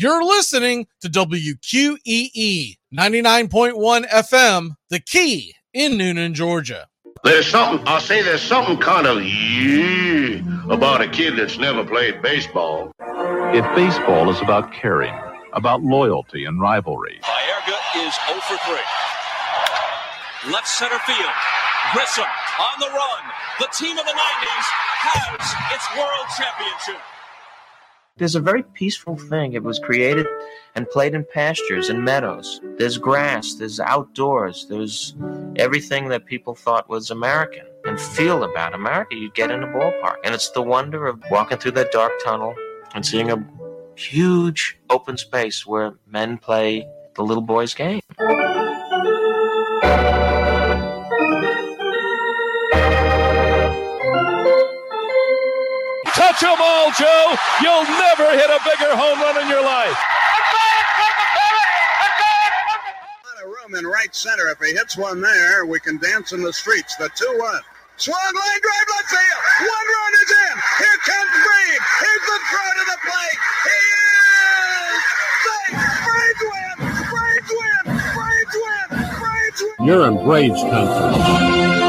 You're listening to WQEE 99.1 FM, The Key in Newnan, Georgia. There's something, I'll say there's something kind of yeah about a kid that's never played baseball. If baseball is about caring, about loyalty and rivalry, Baerga is 0 for 3. Left center field. Grissom on the run. The team of the 90s has its world championship. There's a very peaceful thing. It was created and played in pastures and meadows. There's grass, there's outdoors, there's everything that people thought was American and feel about America. You get in a ballpark. And it's the wonder of walking through that dark tunnel and seeing a huge open space where men play the little boy's game. Joe. You'll never hit a bigger home run in your life. A room in right center. If he hits one there, we can dance in the streets. The 2 1. Swung line drive left field. One run is in. Here comes Brave. Here's the throw to the plate. He is safe. Braves win. Braves win. Braves win. Braves win. You're in Braves country.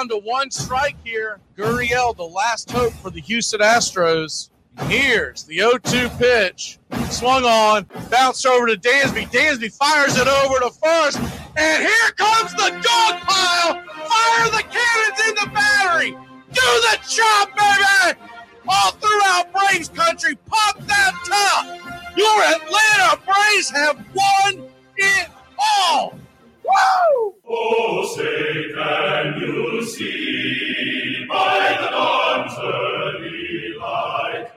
Down to one strike here. Gurriel, the last hope for the Houston Astros. Here's the 0 2 pitch. Swung on, bounced over to Dansby. Dansby fires it over to first. And here comes the dog pile. Fire the cannons in the battery. Do the chop, baby. All throughout Braves country. Pop that top. Your Atlanta Braves have won it all. Woo! Oh, say can you see by the dawn's early light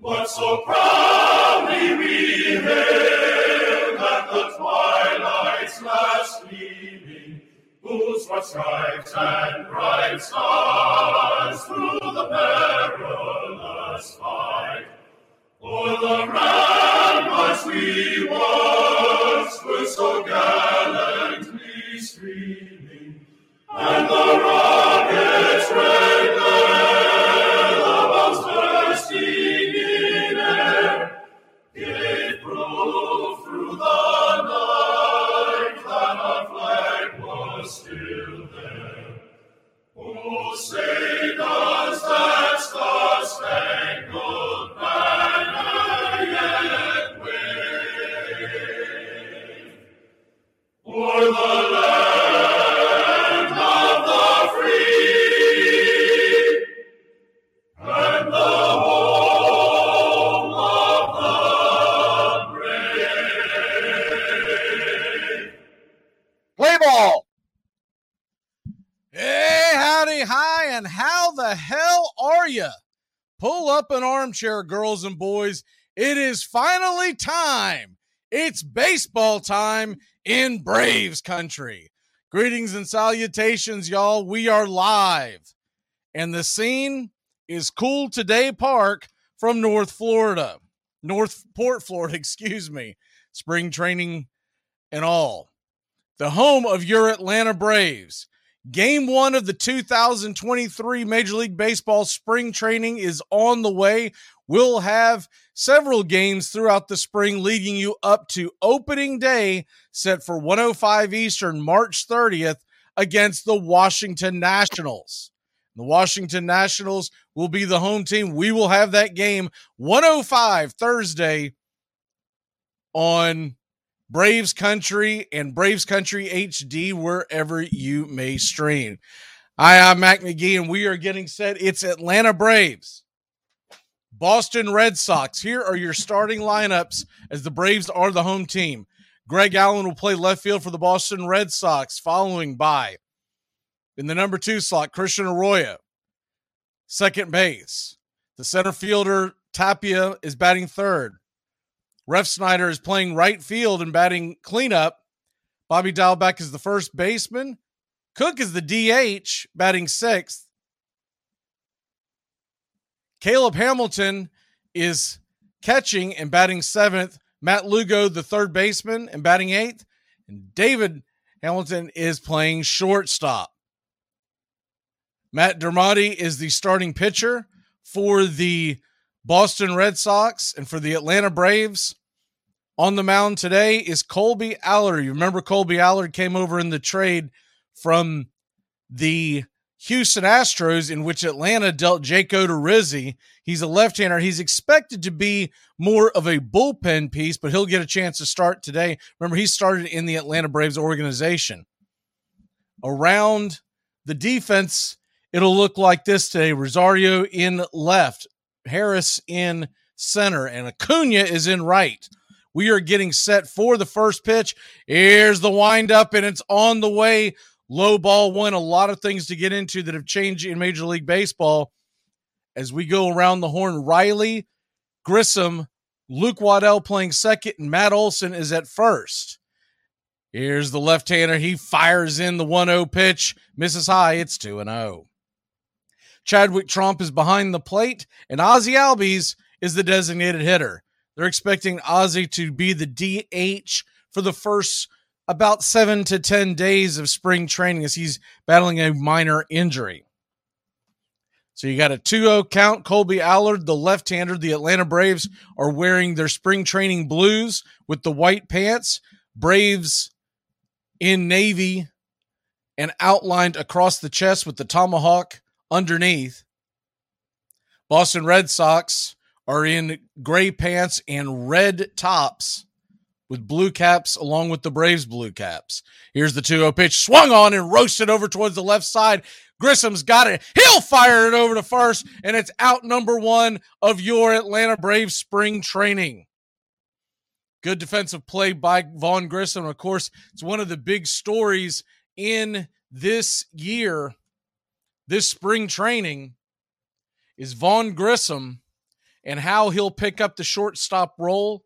what so proudly we hailed at the twilight's last gleaming, whose broad stripes and bright stars through the perilous fight o'er the ramparts we once were so gallantly say does that star-spangled banner and how the hell are you? Pull up an armchair, girls and boys. It is finally time. It's baseball time in Braves country. Greetings and salutations, y'all. We are live, and the scene is CoolToday Park from North Florida, North Port, Florida, excuse me. Spring training and all the home of your Atlanta Braves. Game one of the 2023 Major League Baseball spring training is on the way. We'll have several games throughout the spring leading you up to opening day set for 105 Eastern, March 30th against the Washington Nationals. The Washington Nationals will be the home team. We will have that game 105 Thursday on Braves Country and Braves Country HD wherever you may stream. Hi, I'm Mac McGee, and we are getting set. It's Atlanta Braves, Boston Red Sox. Here are your starting lineups as the Braves are the home team. Greg Allen will play left field for the Boston Red Sox, following by in the number two slot, Christian Arroyo, second base. The center fielder, Tapia, is batting third. Refsnyder is playing right field and batting cleanup. Bobby Dalbec is the first baseman. Crook is the DH, batting sixth. Caleb Hamilton is catching and batting seventh. Matt Lugo, the third baseman, and batting eighth. And David Hamilton is playing shortstop. Matt Dermody is the starting pitcher for the Boston Red Sox and for the Atlanta Braves. On the mound today is Kolby Allard. You remember Kolby Allard came over in the trade from the Houston Astros, in which Atlanta dealt Jake Odorizzi. He's a left-hander. He's expected to be more of a bullpen piece, but he'll get a chance to start today. Remember, he started in the Atlanta Braves organization. Around the defense, it'll look like this today. Rosario in left, Harris in center, and Acuna is in right. We are getting set for the first pitch. Here's the windup, and it's on the way. Low ball one. A lot of things to get into that have changed in Major League Baseball. As we go around the horn, Riley, Grissom, Luke Waddell playing second, and Matt Olson is at first. Here's the left hander. He fires in the 1 0 pitch, misses high. It's 2 0. Chadwick Tromp is behind the plate, and Ozzy Albies is the designated hitter. They're expecting Ozzy to be the DH for the first about seven to 10 days of spring training as he's battling a minor injury. So you got a 2 0 count. Kolby Allard, the left hander. The Atlanta Braves are wearing their spring training blues with the white pants. Braves in navy and outlined across the chest with the tomahawk underneath. Boston Red Sox are in gray pants and red tops with blue caps along with the Braves blue caps. Here's the 2 0 pitch swung on and roasted over towards the left side. Grissom's got it. He'll fire it over to first, and it's out number one of your Atlanta Braves spring training. Good defensive play by Vaughn Grissom. Of course, it's one of the big stories in this year, this spring training, is Vaughn Grissom and how he'll pick up the shortstop role.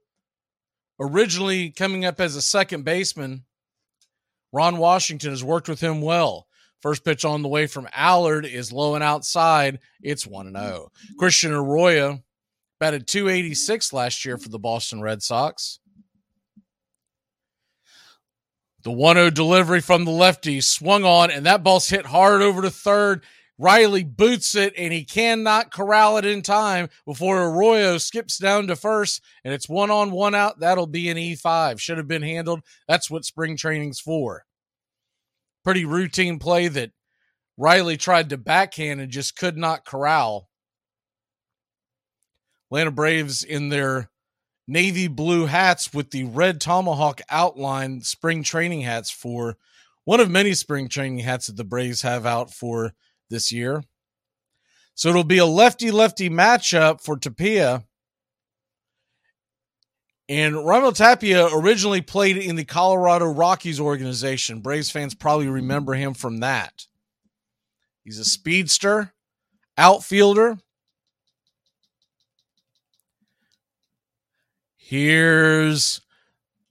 Originally coming up as a second baseman, Ron Washington has worked with him well. First pitch on the way from Allard is low and outside. It's 1 0. Christian Arroyo batted 286 last year for the Boston Red Sox. The 1 0 delivery from the lefty swung on, and that ball's hit hard over to third. Riley boots it, and he cannot corral it in time before Arroyo skips down to first, and it's one on one out. That'll be an E5. Should have been handled. That's what spring training's for pretty routine play that Riley tried to backhand and just could not corral. Atlanta Braves in their navy blue hats with the red tomahawk outline spring training hats for one of many spring training hats that the Braves have out for this year. So it'll be a lefty lefty matchup for Tapia. And Raimel Tapia originally played in the Colorado Rockies organization. Braves fans probably remember him from that. He's a speedster, outfielder. Here's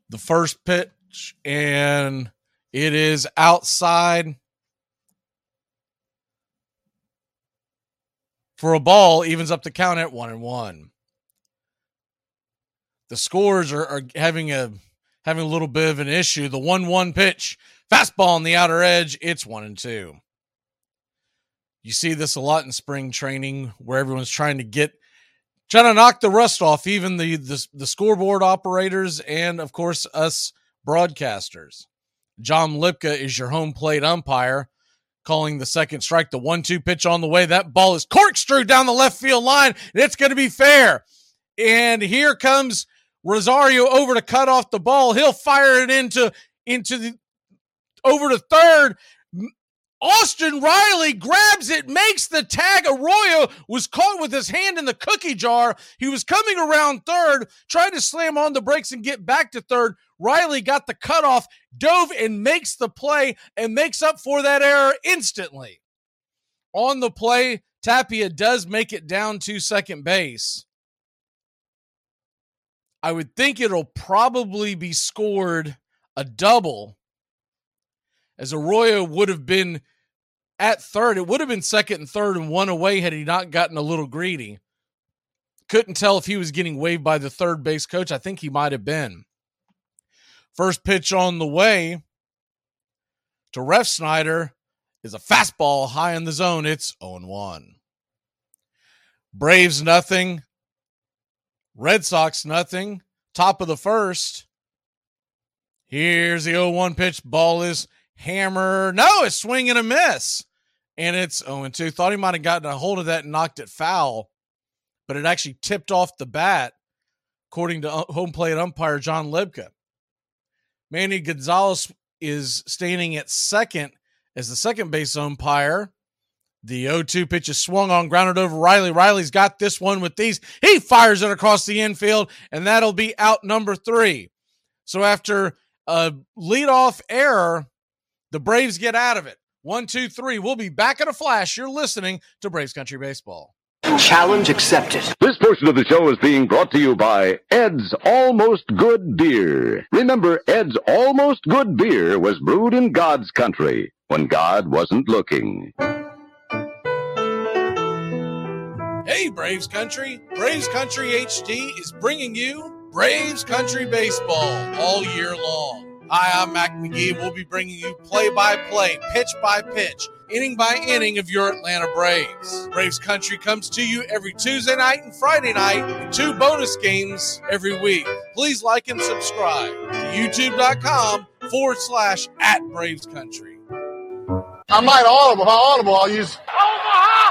the first pitch, and it is outside for a ball, evens up the count at one and one the scores are, are having a having a little bit of an issue. The one one pitch, fastball on the outer edge, it's one and two. You see this a lot in spring training where everyone's trying to get trying to knock the rust off, even the the, the scoreboard operators and of course us broadcasters. John Libka is your home plate umpire calling the second strike. The one two pitch on the way. That ball is corkscrewed down the left field line, and it's going to be fair. And here comes Rosario over to cut off the ball. He'll fire it into into the over to third. Austin Riley grabs it, makes the tag. Arroyo was caught with his hand in the cookie jar. He was coming around third, trying to slam on the brakes and get back to third. Riley got the cutoff, dove and makes the play and makes up for that error instantly. On the play, Tapia does make it down to second base. I would think it'll probably be scored a double, as Arroyo would have been at third. It would have been second and third and one away had he not gotten a little greedy. Couldn't tell if he was getting waved by the third base coach. I think he might have been. First pitch on the way to Refsnyder is a fastball high in the zone. It's 0 1. Braves nothing. Red Sox nothing. Top of the first. Here's the 0 1 pitch. Ball is hammer. No, it's swing and a miss. And it's 0 2. Thought he might have gotten a hold of that and knocked it foul, but it actually tipped off the bat, according to uh, home plate umpire John Libka. Manny Gonzalez is standing at second as the second base umpire. The 0 2 pitch is swung on, grounded over Riley. Riley's got this one with these. He fires it across the infield, and that'll be out number three. So after a leadoff error, the Braves get out of it. One, two, three. We'll be back in a flash. You're listening to Braves Country Baseball. Challenge accepted. This portion of the show is being brought to you by Ed's Almost Good Beer. Remember, Ed's Almost Good Beer was brewed in God's country when God wasn't looking. Hey, Braves Country. Braves Country HD is bringing you Braves Country Baseball all year long. Hi, I'm Mac McGee. We'll be bringing you play by play, pitch by pitch, inning by inning of your Atlanta Braves. Braves Country comes to you every Tuesday night and Friday night, and two bonus games every week. Please like and subscribe to youtube.com forward slash at Braves Country. I might audible. If I audible, I'll use. Omaha!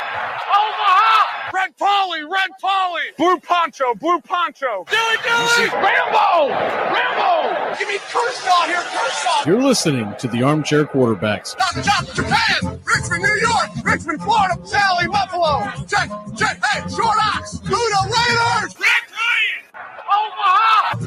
Omaha! Red Polly! Red Polly! Blue Poncho! Blue Poncho! Dilly Dilly! Rambo! Rambo! Give me Kershaw here, Kershaw! You're listening to the Armchair Quarterbacks. Chop, chop, Japan! Richmond, New York! Richmond, Florida! Sally, Buffalo! Check, check, hey, Short Ox! Luda Raiders! Red Omaha!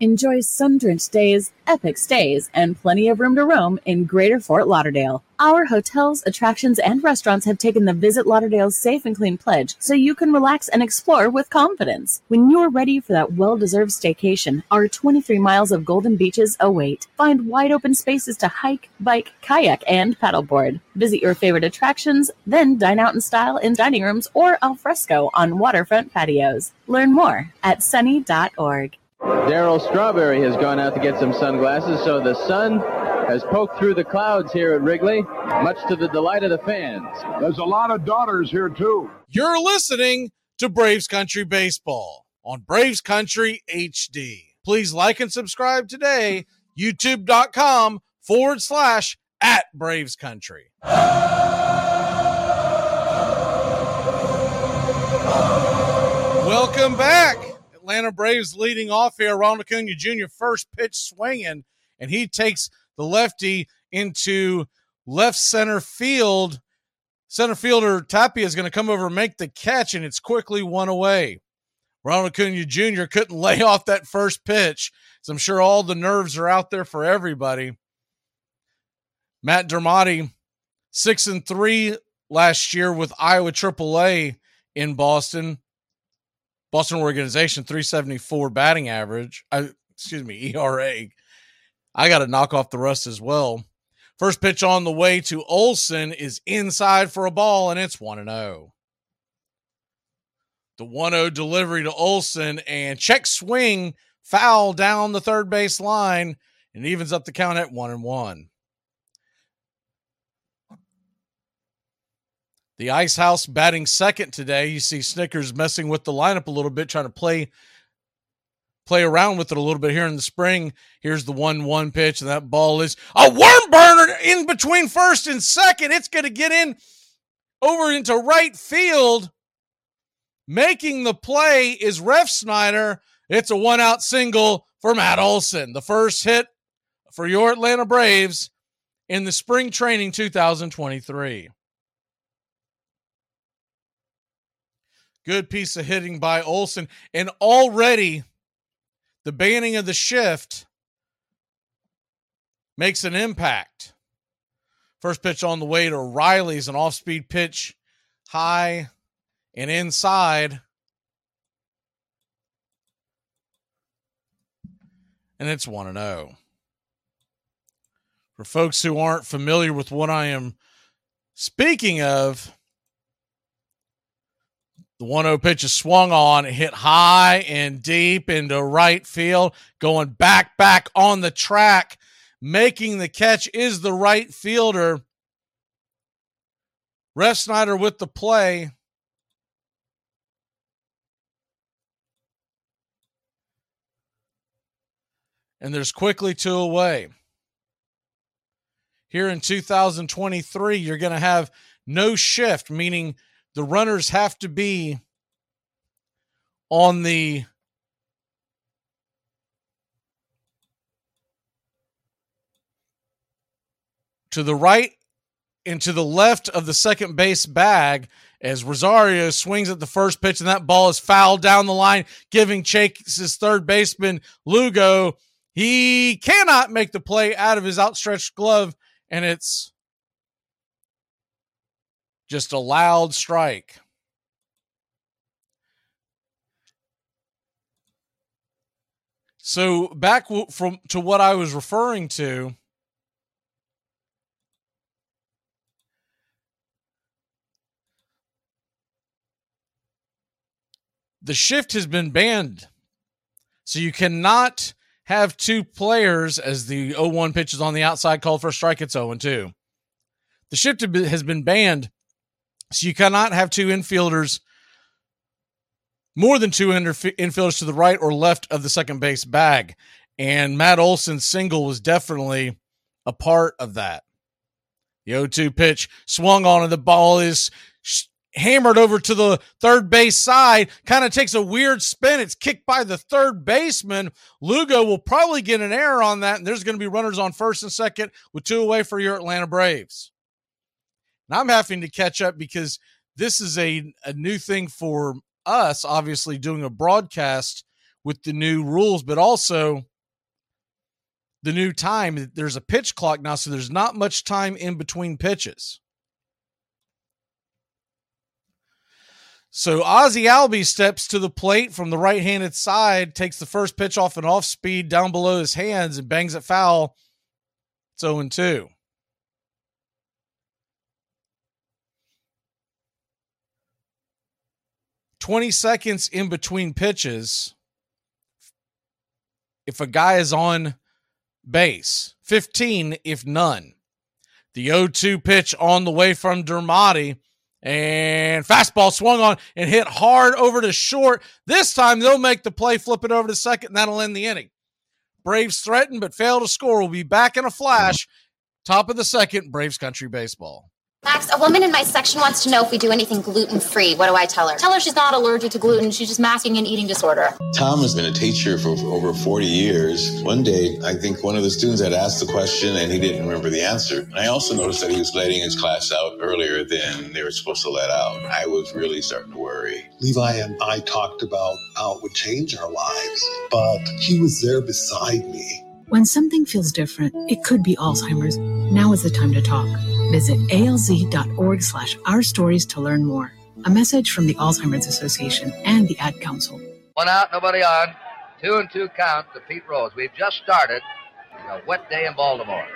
Enjoy sun drenched days, epic stays, and plenty of room to roam in Greater Fort Lauderdale. Our hotels, attractions, and restaurants have taken the Visit Lauderdale's Safe and Clean pledge so you can relax and explore with confidence. When you're ready for that well deserved staycation, our 23 miles of golden beaches await. Find wide open spaces to hike, bike, kayak, and paddleboard. Visit your favorite attractions, then dine out in style in dining rooms or al fresco on waterfront patios. Learn more at sunny.org. Darryl Strawberry has gone out to get some sunglasses, so the sun has poked through the clouds here at Wrigley, much to the delight of the fans. There's a lot of daughters here, too. You're listening to Braves Country Baseball on Braves Country HD. Please like and subscribe today, youtube.com forward slash at Braves Country. Welcome back. Atlanta Braves leading off here. Ronald Acuna Jr. first pitch swinging, and he takes the lefty into left center field. Center fielder Tapia is going to come over and make the catch, and it's quickly one away. Ronald Acuna Jr. couldn't lay off that first pitch, so I'm sure all the nerves are out there for everybody. Matt Dermody, six and three last year with Iowa AAA in Boston. Boston organization 374 batting average. I, excuse me, ERA. I got to knock off the rust as well. First pitch on the way to Olson is inside for a ball, and it's 1 0. The 1 0 delivery to Olson and check swing foul down the third base line and evens up the count at 1 and 1. The Ice House batting second today. You see Snitker's messing with the lineup a little bit, trying to play play around with it a little bit here in the spring. Here's the 1 1 pitch, and that ball is a worm burner in between first and second. It's going to get in over into right field. Making the play is Refsnyder. It's a one out single for Matt Olson, the first hit for your Atlanta Braves in the spring training 2023. Good piece of hitting by Olson. And already the banning of the shift makes an impact. First pitch on the way to Riley's an off speed pitch, high and inside. And it's 1 0. For folks who aren't familiar with what I am speaking of, the 1 0 pitch is swung on, hit high and deep into right field, going back, back on the track. Making the catch is the right fielder, Refsnyder with the play. And there's quickly two away. Here in 2023, you're going to have no shift, meaning the runners have to be on the to the right and to the left of the second base bag as Rosario swings at the first pitch and that ball is fouled down the line, giving Chase's third baseman Lugo. He cannot make the play out of his outstretched glove, and it's just a loud strike. So back from to what I was referring to, the shift has been banned. So you cannot have two players as the 0-1 pitch is on the outside called for a strike. It's 0-2. The shift has been banned. So you cannot have two infielders, more than two infielders to the right or left of the second base bag. And Matt Olson's single was definitely a part of that. The 0 2 pitch swung on, and the ball is hammered over to the third base side, kind of takes a weird spin. It's kicked by the third baseman. Lugo will probably get an error on that, and there's going to be runners on first and second with two away for your Atlanta Braves. And I'm having to catch up because this is a, a new thing for us, obviously, doing a broadcast with the new rules, but also the new time. There's a pitch clock now, so there's not much time in between pitches. So Ozzy Albies steps to the plate from the right-handed side, takes the first pitch off an off speed down below his hands and bangs it foul. It's 0 2. Twenty seconds in between pitches. If a guy is on base, 15 if none. The 0 2 pitch on the way from Dermody and fastball swung on and hit hard over to short. This time they'll make the play, flip it over to second, and that'll end the inning. Braves threaten but fail to score. We'll be back in a flash. Top of the second, Braves Country Baseball. Max, a woman in my section wants to know if we do anything gluten free. What do I tell her? Tell her she's not allergic to gluten. She's just masking an eating disorder. Tom has been a teacher for over 40 years. One day, I think one of the students had asked the question and he didn't remember the answer. I also noticed that he was letting his class out earlier than they were supposed to let out. I was really starting to worry. Levi and I talked about how it would change our lives, but he was there beside me. When something feels different, it could be Alzheimer's. Now is the time to talk. Visit alz.org slash our stories to learn more. A message from the Alzheimer's Association and the Ad Council. One out, nobody on. Two and two count to Pete Rose. We've just started a wet day in Baltimore.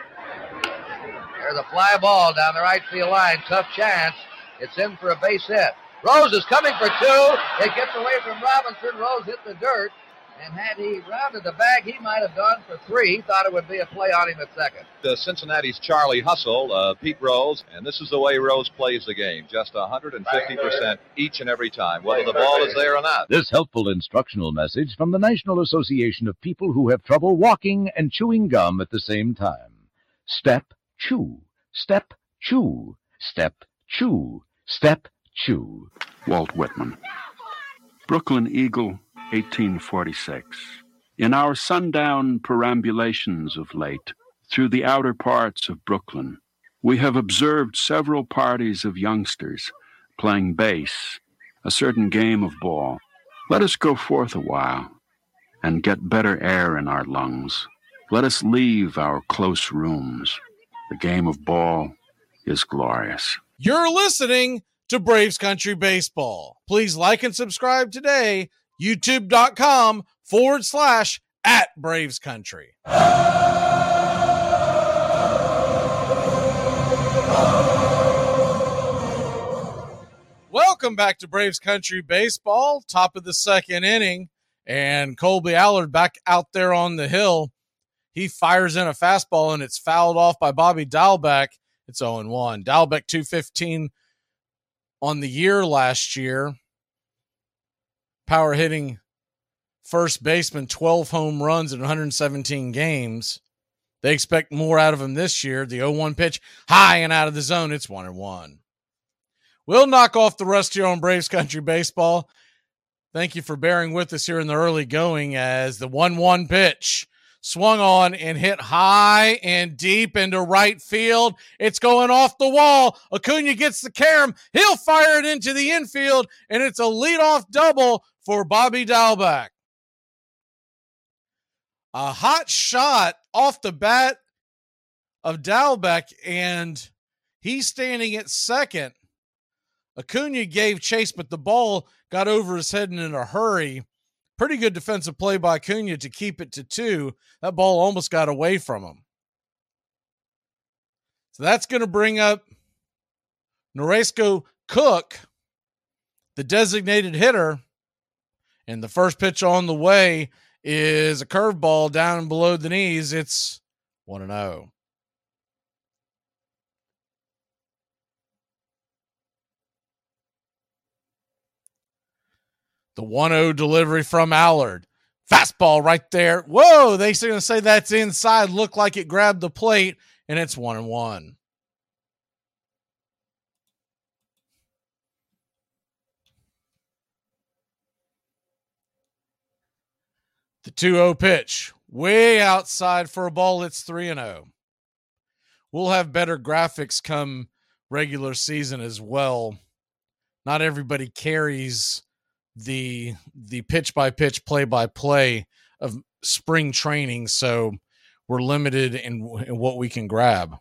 There's a fly ball down the right field line. Tough chance. It's in for a base hit. Rose is coming for two. It gets away from Robinson. Rose hit the dirt. And had he rounded the bag, he might have gone for three. Thought it would be a play on him at second. The Cincinnati's Charlie Hustle, uh, Pete Rose, and this is the way Rose plays the game. Just 150% each and every time, whether the ball is there or not. This helpful instructional message from the National Association of People Who Have Trouble Walking and Chewing Gum at the same time. Step, chew. Step, chew. Step, chew. Step, chew. Walt Whitman. Brooklyn Eagle 1846. In our sundown perambulations of late through the outer parts of Brooklyn, we have observed several parties of youngsters playing base, a certain game of ball. Let us go forth a while and get better air in our lungs. Let us leave our close rooms. The game of ball is glorious. You're listening to Braves Country Baseball. Please like and subscribe today youtube.com forward slash at Braves Country. Welcome back to Braves Country Baseball, top of the second inning. And Kolby Allard back out there on the hill. He fires in a fastball and it's fouled off by Bobby Dalbec. It's 0 1. Dalbec 215 on the year last year. Power hitting first baseman 12 home runs in 117 games. They expect more out of him this year. The 0-1 pitch high and out of the zone. It's 1 and 1. We'll knock off the rest here on Braves Country Baseball. Thank you for bearing with us here in the early going as the 1 1 pitch swung on and hit high and deep into right field. It's going off the wall. Acuna gets the carom. He'll fire it into the infield, and it's a leadoff double for Bobby Dalbec. A hot shot off the bat of Dalbec, and he's standing at second. Acuna gave chase, but the ball got over his head and in a hurry. Pretty good defensive play by Acuna to keep it to two. That ball almost got away from him. So that's going to bring up Narciso Crook, the designated hitter. And the first pitch on the way is a curveball down below the knees. It's 1 0. The 1 0 delivery from Allard. Fastball right there. Whoa, they're going to say that's inside. Looked like it grabbed the plate, and it's 1 and 1. The 2 0 pitch, way outside for a ball. It's 3 and 0. We'll have better graphics come regular season as well. Not everybody carries the the pitch by pitch play by play of spring training so we're limited in, in what we can grab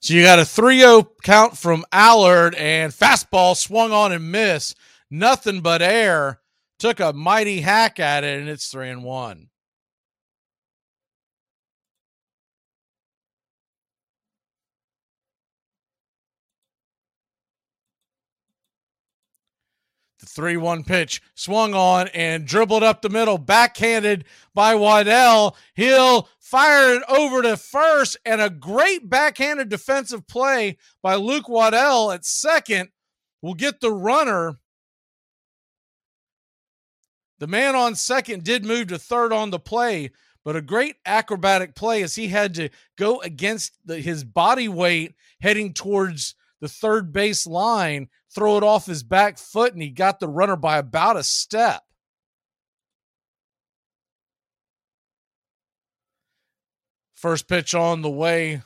so you got a 3-0 count from allard and fastball swung on and missed nothing but air took a mighty hack at it and it's 3 and 1 The 3 1 pitch swung on and dribbled up the middle, backhanded by Waddell. He'll fire it over to first, and a great backhanded defensive play by Luke Waddell at second will get the runner. The man on second did move to third on the play, but a great acrobatic play as he had to go against the, his body weight heading towards the third base line, throw it off his back foot, and he got the runner by about a step. First pitch on the way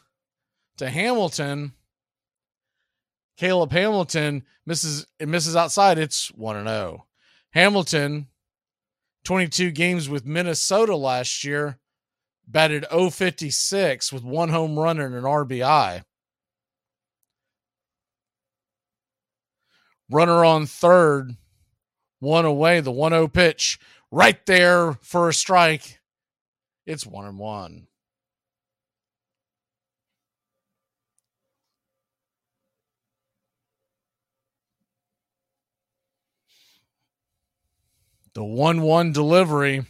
to Hamilton. Caleb Hamilton misses misses outside. It's 1 0. Hamilton, 22 games with Minnesota last year, batted 056 with one home run and an RBI. Runner on third, one away. The 1 0 pitch right there for a strike. It's 1 and 1. The 1 1 delivery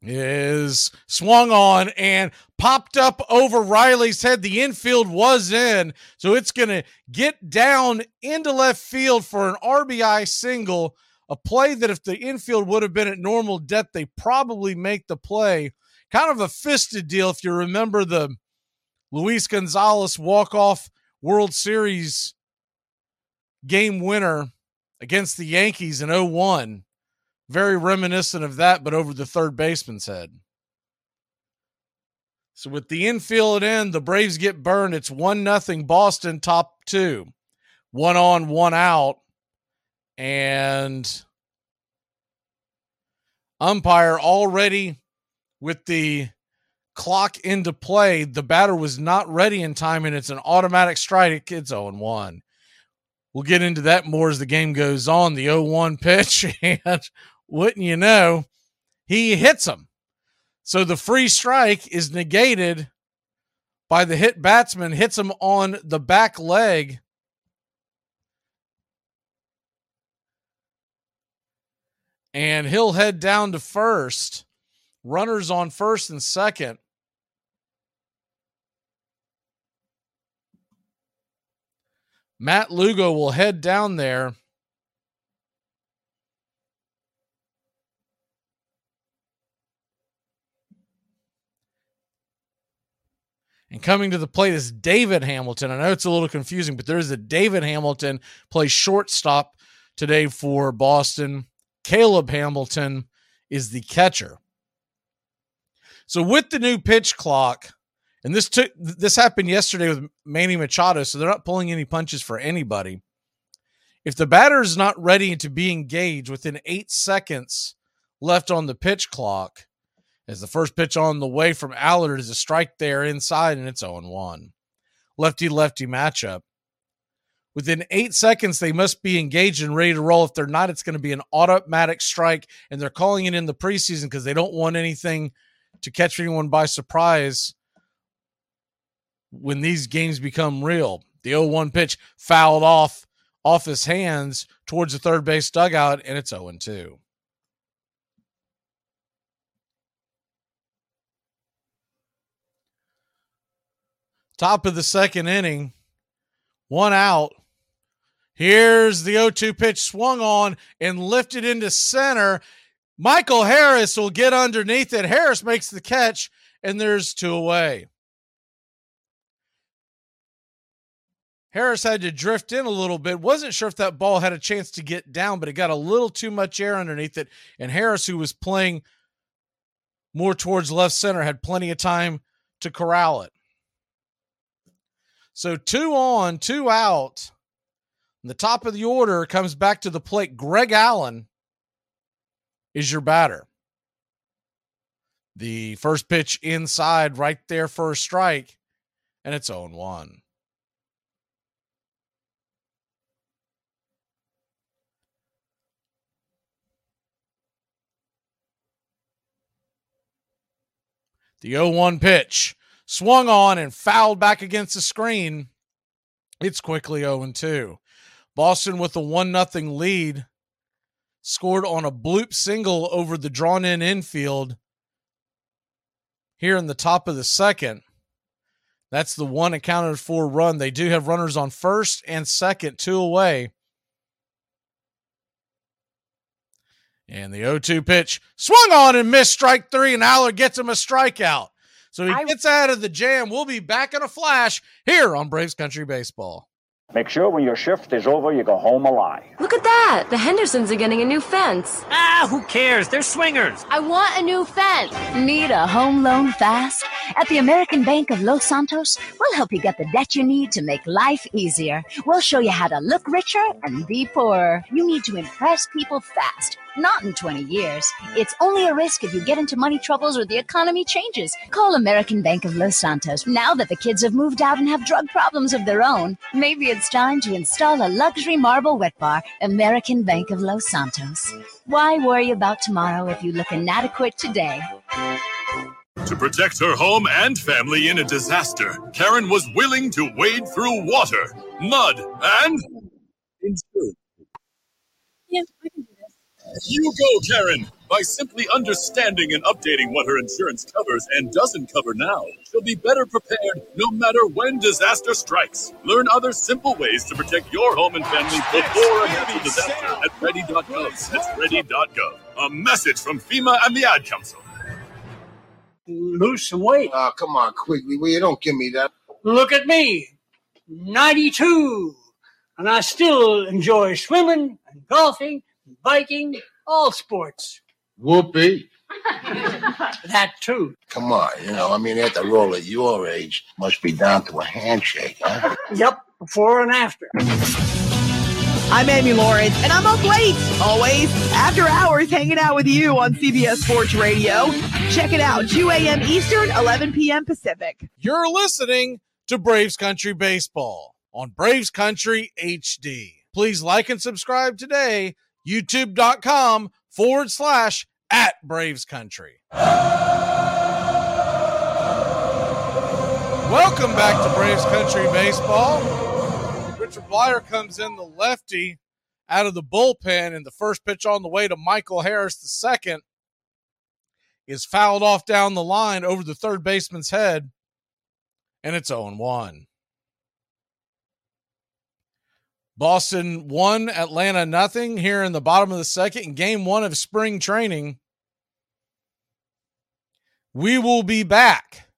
is swung on and popped up over Riley's head. The infield was in, so it's going to get down into left field for an RBI single. A play that if the infield would have been at normal depth, they probably make the play. Kind of a fisted deal if you remember the Luis Gonzalez walk-off World Series game winner against the Yankees in 01 very reminiscent of that, but over the third baseman's head. So with the infield in, the Braves get burned. It's one nothing Boston top two. One on, one out. And umpire already with the clock into play. The batter was not ready in time, and it's an automatic strike. It's 0 1. We'll get into that more as the game goes on. The 0 1 pitch, and wouldn't you know, he hits him. So the free strike is negated by the hit batsman, hits him on the back leg. And he'll head down to first. Runners on first and second. Matt Lugo will head down there. And coming to the plate is David Hamilton. I know it's a little confusing, but there's a David Hamilton plays shortstop today for Boston. Caleb Hamilton is the catcher. So with the new pitch clock, and this took this happened yesterday with Manny Machado, so they're not pulling any punches for anybody. If the batter is not ready to be engaged within eight seconds left on the pitch clock, as the first pitch on the way from Allard is a strike there inside, and it's 0 1. Lefty lefty matchup. Within eight seconds, they must be engaged and ready to roll. If they're not, it's going to be an automatic strike, and they're calling it in the preseason because they don't want anything to catch anyone by surprise when these games become real. The 0 1 pitch fouled off off his hands towards the third base dugout, and it's 0 2. Top of the second inning, one out. Here's the 0 2 pitch swung on and lifted into center. Michael Harris will get underneath it. Harris makes the catch, and there's two away. Harris had to drift in a little bit. Wasn't sure if that ball had a chance to get down, but it got a little too much air underneath it. And Harris, who was playing more towards left center, had plenty of time to corral it. So two on, two out. And the top of the order comes back to the plate. Greg Allen is your batter. The first pitch inside, right there for a strike, and it's 0 1. The 0 1 pitch swung on and fouled back against the screen. It's quickly 0 2. Boston with a 1 0 lead scored on a bloop single over the drawn in infield here in the top of the second. That's the one accounted for run. They do have runners on first and second, two away. And the 0 2 pitch swung on and missed strike three, and Allard gets him a strikeout. So he I... gets out of the jam. We'll be back in a flash here on Braves Country Baseball. Make sure when your shift is over, you go home alive. Look at that! The Hendersons are getting a new fence. Ah, who cares? They're swingers. I want a new fence. Need a home loan fast? At the American Bank of Los Santos, we'll help you get the debt you need to make life easier. We'll show you how to look richer and be poorer. You need to impress people fast not in 20 years. It's only a risk if you get into money troubles or the economy changes. Call American Bank of Los Santos. Now that the kids have moved out and have drug problems of their own, maybe it's time to install a luxury marble wet bar. American Bank of Los Santos. Why worry about tomorrow if you look inadequate today? To protect her home and family in a disaster, Karen was willing to wade through water, mud, and insurance. Yeah, I can you go, Karen! By simply understanding and updating what her insurance covers and doesn't cover now, she'll be better prepared no matter when disaster strikes. Learn other simple ways to protect your home and family before a natural disaster at ready.gov. That's ready.gov. A message from FEMA and the Ad Council. Lose some weight. Oh, ah, come on, Quigley. Will you don't give me that? Look at me. 92. And I still enjoy swimming and golfing biking, all sports. Whoopee. that too. Come on, you know, I mean, at the roll at your age, must be down to a handshake, huh? Yep, before and after. I'm Amy Lawrence, and I'm up late, always, after hours, hanging out with you on CBS Sports Radio. Check it out, 2 a.m. Eastern, 11 p.m. Pacific. You're listening to Braves Country Baseball on Braves Country HD. Please like and subscribe today youtube.com forward slash at Braves Country. Welcome back to Braves Country Baseball. Richard Bleier comes in the lefty out of the bullpen, and the first pitch on the way to Michael Harris, the second, is fouled off down the line over the third baseman's head, and it's 0 1. Boston won, Atlanta nothing here in the bottom of the second in game one of spring training. We will be back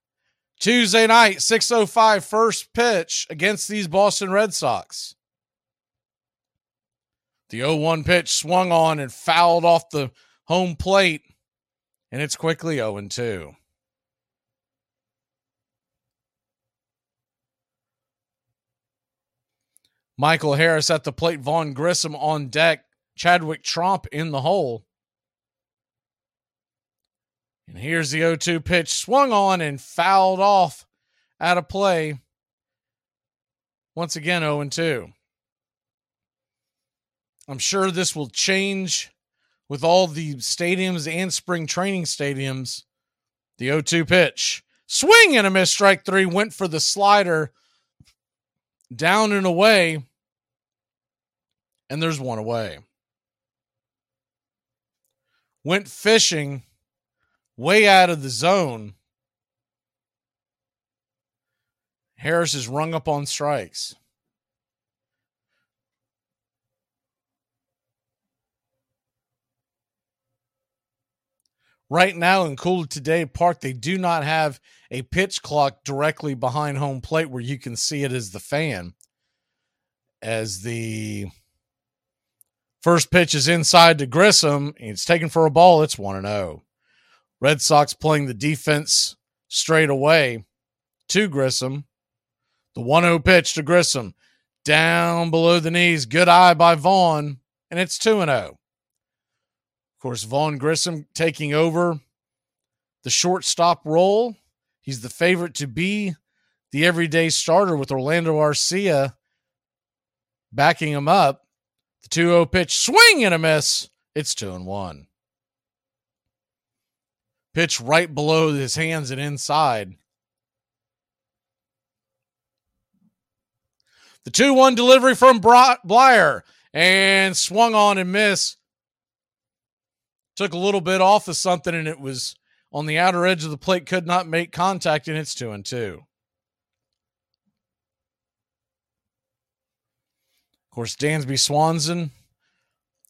Tuesday night, 6.05 first pitch against these Boston Red Sox. The 0 1 pitch swung on and fouled off the home plate, and it's quickly 0 2. Michael Harris at the plate, Vaughn Grissom on deck, Chadwick Tromp in the hole. And here's the 0 2 pitch swung on and fouled off out of play. Once again, 0 2. I'm sure this will change with all the stadiums and spring training stadiums. The 0 2 pitch. Swing and a miss. Strike three. Went for the slider down and away. And there's one away. Went fishing way out of the zone. Harris is rung up on strikes. Right now in CoolToday Park, they do not have a pitch clock directly behind home plate where you can see it as the fan. As the first pitch is inside to Grissom, it's taken for a ball. It's 1 0. Red Sox playing the defense straight away to Grissom. The 1 0 pitch to Grissom down below the knees. Good eye by Vaughn, and it's 2 0. Of course, Vaughn Grissom taking over the shortstop role. He's the favorite to be the everyday starter with Orlando Arcia backing him up. The 2 0 pitch, swing and a miss. It's 2 and 1. Pitch right below his hands and inside. The 2 1 delivery from Bleier and swung on and missed took a little bit off of something and it was on the outer edge of the plate, could not make contact, and it's two and two. Of course, Dansby Swanson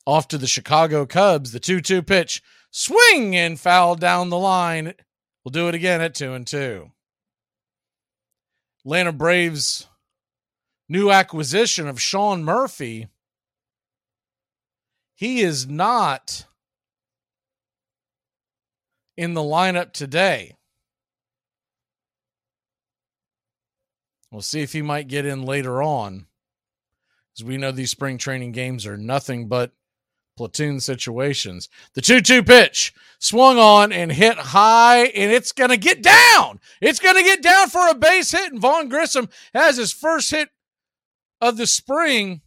off to the Chicago Cubs. The 2 2 pitch, swing and foul down the line. We'll do it again at 2 and 2. Atlanta Braves new acquisition of Sean Murphy. He is not in the lineup today. We'll see if he might get in later on. As we know, these spring training games are nothing but platoon situations. The 2 2 pitch swung on and hit high, and it's going to get down. It's going to get down for a base hit. And Vaughn Grissom has his first hit of the spring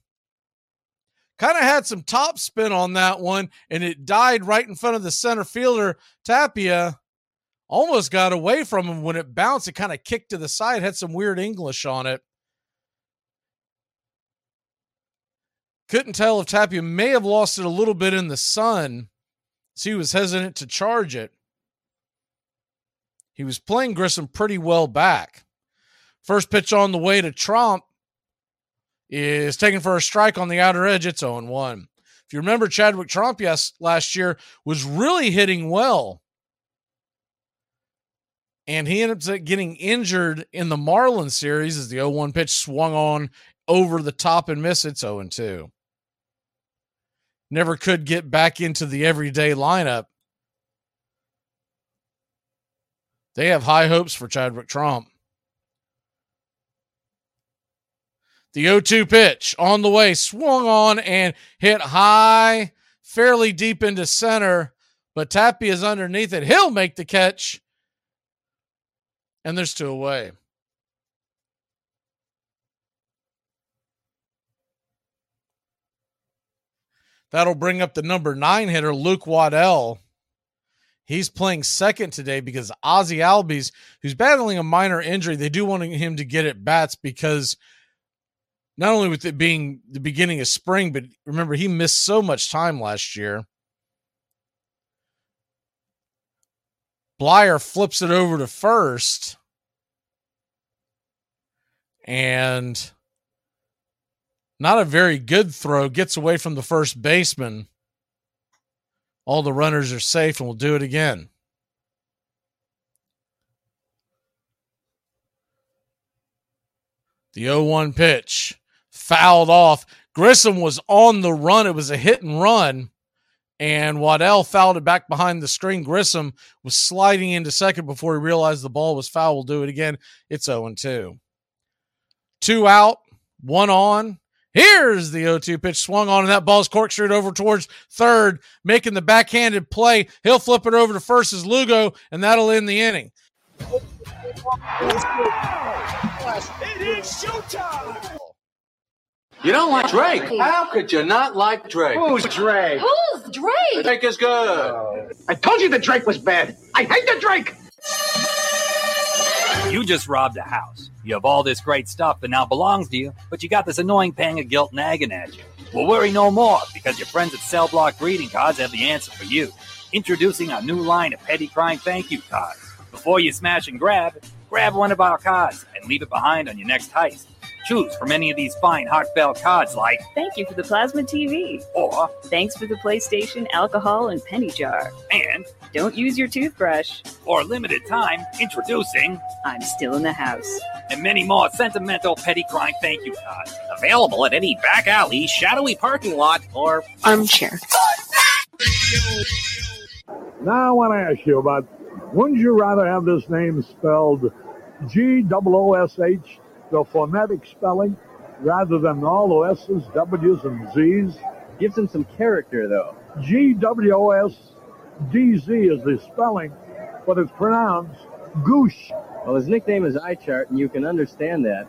kind of had some top spin on that one, and it died right in front of the center fielder. Tapia almost got away from him when it bounced. It kind of kicked to the side, had some weird English on it. Couldn't tell if Tapia may have lost it a little bit in the sun, so he was hesitant to charge it. He was playing Grissom pretty well back. First pitch on the way to Tromp is taken for a strike on the outer edge. It's 0 1. If you remember, Chadwick Tromp yes, last year was really hitting well. And he ended up getting injured in the Marlins series as the 0 1 pitch swung on over the top and missed. It's 0 2. Never could get back into the everyday lineup. They have high hopes for Chadwick Tromp. The 0 2 pitch on the way, swung on and hit high, fairly deep into center, but Tapia is underneath it. He'll make the catch. And there's two away. That'll bring up the number nine hitter, Luke Waddell. He's playing second today because Ozzy Albies, who's battling a minor injury, they do want him to get at bats because not only with it being the beginning of spring, but remember, he missed so much time last year. Bleier flips it over to first. And Not a very good throw. Gets away from the first baseman. All the runners are safe and we'll do it again. The 0 1 pitch fouled off. Grissom was on the run. It was a hit and run. And Waddell fouled it back behind the screen. Grissom was sliding into second before he realized the ball was foul. We'll do it again. It's 0 2. Two out, one on. Here's the 0 2 pitch swung on, and that ball's corkscrewed over towards third, making the backhanded play. He'll flip it over to first as Lugo, and that'll end the inning. It is showtime! You don't like Drake? How could you not like Drake? Who's Drake? Who's Drake? Drake is good. Oh. I told you the Drake was bad. I hate the Drake. You just robbed a house. You have all this great stuff that now belongs to you, but you got this annoying pang of guilt nagging at you. Well, worry no more, because your friends at Cell Block Greeting Cards have the answer for you. Introducing our new line of petty crime thank you cards. Before you smash and grab, grab one of our cards and leave it behind on your next heist. Choose from any of these fine heartfelt cards like Thank you for the plasma TV. or Thanks for the PlayStation, alcohol, and penny jar. and Don't use your toothbrush. for a limited time introducing I'm still in the house. and many more sentimental petty crime thank you cards. Available at any back alley, shadowy parking lot, or armchair. Now I want to ask you about wouldn't you rather have this name spelled G O O S H, the phonetic spelling, rather than all the S's, W's, and Z's? Gives him some character, though. G W O S D Z is the spelling, but it's pronounced Goosh. Well, his nickname is Eyechart, and you can understand that.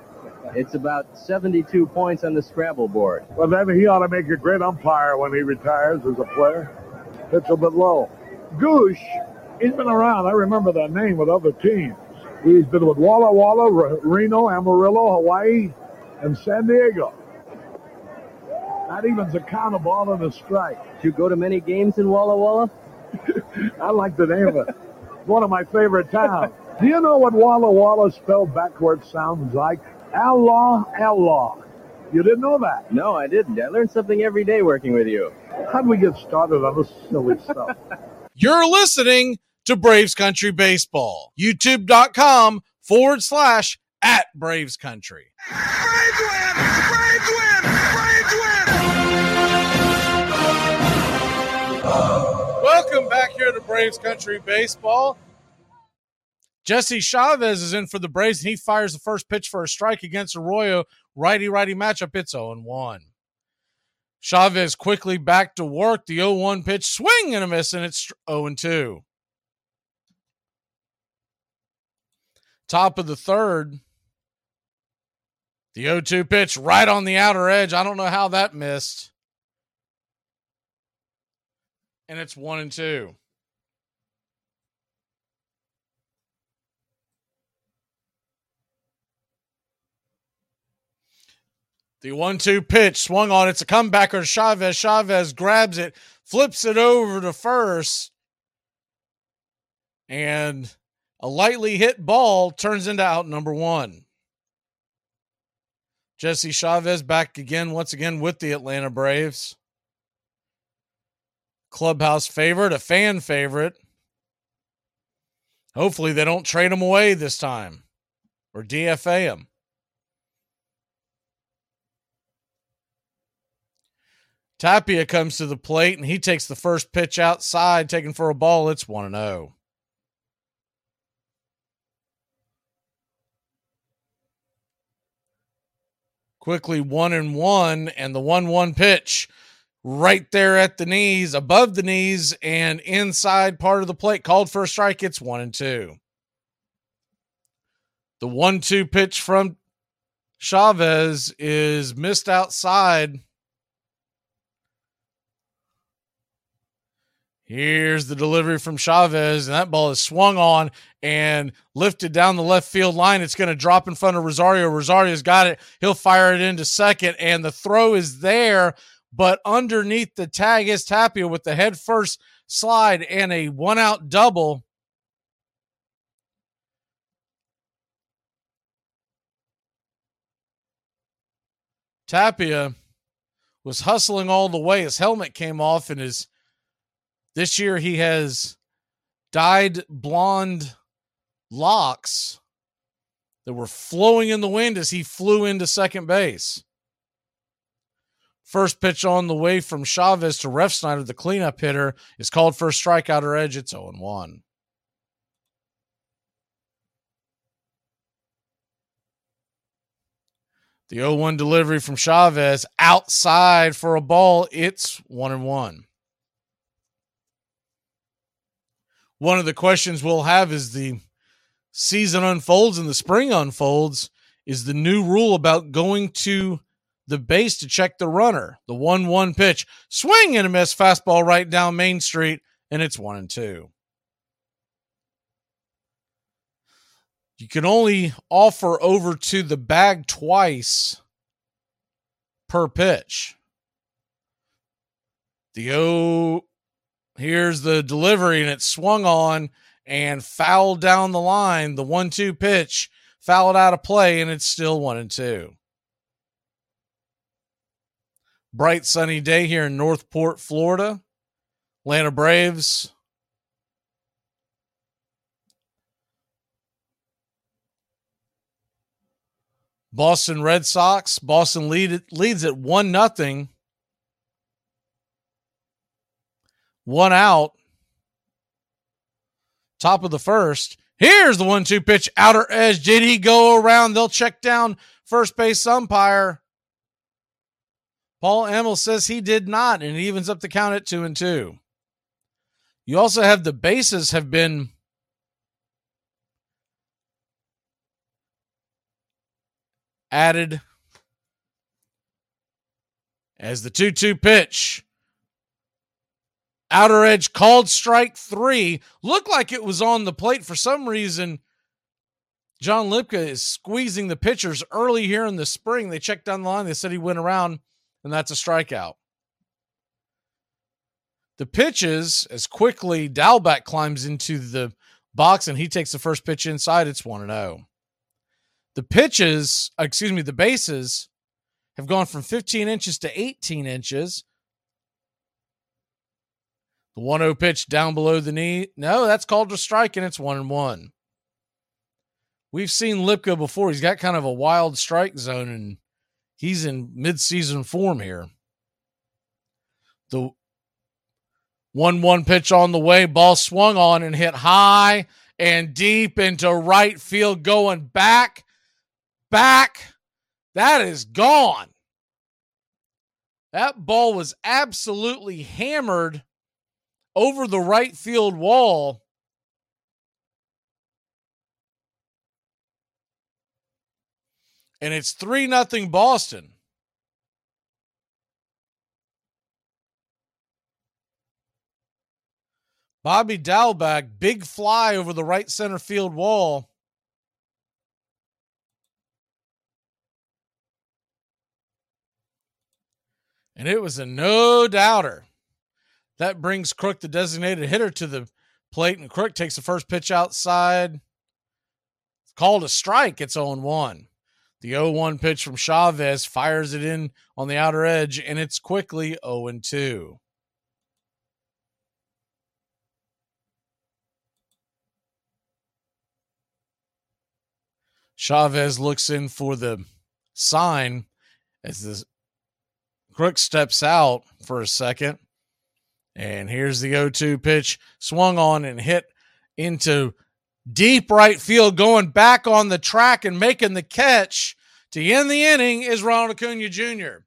It's about 72 points on the Scrabble board. Well, then he ought to make a great umpire when he retires as a player. It's a bit low. Goosh, he's been around. I remember that name with other teams. He's been with Walla Walla, R- Reno, Amarillo, Hawaii, and San Diego. That even's a count, a ball, and a strike. Did you go to many games in Walla Walla? I like the name of it. It's one of my favorite towns. Do you know what Walla Walla spelled backwards sounds like? Allah, Allah. You didn't know that? No, I didn't. I learned something every day working with you. How'd we get started on this silly stuff? You're listening to Braves Country Baseball. YouTube.com forward slash at Braves Country. Braves win! Braves win! Braves win! Welcome back here to Braves Country Baseball. Jesse Chavez is in for the Braves, and he fires the first pitch for a strike against Arroyo. Righty righty matchup. It's 0 1. Chavez quickly back to work. The 0 1 pitch, swing and a miss, and it's 0 2. Top of the third. The 0 2 pitch right on the outer edge. I don't know how that missed. And it's 1 and 2. The one two pitch swung on. It's a comebacker Chavez. Chavez grabs it, flips it over to first, and a lightly hit ball turns into out number one. Jesse Chavez back again, once again with the Atlanta Braves. Clubhouse favorite, a fan favorite. Hopefully, they don't trade him away this time or DFA him. Tapia comes to the plate and he takes the first pitch outside, taking for a ball. It's 1 0. Quickly 1 and 1, and the 1 1 pitch right there at the knees, above the knees, and inside part of the plate. Called for a strike. It's 1 and 2. The 1 2 pitch from Chavez is missed outside. Here's the delivery from Chavez, and that ball is swung on and lifted down the left field line. It's going to drop in front of Rosario. Rosario's got it. He'll fire it into second, and the throw is there, but underneath the tag is Tapia with the head first slide and a one out double. Tapia was hustling all the way. His helmet came off, and his this year he has dyed blonde locks that were flowing in the wind as he flew into second base. First pitch on the way from Chavez to Refsnyder, the cleanup hitter, is called for a strikeout or edge. It's 0 1. The 0 1 delivery from Chavez outside for a ball. It's 1 and 1. One of the questions we'll have is the season unfolds and the spring unfolds is the new rule about going to the base to check the runner. The 1 1 pitch, swing and a miss fastball right down Main Street, and it's 1 and 2. You can only offer over to the bag twice per pitch. The O, here's the delivery, and it swung on and fouled down the line. The one two pitch fouled out of play, and it's still one and two. Bright sunny day here in North Port, Florida. Atlanta Braves Boston Red Sox. Boston lead, leads at one nothing. One out. Top of the first. Here's the one two pitch outer edge. Did he go around? They'll check down first base umpire. Paul Emmel says he did not, and it evens up the count at two and two. You also have the bases have been added as the 2 2 pitch. Outer edge called strike three. Looked like it was on the plate for some reason. John Libka is squeezing the pitchers early here in the spring. They checked down the line. They said he went around, and that's a strikeout. The pitches, as quickly Dalbec climbs into the box and he takes the first pitch inside, it's 1 0. The pitches, uh, excuse me, the bases have gone from 15 inches to 18 inches. The 1 0 pitch down below the knee. No, that's called a strike, and it's 1 and 1. We've seen Libka before. He's got kind of a wild strike zone, and he's in midseason form here. The 1 1 pitch on the way, ball swung on and hit high and deep into right field, going back back. That is gone. That ball was absolutely hammered over the right field wall. And it's 3 nothing Boston. Bobby Dalbec, big fly over the right center field wall. and it was a no doubter. That brings Crook, the designated hitter, to the plate, and Crook takes the first pitch outside. It's called a strike. It's 0 1. The 0 1 pitch from Chavez fires it in on the outer edge, and it's quickly 0 2. Chavez looks in for the sign as the Crook steps out for a second. And here's the 0 2 pitch swung on and hit into deep right field, going back on the track and making the catch to end the inning is Ronald Acuna Jr.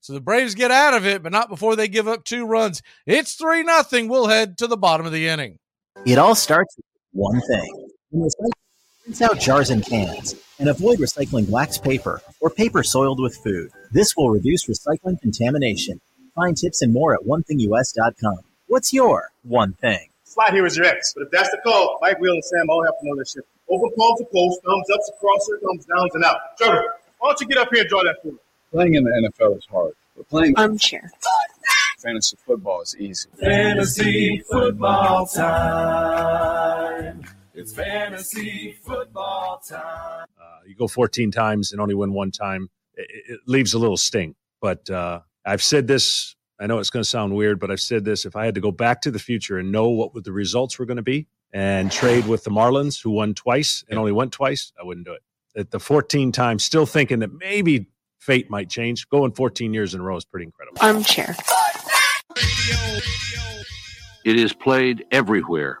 So the Braves get out of it, but not before they give up two runs. It's 3 nothing. We'll head to the bottom of the inning. It all starts with one thing. Rinse out jars and cans and avoid recycling wax paper or paper soiled with food. This will reduce recycling contamination. Find tips and more at onethingus.com. What's your one thing? Slide here is your ex. But if that's the call, Mike, Wheel and Sam all have to know this shit. Open palms to post, thumbs ups across crosser, thumbs downs and out. Trevor, why don't you get up here and draw that for me? Playing in the NFL is hard, but playing armchair fantasy football is easy. Fantasy football time. It's fantasy football time. Uh, you go 14 times and only win one time. It, it leaves a little sting. But uh, I've said this. I know it's going to sound weird, but I've said this. If I had to go back to the future and know what the results were going to be, and trade with the Marlins, who won twice and only went twice, I wouldn't do it. At the 14 times, still thinking that maybe fate might change. Going 14 years in a row is pretty incredible. Armchair. It is played everywhere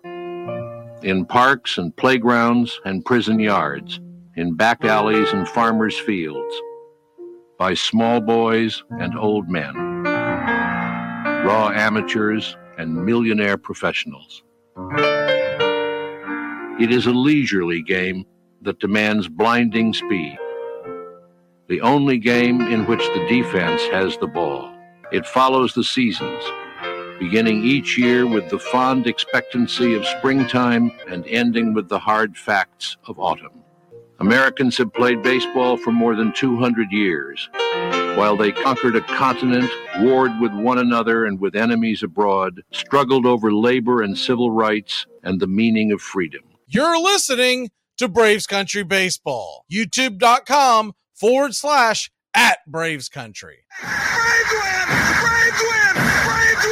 in parks and playgrounds and prison yards, in back alleys and farmers' fields, by small boys and old men, raw amateurs and millionaire professionals. It is a leisurely game that demands blinding speed. The only game in which the defense has the ball. It follows the seasons, beginning each year with the fond expectancy of springtime and ending with the hard facts of autumn. Americans have played baseball for more than 200 years. While they conquered a continent, warred with one another and with enemies abroad, struggled over labor and civil rights and the meaning of freedom. You're listening to Braves Country Baseball. YouTube.com forward slash at Braves Country. Braves win! Braves win! Braves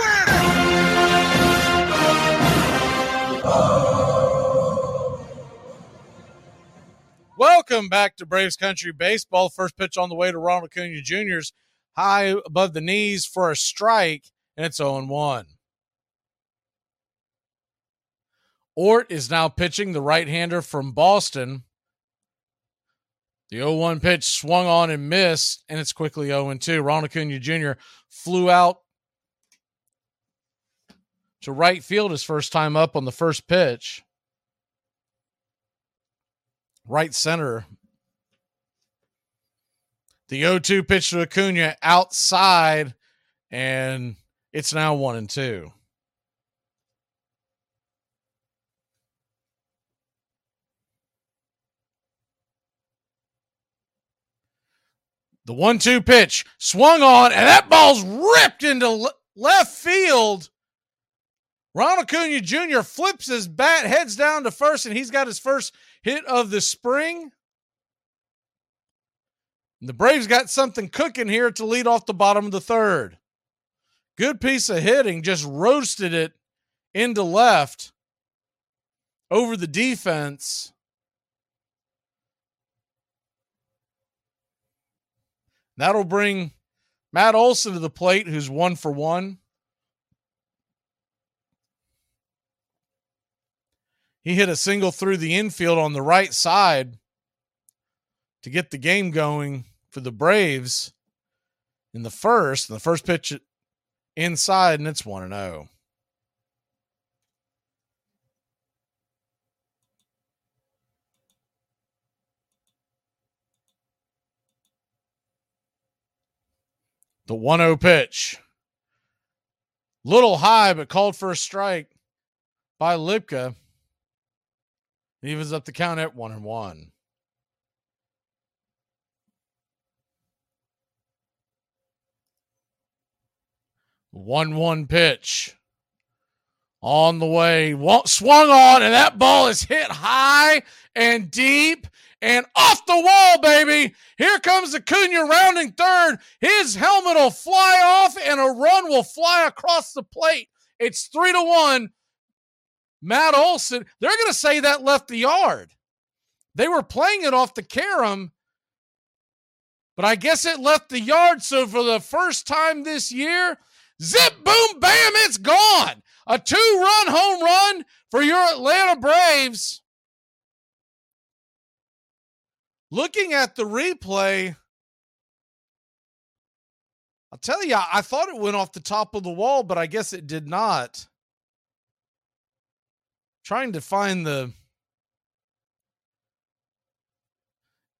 oh. Welcome back to Braves Country Baseball. First pitch on the way to Ronald Acuna Jr.'s high above the knees for a strike, and it's 0 1. Ort is now pitching the right hander from Boston. The 0 1 pitch swung on and missed, and it's quickly 0 2. Ronald Acuna Jr. flew out to right field his first time up on the first pitch. Right center. The 0 2 pitch to Acuna outside, and it's now 1 and 2. The one two pitch swung on, and that ball's ripped into le- left field. Ronald Acuna Jr. flips his bat, heads down to first, and he's got his first hit of the spring. The Braves got something cooking here to lead off the bottom of the third. Good piece of hitting, just roasted it into left over the defense. That'll bring Matt Olson to the plate, who's one for one. He hit a single through the infield on the right side to get the game going for the Braves in the first. And the first pitch inside, and it's 1 0. The 1 0 pitch. Little high, but called for a strike by Libka. Evens up the count at 1 and 1. One one pitch on the way, swung on, and that ball is hit high and deep and off the wall, baby. Here comes Acuna rounding third. His helmet will fly off and a run will fly across the plate. It's three to one. Matt Olson, they're going to say that left the yard. They were playing it off the carom, but I guess it left the yard. So for the first time this year, zip, boom, bam, it's gone. A two run home run for your Atlanta Braves. Looking at the replay, I'll tell you, I thought it went off the top of the wall, but I guess it did not. Trying to find the.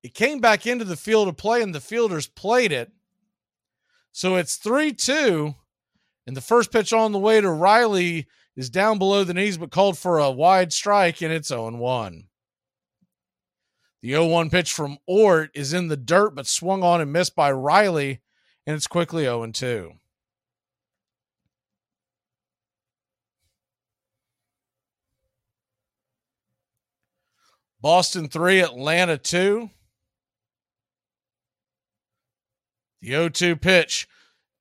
It came back into the field of play, and the fielders played it. So it's 3 2. And the first pitch on the way to Riley is down below the knees, but called for a wide strike, and it's 0 1. The 0 1 pitch from Ort is in the dirt, but swung on and missed by Riley, and it's quickly 0 2. Boston 3, Atlanta 2. The 0 2 pitch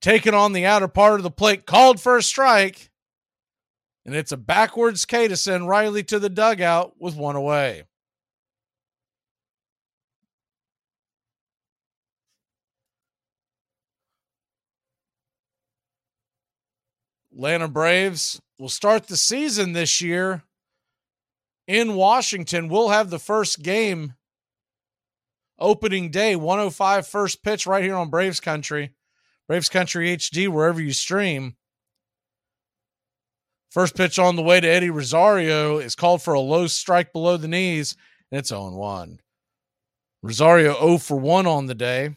taken on the outer part of the plate, called for a strike. And it's a backwards K to send Riley to the dugout with one away. Atlanta Braves will start the season this year in Washington. We'll have the first game opening day, 105 first pitch right here on Braves Country, Braves Country HD, wherever you stream. First pitch on the way to Eddie Rosario is called for a low strike below the knees, and it's 0 1. Rosario 0 for 1 on the day.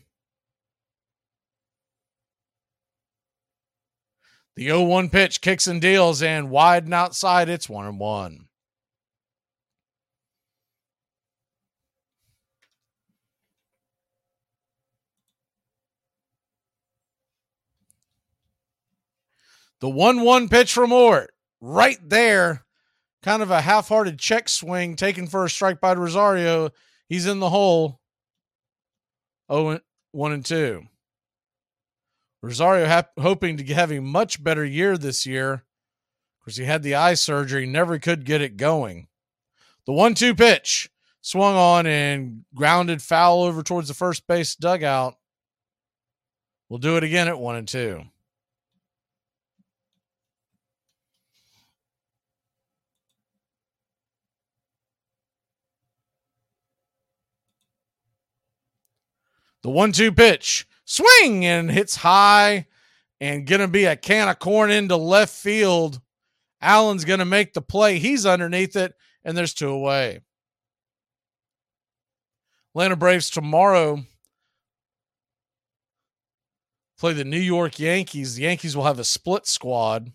The 0 1 pitch kicks and deals, and wide and outside, it's 1 and 1. The 1 1 pitch from Ort, right there. Kind of a half hearted check swing taken for a strike by Rosario. He's in the hole. 0 1 and 2. Rosario ha- hoping to have a much better year this year. Of course, he had the eye surgery, never could get it going. The 1 2 pitch swung on and grounded foul over towards the first base dugout. We'll do it again at 1 and 2. The one two pitch, swing and hits high and going to be a can of corn into left field. Allen's going to make the play. He's underneath it, and there's two away. Atlanta Braves tomorrow play the New York Yankees. The Yankees will have a split squad.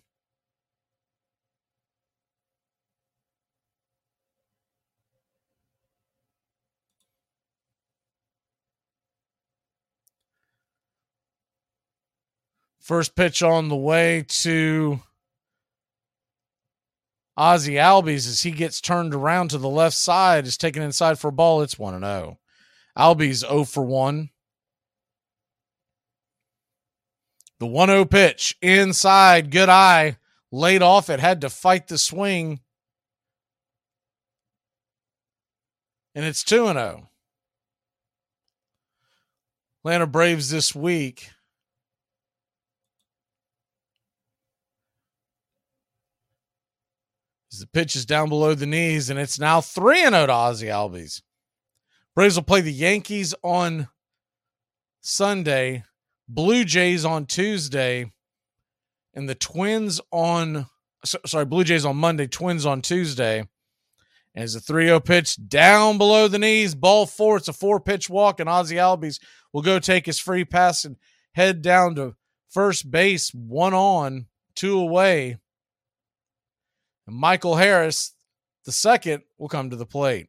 First pitch on the way to Ozzy Albies as he gets turned around to the left side, is taken inside for a ball. It's 1 0. Albies 0 for 1. The 1 0 pitch inside, good eye, laid off it, had to fight the swing. And it's 2 0. Atlanta Braves this week the pitch is down below the knees, and it's now 3 0 to Ozzy Albies. Braves will play the Yankees on Sunday, Blue Jays on Tuesday, and the Twins on, sorry, Blue Jays on Monday, Twins on Tuesday. As a 3 0 pitch down below the knees, ball four. It's a four pitch walk, and Ozzy Albies will go take his free pass and head down to first base, one on, two away. And Michael Harris, the second, will come to the plate.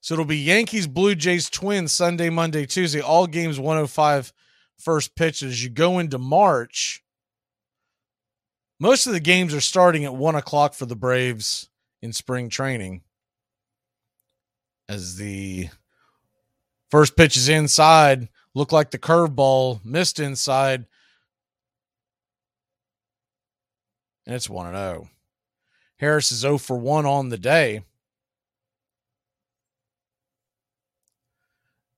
So it'll be Yankees, Blue Jays, Twins Sunday, Monday, Tuesday. All games 105 first pitch. As you go into March, most of the games are starting at one o'clock for the Braves in spring training. As the first pitch is inside, look like the curveball missed inside. And it's 1 0. Harris is 0 for 1 on the day.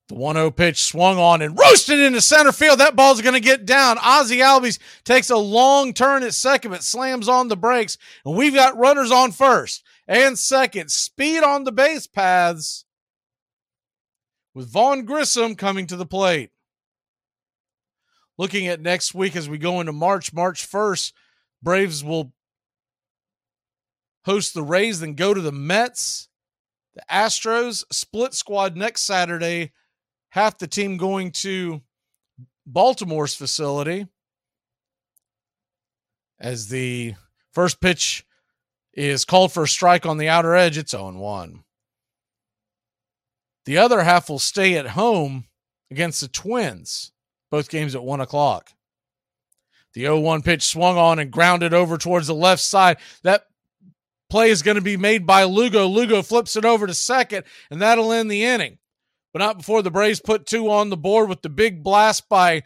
The 1 0 pitch swung on and roasted into center field. That ball's going to get down. Ozzy Albies takes a long turn at second, but slams on the brakes. And we've got runners on first and second. Speed on the base paths with Vaughn Grissom coming to the plate. Looking at next week as we go into March, March 1st, Braves will host the Rays, then go to the Mets, the Astros, split squad next Saturday. Half the team going to Baltimore's facility as the first pitch is called for a strike on the outer edge. It's 0 1. The other half will stay at home against the Twins, both games at 1 o'clock. The 0 1 pitch swung on and grounded over towards the left side. That play is going to be made by Lugo. Lugo flips it over to second, and that'll end the inning. but not before the Braves put two on the board with the big blast by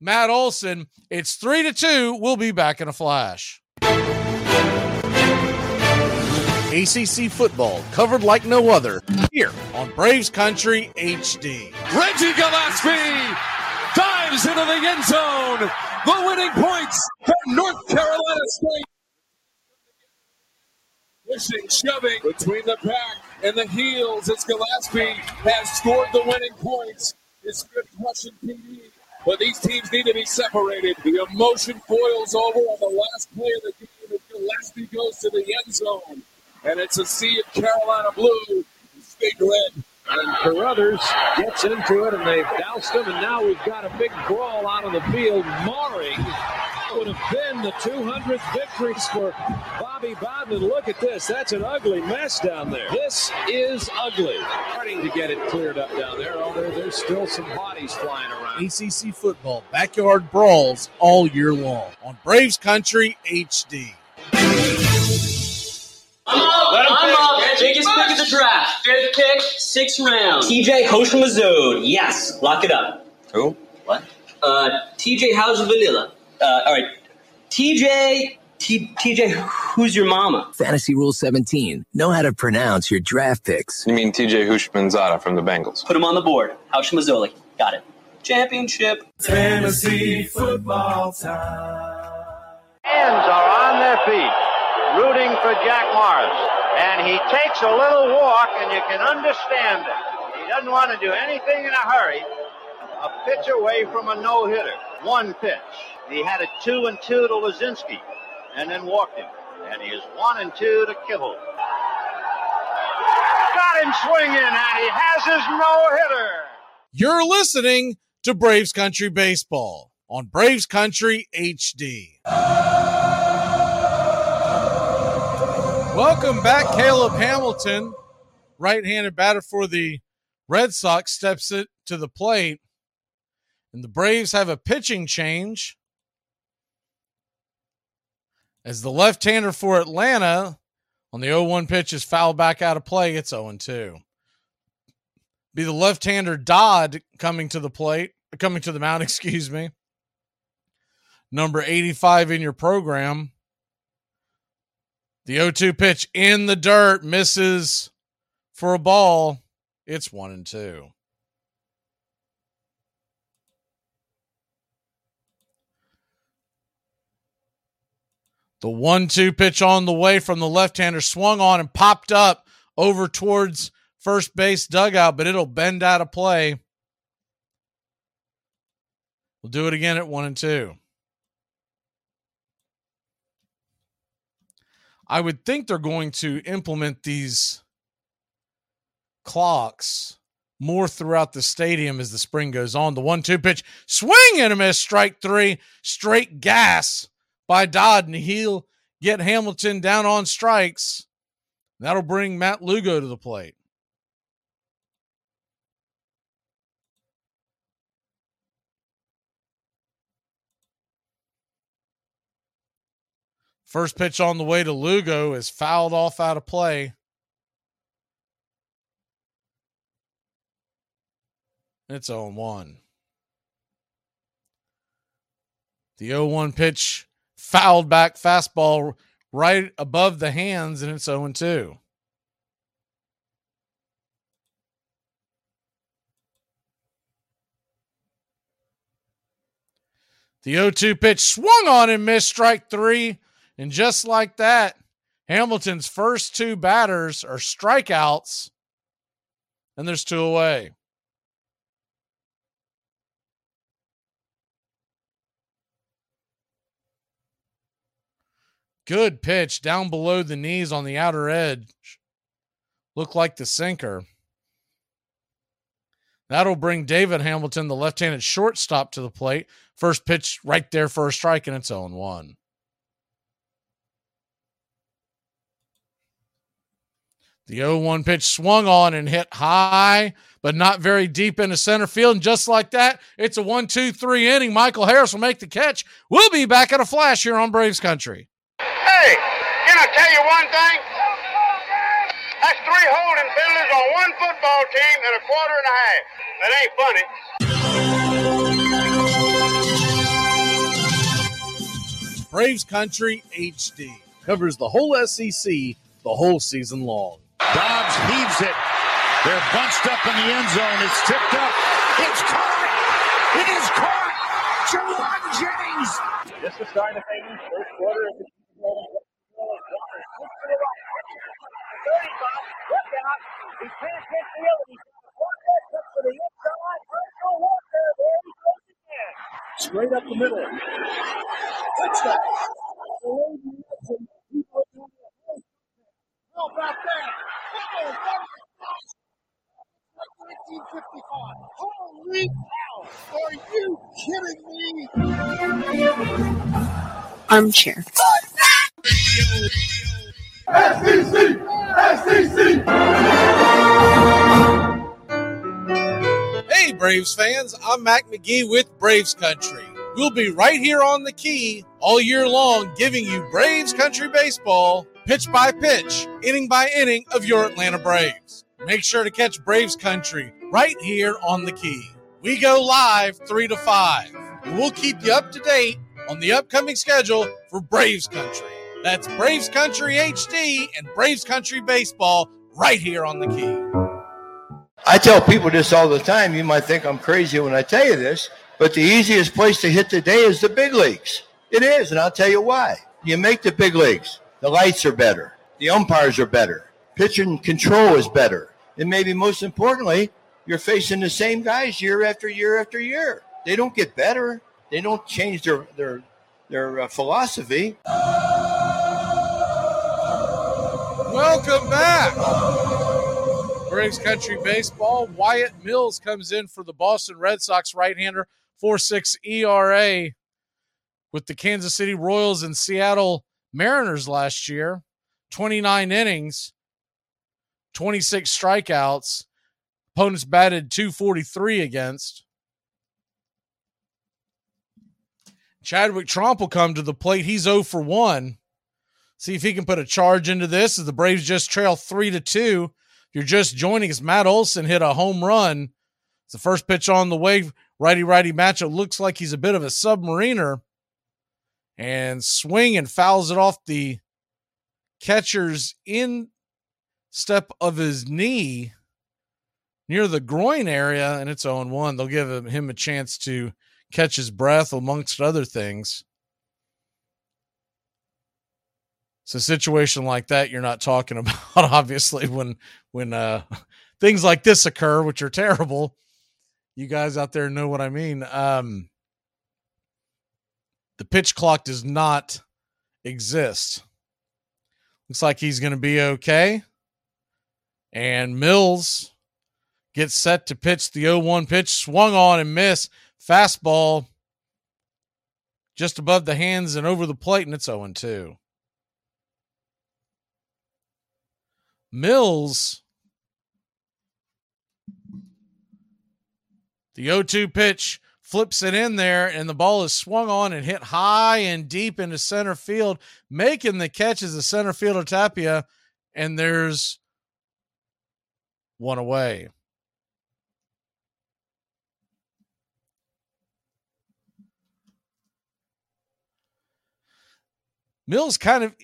Matt Olson. It's three to two. We'll be back in a flash. ACC football covered like no other here on Braves Country HD. Reggie Gillespie into the end zone. The winning points for North Carolina State. Pushing, shoving between the back and the heels as Gillespie has scored the winning points. His good Russian PD. But these teams need to be separated. The emotion boils over on the last play of the game as Gillespie goes to the end zone. And it's a sea of Carolina blue state red. And Carruthers gets into it, and they've doused him, and now we've got a big brawl out on the field. Marring would have been the 200th victories for Bobby Bowden. Look at this. That's an ugly mess down there. This is ugly. Starting to get it cleared up down there. There, there's still some bodies flying around. ACC football backyard brawls all year long on Braves Country HD. I'm up. I'm up. Biggest pick of the draft. Fifth pick, sixth round. TJ Houshmandzadeh. Yes, lock it up. Who? What? Uh, TJ How's Vanilla. Uh, all right. TJ. T- TJ, who's your mama? Fantasy Rule 17. Know how to pronounce your draft picks. You mean TJ Houshmandzadeh from the Bengals? Put him on the board. Houshmandzadeh. Got it. Championship. Fantasy football time. Hands are on their feet, rooting for Jack Morris. And he takes a little walk, and you can understand it. He doesn't want to do anything in a hurry. A pitch away from a no hitter. One pitch. He had a two and two to Luzinski, and then walked him. And he is one and two to Kittle. Got him swinging, and he has his no hitter. You're listening to Braves Country Baseball on Braves Country HD. Welcome back, Caleb Hamilton, right-handed batter for the Red Sox, steps it to the plate, and the Braves have a pitching change as the left-hander for Atlanta on the 0-1 pitch is fouled back out of play. It's 0-2 be the left-hander Dodd coming to the plate, coming to the mound, excuse me. Number 85 in your program. The 0-2 pitch in the dirt misses for a ball. It's 1 and 2. The 1-2 pitch on the way from the left-hander swung on and popped up over towards first base dugout, but it'll bend out of play. We'll do it again at one and two. I would think they're going to implement these clocks more throughout the stadium as the spring goes on. The one two pitch, swing and a miss, strike three, straight gas by Dodd, and he'll get Hamilton down on strikes. That'll bring Matt Lugo to the plate. First pitch on the way to Lugo is fouled off out of play. It's 0 1. The 0 1 pitch fouled back fastball right above the hands, and it's 0 2. The 0 2 pitch swung on and missed strike three. And just like that, Hamilton's first two batters are strikeouts, and there's two away. Good pitch down below the knees on the outer edge. Looked like the sinker. That'll bring David Hamilton, the left handed shortstop, to the plate. First pitch right there for a strike, and it's 0 1. The 0 1 pitch swung on and hit high, but not very deep into center field. And just like that, it's a 1 2 3 inning. Michael Harris will make the catch. We'll be back at a flash here on Braves Country. Hey, can I tell you one thing? That's three holding penalties on one one football team and a quarter and a half. That ain't funny. Braves Country HD covers the whole SEC the whole season long. Dobbs heaves it. They're bunched up in the end zone. It's tipped up. It's caught. It is caught. Jauan Jennings. Just the start of things. First quarter of the Look out. He can't get the other. He's Walker up to the inside. Herschel Walker. There he goes again. Straight up the middle. Touchdown. How about that? Oh, that was 1955. Holy cow! Are you kidding me? Armchair. Hey, Braves fans, I'm Mac McGee with Braves Country. We'll be right here on the key all year long, giving you Braves Country Baseball, pitch by pitch, inning by inning of your Atlanta Braves. Make sure to catch Braves Country right here on the key. We go live 3 to 5. And we'll keep you up to date on the upcoming schedule for Braves Country. That's Braves Country HD and Braves Country Baseball right here on the key. I tell people this all the time. You might think I'm crazy when I tell you this, but the easiest place to hit today is the big leagues. It is, and I'll tell you why. You make the big leagues. The lights are better. The umpires are better. Pitching control is better. And maybe most importantly, you're facing the same guys year after year after year. They don't get better. They don't change their their their uh, philosophy. Welcome back. Braves Country Baseball. Wyatt Mills comes in for the Boston Red Sox right-hander, 4.6 ERA with the Kansas City Royals and Seattle Mariners last year. 29 innings, 26 strikeouts. Opponents batted 243 against. Chadwick Tromp will come to the plate. He's 0 for 1. See if he can put a charge into this as the Braves just trail 3 to 2. You're just joining us, Matt Olson hit a home run. It's the first pitch on the way. Righty righty matchup. Looks like he's a bit of a submariner. And swing and fouls it off the catcher's in step of his knee near the groin area, and it's 0 1. They'll give him, him a chance to catch his breath, amongst other things. It's a situation like that you're not talking about, obviously, when when uh, things like this occur, which are terrible. You guys out there know what I mean. Um, the pitch clock does not exist. Looks like he's going to be okay. And Mills gets set to pitch the 0 1 pitch, swung on and missed. Fastball just above the hands and over the plate, and it's 0 2. Mills, the 0 2 pitch flips it in there, and the ball is swung on and hit high and deep into center field, making the catch as the center fielder Tapia, and there's one away. Mills kind of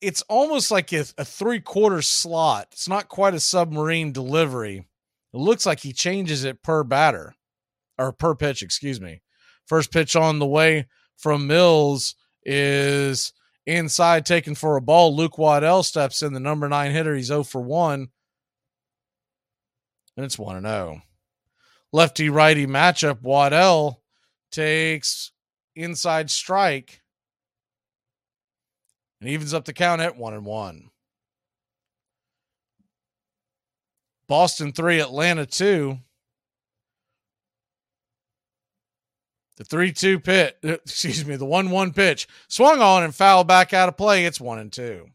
it's almost like a, a three quarter slot. It's not quite a submarine delivery. It looks like he changes it per batter or per pitch, excuse me. First pitch on the way from Mills is inside taken for a ball. Luke Waddell steps in, the number nine hitter. He's 0 for 1. And it's 1 0. Lefty righty matchup. Waddell takes inside strike and evens up the count at one and one. Boston three, Atlanta two. The three-two pit, excuse me, the one-one pitch swung on and fouled back out of play. It's one and two.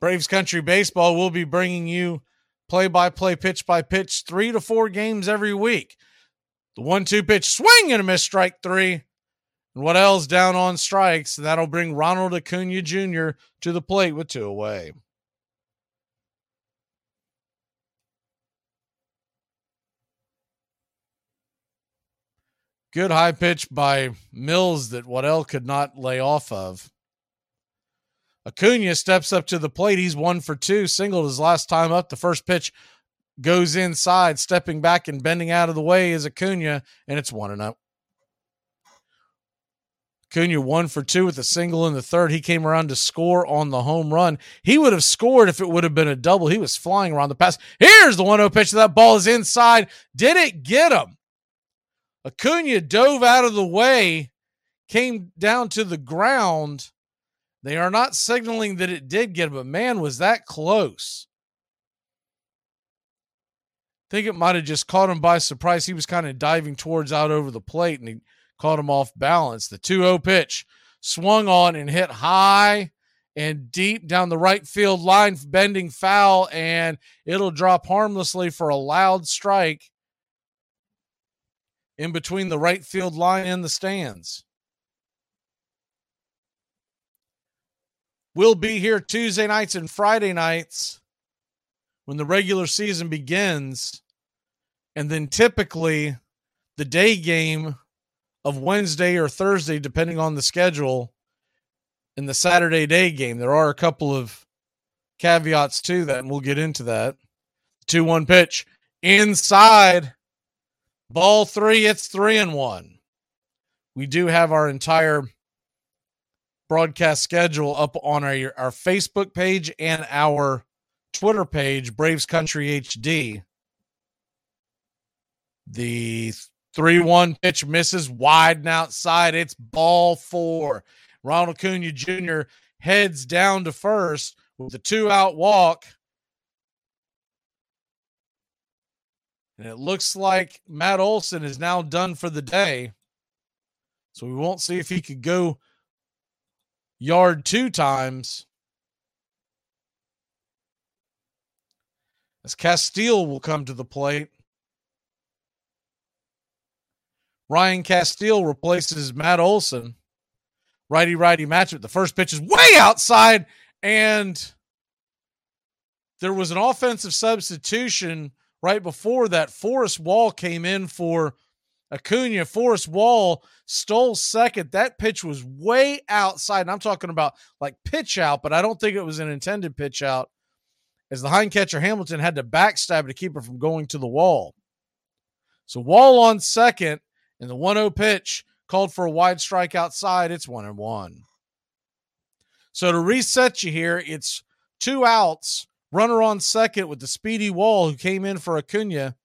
Braves Country Baseball will be bringing you play by play, pitch by pitch, three to four games every week. The one two pitch swing and a miss strike three. And Waddell's down on strikes, and that'll bring Ronald Acuna Jr. to the plate with two away. Good high pitch by Mills that Waddell could not lay off of. Acuna steps up to the plate. He's one for two, singled his last time up. The first pitch goes inside, stepping back and bending out of the way is Acuna, and it's one and up. Acuna one for two with a single in the third. He came around to score on the home run. He would have scored if it would have been a double. He was flying around the pass. Here's the 1 0 pitch. That ball is inside. Did it get him? Acuna dove out of the way, came down to the ground. They are not signaling that it did get him, but man, was that close. I think it might have just caught him by surprise. He was kind of diving towards out over the plate and he caught him off balance. The 2 0 pitch swung on and hit high and deep down the right field line, bending foul, and it'll drop harmlessly for a loud strike in between the right field line and the stands. We'll be here Tuesday nights and Friday nights when the regular season begins. And then typically the day game of Wednesday or Thursday, depending on the schedule, and the Saturday day game. There are a couple of caveats to that, and we'll get into that. 2 1 pitch inside ball three, it's three and one. We do have our entire broadcast schedule up on our, our Facebook page and our Twitter page, Braves Country HD. The 3 1 pitch misses wide and outside. It's ball four. Ronald Acuna Jr. heads down to first with a two out walk. And it looks like Matt Olson is now done for the day. So we won't see if he could go yard two times. As Casteel will come to the plate. Ryan Casteel replaces Matt Olson. Righty righty matchup. The first pitch is way outside, and there was an offensive substitution right before that. Forrest Wall came in for Acuna. Forrest Wall stole second. That pitch was way outside. And I'm talking about like pitch out, but I don't think it was an intended pitch out as the hind catcher Hamilton had to backstab to keep it from going to the wall. So Wall on second, and the 1 0 pitch called for a wide strike outside. It's 1 and 1. So to reset you here, it's two outs, runner on second with the speedy Wall who came in for Acuna.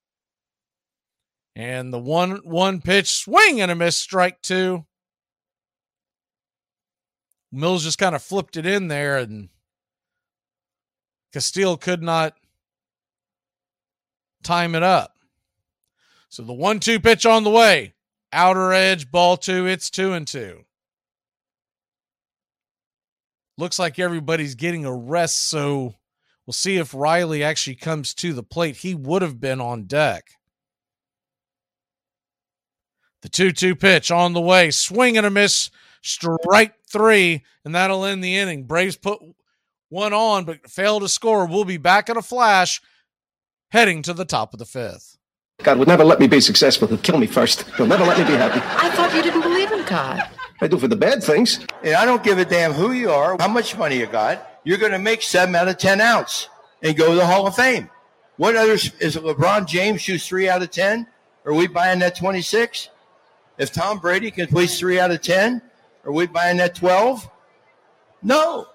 And the 1 1 pitch swing and a miss, strike two. Mills just kind of flipped it in there, and Casteel could not time it up. So the one two pitch on the way. Outer edge, ball two. It's two and two. Looks like everybody's getting a rest, so we'll see if Riley actually comes to the plate. He would have been on deck. The 2 2 pitch on the way. Swing and a miss. Strike three, and that'll end the inning. Braves put one on, but failed to score. We'll be back in a flash, heading to the top of the fifth. God would never let me be successful. He'll kill me first. He'll never let me be happy. I thought you didn't believe in God. I do for the bad things. And I don't give a damn who you are, how much money you got. You're going to make seven out of 10 outs and go to the Hall of Fame. What others is LeBron James shoots three out of 10? Are we buying that 26? If Tom Brady completes three out of 10, are we buying that 12? No.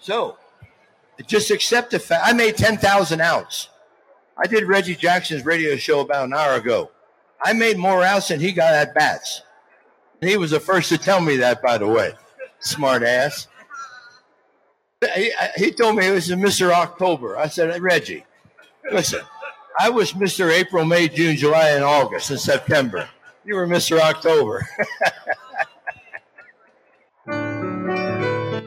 So just accept the fact. I made 10,000 outs. I did Reggie Jackson's radio show about an hour ago. I made more outs than he got at bats. He was the first to tell me that, by the way. Smart ass. He, told me it was Mr. October. I said, Reggie, listen, I was Mr. April, May, June, July, and August and September. You were Mr. October.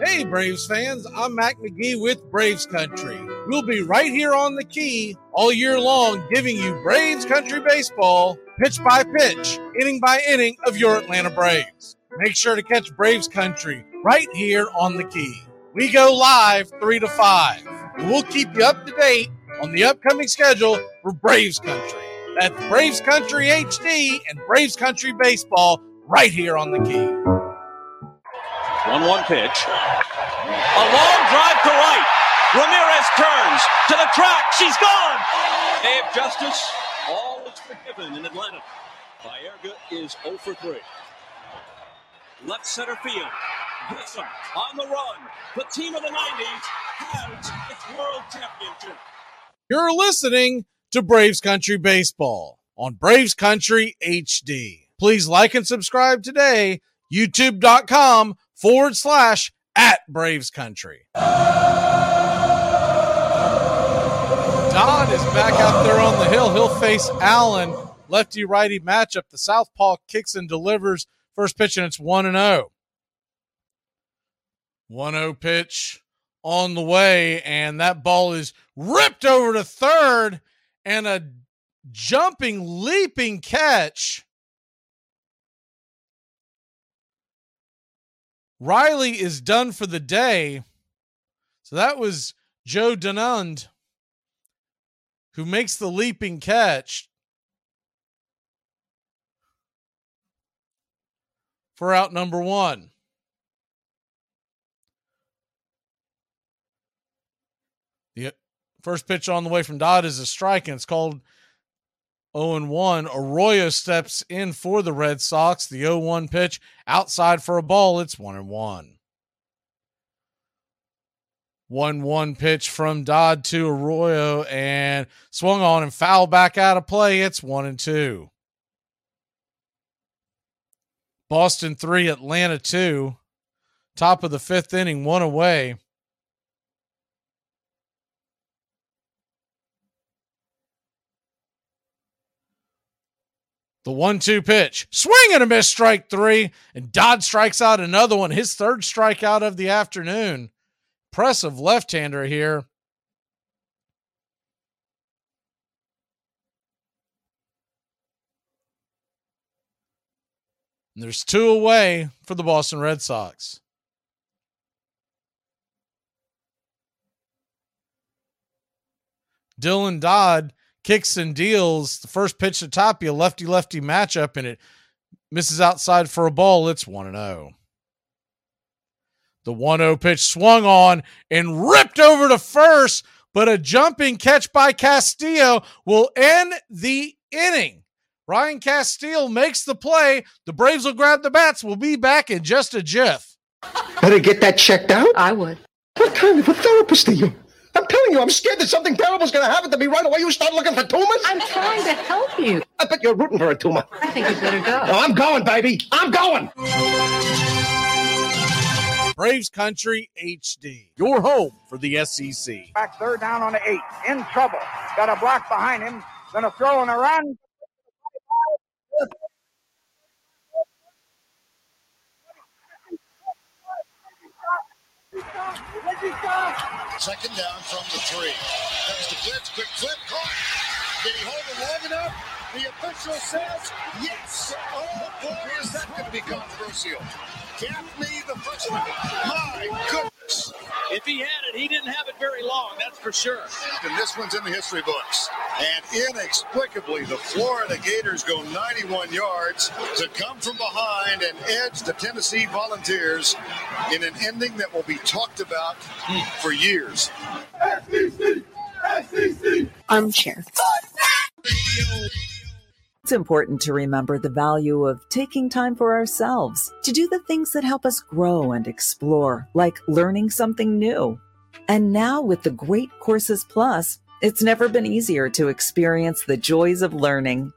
Hey, Braves fans, I'm Mac McGee with Braves Country. We'll be right here on the key all year long, giving you Braves Country baseball, pitch by pitch, inning by inning of your Atlanta Braves. make sure to catch Braves Country right here on the key. We go live 3 to 5. We'll keep you up to date on the upcoming schedule for Braves Country. That's Braves Country HD and Braves Country Baseball right here on the key. 1 1 pitch. A long drive to right. Ramirez turns to the track. She's gone. Dave Justice, all is forgiven in Atlanta. Baerga is 0 for 3. Left center field. On the run. The team of the 90s has its world championship. You're listening to Braves Country Baseball on Braves Country HD. Please like and subscribe today. YouTube.com forward slash at Braves Country. Dodd is back out there on the hill. He'll face Allen. Lefty righty matchup. The Southpaw kicks and delivers. First pitch, and it's 1 and 0. 1 0 pitch on the way, and that ball is ripped over to third, and a jumping, leaping catch. Riley is done for the day. So that was Joe Dunand who makes the leaping catch for out number one. The first pitch on the way from Dodd is a strike, and it's called 0 1. Arroyo steps in for the Red Sox. The 0 1 pitch outside for a ball. It's 1 1. 1 1 pitch from Dodd to Arroyo and swung on and foul back out of play. It's 1 and 2. Boston 3, Atlanta 2. Top of the fifth inning, one away. The one two pitch, swing and a miss, strike three. And Dodd strikes out another one, his third strikeout of the afternoon. Impressive left hander here. And there's two away for the Boston Red Sox. Dylan Dodd kicks and deals. The first pitch to Tapia, lefty lefty matchup, and it misses outside for a ball. It's 1 0. The 1 0 pitch swung on and ripped over to first, but a jumping catch by Castillo will end the inning. Ryan Castillo makes the play. The Braves will grab the bats. We'll be back in just a jiff. Better get that checked out. I would. What kind of a therapist are you? I'm telling you, I'm scared that something terrible is going to happen to me right away. You start looking for tumors? I'm trying to help you. I bet you're rooting for a tumor. I think you better go. No, I'm going, baby. I'm going. Braves Country HD, your home for the SEC. Back third down on the eight. In trouble. Got a block behind him. Gonna throw and a run. Second down from the three. Comes the blitz, quick flip, caught. Did he hold it long enough? The official says yes. Oh boy, is that going to be controversial. Gaffney, the freshman. My goodness. If he had it, he didn't have it very long, that's for sure. And this one's in the history books. And inexplicably, the Florida Gators go 91 yards to come from behind and edge the Tennessee Volunteers in an ending that will be talked about for years. Armchair. It's important to remember the value of taking time for ourselves to do the things that help us grow and explore, like learning something new. And now with the Great Courses Plus, it's never been easier to experience the joys of learning.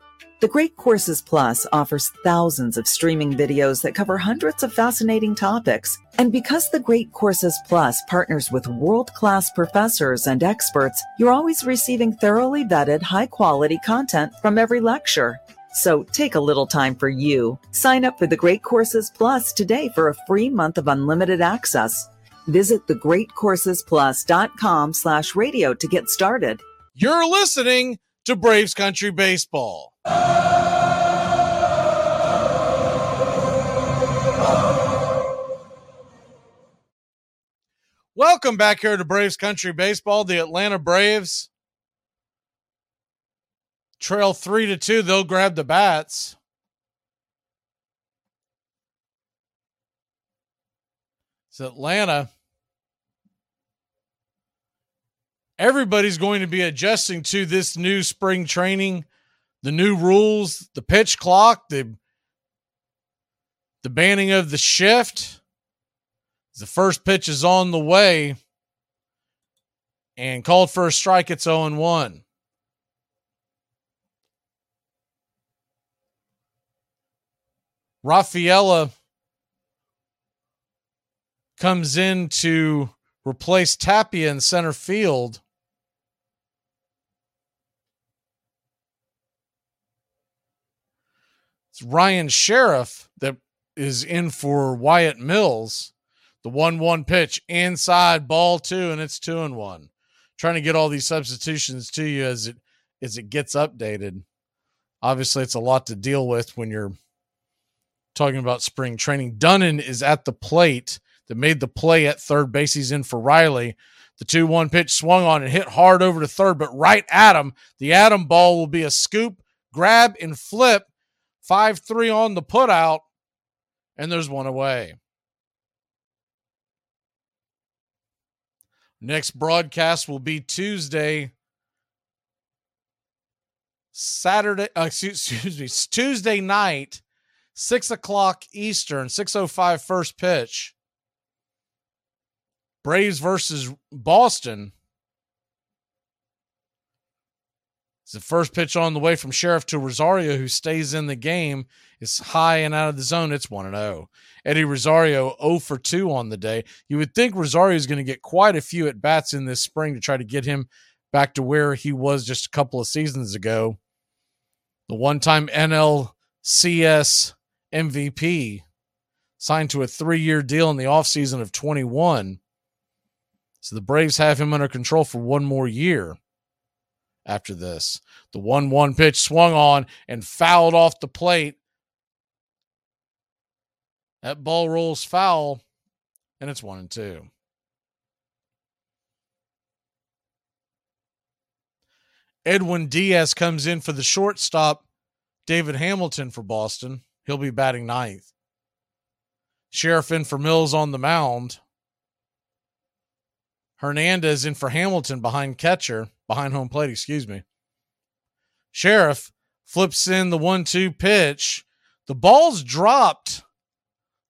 The Great Courses Plus offers thousands of streaming videos that cover hundreds of fascinating topics. And because the Great Courses Plus partners with world class professors and experts, you're always receiving thoroughly vetted, high quality content from every lecture. So take a little time for you. Sign up for the Great Courses Plus today for a free month of unlimited access. Visit thegreatcoursesplus.com slash radio to get started. You're listening to Braves Country Baseball. Welcome back here to Braves Country Baseball. The Atlanta Braves trail three to two. They'll grab the bats. It's Atlanta. Everybody's going to be adjusting to this new spring training the new rules, the pitch clock, the the banning of the shift. The first pitch is on the way and called for a strike. It's 0 1. Rafaela comes in to replace Tapia in center field. It's Ryan Sherriff that is in for Wyatt Mills. The 1 1 pitch inside ball two, and it's two and one. Trying to get all these substitutions to you as it as it gets updated. Obviously, it's a lot to deal with when you're talking about spring training. Dunand is at the plate that made the play at third base. He's in for Riley. The 2 1 pitch swung on and hit hard over to third, but right at him. The Adam ball will be a scoop, grab, and flip. 5 3 on the putout, and there's one away. Next broadcast will be Tuesday, Saturday, uh, excuse, excuse me, Tuesday night, 6 o'clock Eastern, 6.05 first pitch. Braves versus Boston. It's the first pitch on the way from Sherriff to Rosario, who stays in the game. It's high and out of the zone. It's 1 0. Eddie Rosario 0 for 2 on the day. You would think Rosario is going to get quite a few at bats in this spring to try to get him back to where he was just a couple of seasons ago. The one time NLCS MVP signed to a three year deal in the offseason of 21. So the Braves have him under control for one more year after this. The 1 1 pitch swung on and fouled off the plate. That ball rolls foul, and it's 1 and 2. Edwin Diaz comes in for the shortstop, David Hamilton for Boston. He'll be batting ninth. Sherriff in for Mills on the mound. Hernandez in for Hamilton behind catcher, behind home plate, excuse me. Sherriff flips in the one two pitch. The ball's dropped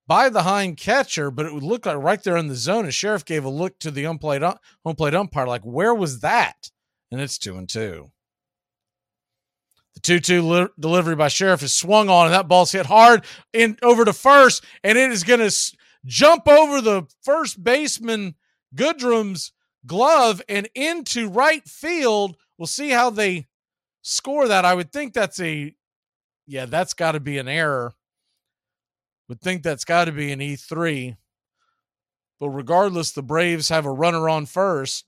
by the hind catcher, but it would look like right there in the zone. And Sherriff gave a look to the home plate, uh, home plate umpire, like, where was that? And it's two and two. The 2 2 li- delivery by Sherriff is swung on, and that ball's hit hard in over to first, and it is going to s- jump over the first baseman Goodrum's glove and into right field. We'll see how they score that. I would think that's a, yeah, that's got to be an error. Would think that's got to be an E3. But regardless, the Braves have a runner on first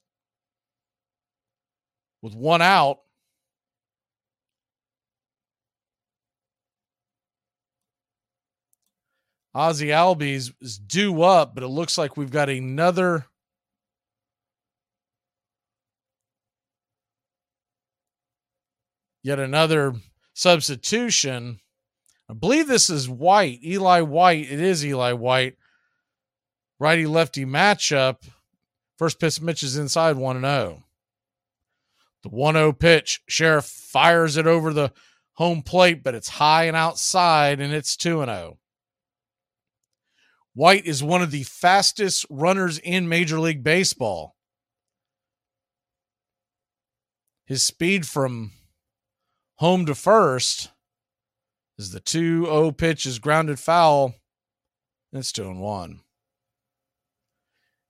with one out. Ozzy Albies is due up, but it looks like we've got another yet another substitution. I believe this is White, Eli White. It is Eli White. Righty lefty matchup. First pitch Mitch is inside 1 0. The 1 0 pitch, Sherriff fires it over the home plate, but it's high and outside, and it's 2 0. White is one of the fastest runners in Major League Baseball. His speed from home to first is the 2 0 pitch is grounded foul. And it's 2 and 1.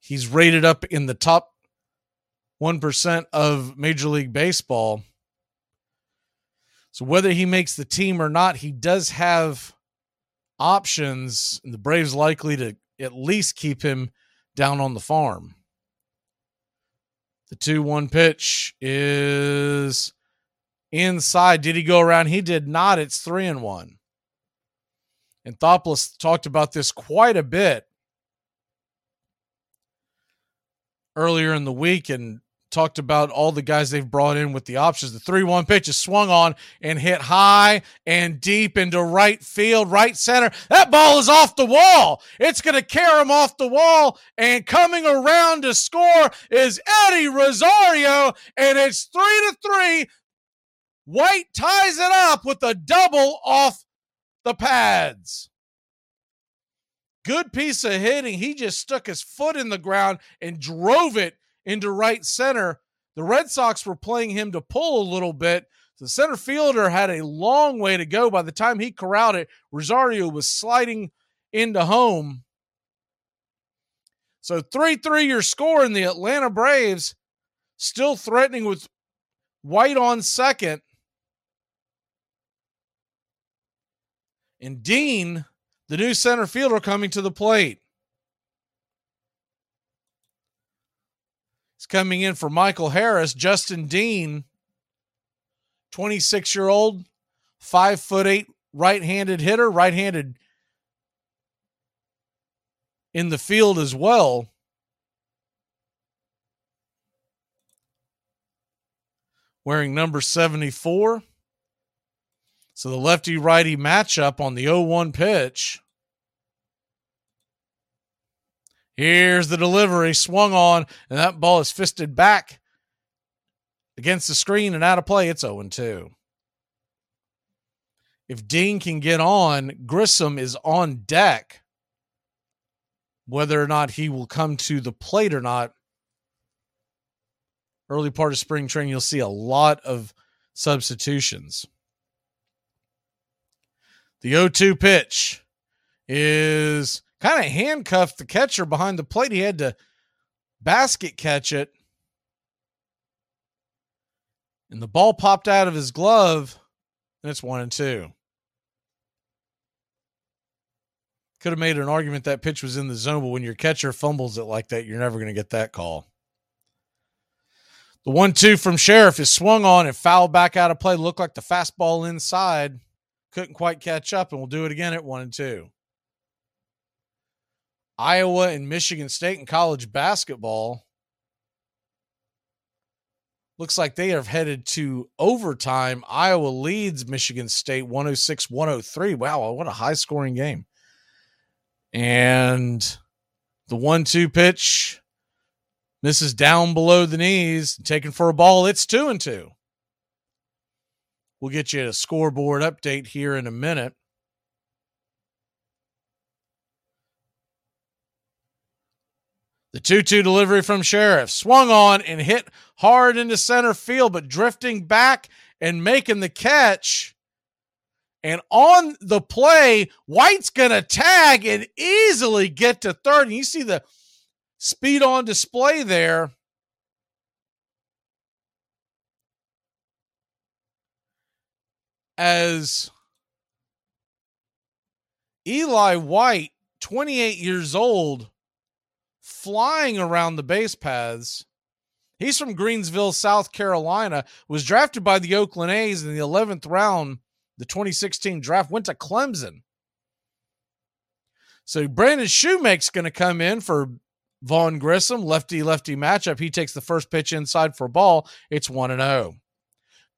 He's rated up in the top 1% of Major League Baseball. So whether he makes the team or not, he does have options. And the Braves likely to at least keep him down on the farm. The 2 1 pitch is inside. Did he go around? He did not. It's 3 and 1. Anthopoulos talked about this quite a bit earlier in the week and talked about all the guys they've brought in with the options. The 3 1 pitch is swung on and hit high and deep into right field, right center. That ball is off the wall. It's going to carry him off the wall. And coming around to score is Eddie Rosario. And it's 3 to 3. White ties it up with a double off the pads. Good piece of hitting. He just stuck his foot in the ground and drove it into right center. The Red Sox were playing him to pull a little bit. The center fielder had a long way to go. By the time he corralled it, Rosario was sliding into home. So 3 3 your score in the Atlanta Braves, still threatening with White on second. And Dean, the new center fielder, coming to the plate. He's coming in for Michael Harris. Justin Dean, 26 year old, five foot eight right handed hitter, right handed in the field as well. Wearing number 74. So the lefty righty matchup on the 0 1 pitch. Here's the delivery, swung on, and that ball is fisted back against the screen and out of play. It's 0 2. If Dean can get on, Grissom is on deck. Whether or not he will come to the plate or not, early part of spring training, you'll see a lot of substitutions. The 0 2 pitch is kind of handcuffed the catcher behind the plate. He had to basket catch it. And the ball popped out of his glove, and it's one and two. Could have made an argument that pitch was in the zone, but when your catcher fumbles it like that, you're never going to get that call. The one two from Sherriff is swung on and fouled back out of play. Looked like the fastball inside. Couldn't quite catch up, and we'll do it again at one and two. Iowa and Michigan State in college basketball. Looks like they have headed to overtime. Iowa leads Michigan State 106 103. Wow, what a high scoring game. And the one two pitch misses down below the knees, taken for a ball. It's two and two. We'll get you a scoreboard update here in a minute. The 2 2 delivery from Sherriff swung on and hit hard into center field, but drifting back and making the catch. And on the play, White's going to tag and easily get to third. And you see the speed on display there. As Eli White, 28 years old, flying around the base paths. He's from Greensville, South Carolina, was drafted by the Oakland A's in the 11th round, the 2016 draft, went to Clemson. So Braden Shewmake's going to come in for Vaughn Grissom, lefty lefty matchup. He takes the first pitch inside for a ball. It's 1 and 0.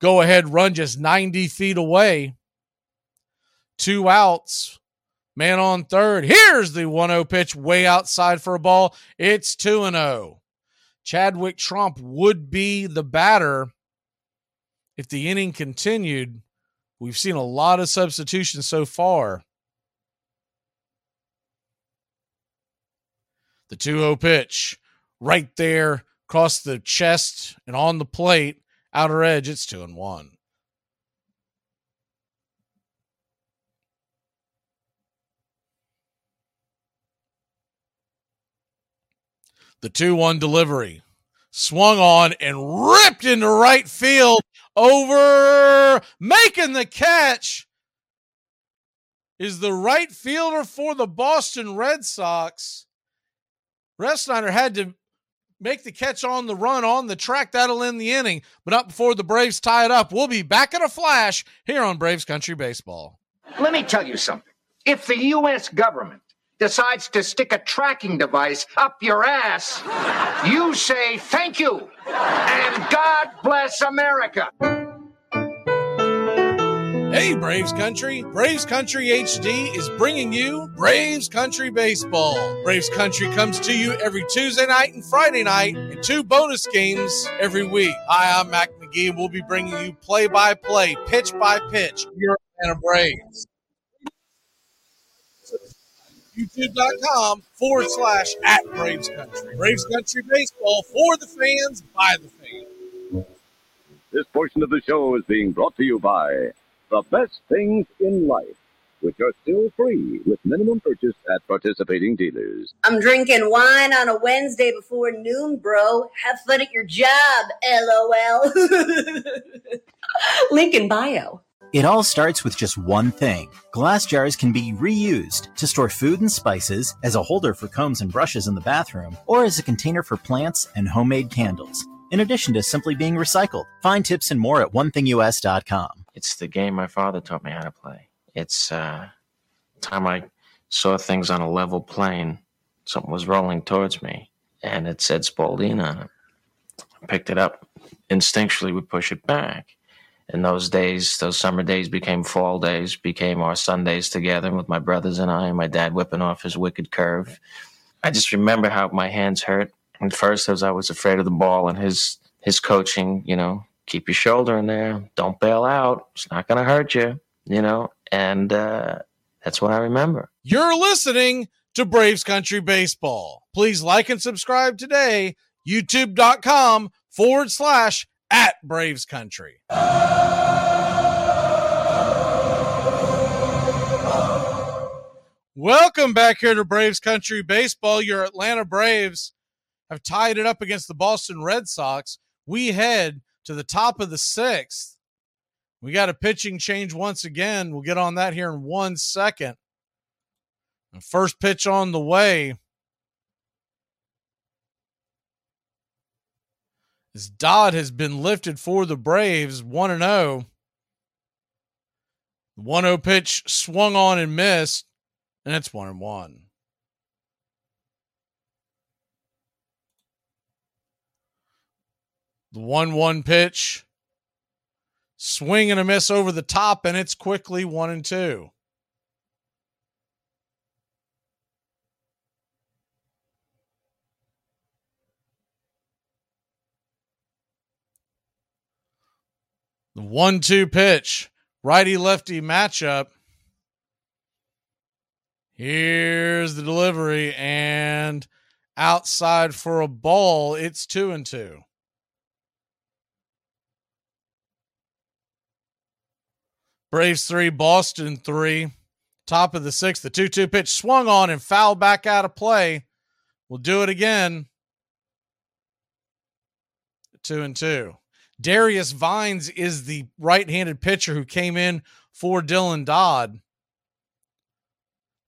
Go ahead run just 90 feet away. Two outs. Man on third. Here's the 1 0 pitch way outside for a ball. It's 2 0. Chadwick Tromp would be the batter if the inning continued. We've seen a lot of substitutions so far. The 2 0 pitch right there across the chest and on the plate, outer edge. It's 2 and 1. The 2 1 delivery swung on and ripped into right field over making the catch is the right fielder for the Boston Red Sox. Refsnyder had to make the catch on the run on the track. That'll end the inning, but not before the Braves tie it up. We'll be back in a flash here on Braves Country Baseball. Let me tell you something. If the U.S. government decides to stick a tracking device up your ass, you say thank you and God bless America. Hey, Braves Country! Braves Country HD is bringing you Braves Country Baseball. Braves Country comes to you every Tuesday night and Friday night, and two bonus games every week. Hi, I'm Mac McGee, and we'll be bringing you play by play, pitch by pitch, your Atlanta Braves. YouTube.com forward slash at Braves Country. Braves Country Baseball for the fans, by the fans. This portion of the show is being brought to you by the best things in life, which are still free with minimum purchase at participating dealers. I'm drinking wine on a Wednesday before noon, bro. Have fun at your job, lol. Link in bio. It all starts with just one thing. Glass jars can be reused to store food and spices, as a holder for combs and brushes in the bathroom, or as a container for plants and homemade candles. In addition to simply being recycled, find tips and more at onethingus.com. It's the game my father taught me how to play. It's uh, time I saw things on a level plane. Something was rolling towards me, and it said Spalding on it. I picked it up. Instinctually, we push it back. And those days, those summer days became fall days, became our Sundays together with my brothers and I, and my dad whipping off his wicked curve. I just remember how my hands hurt. At first, as I was afraid of the ball and his his coaching, you know, keep your shoulder in there, don't bail out. It's not going to hurt you, you know. And uh, that's what I remember. You're listening to Braves Country Baseball. Please like and subscribe today. YouTube.com forward slash at Braves Country. Welcome back here to Braves Country Baseball. Your Atlanta Braves have tied it up against the Boston Red Sox. We head to the top of the sixth. We got a pitching change once again. We'll get on that here in one second. The first pitch on the way. As Dodd has been lifted for the Braves 1 0. The 1 0 pitch swung on and missed, and it's 1 1. The 1 1 pitch, swing and a miss over the top, and it's quickly 1 and 2. The 1 2 pitch, righty lefty matchup. Here's the delivery and outside for a ball. It's 2 and 2. Braves three, Boston three. Top of the sixth, the 2 2 pitch swung on and fouled back out of play. We'll do it again. Two and two. Darius Vines is the right handed pitcher who came in for Dylan Dodd.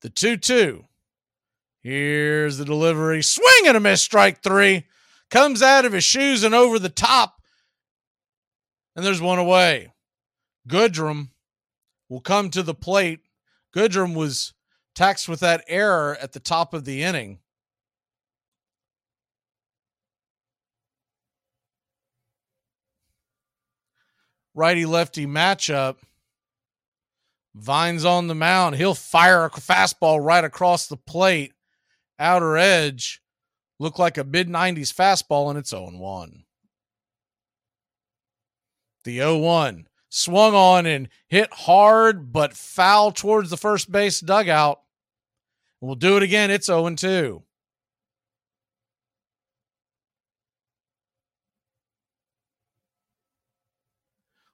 The 2 2. Here's the delivery. Swing and a miss, strike three. Comes out of his shoes and over the top. And there's one away. Goodrum will come to the plate. Goodrum was taxed with that error at the top of the inning. Righty lefty matchup. Vines on the mound. He'll fire a fastball right across the plate. Outer edge. Look like a mid 90s fastball, and it's 0 1. The 0 1 swung on and hit hard, but foul towards the first base dugout. We'll do it again. It's 0 2.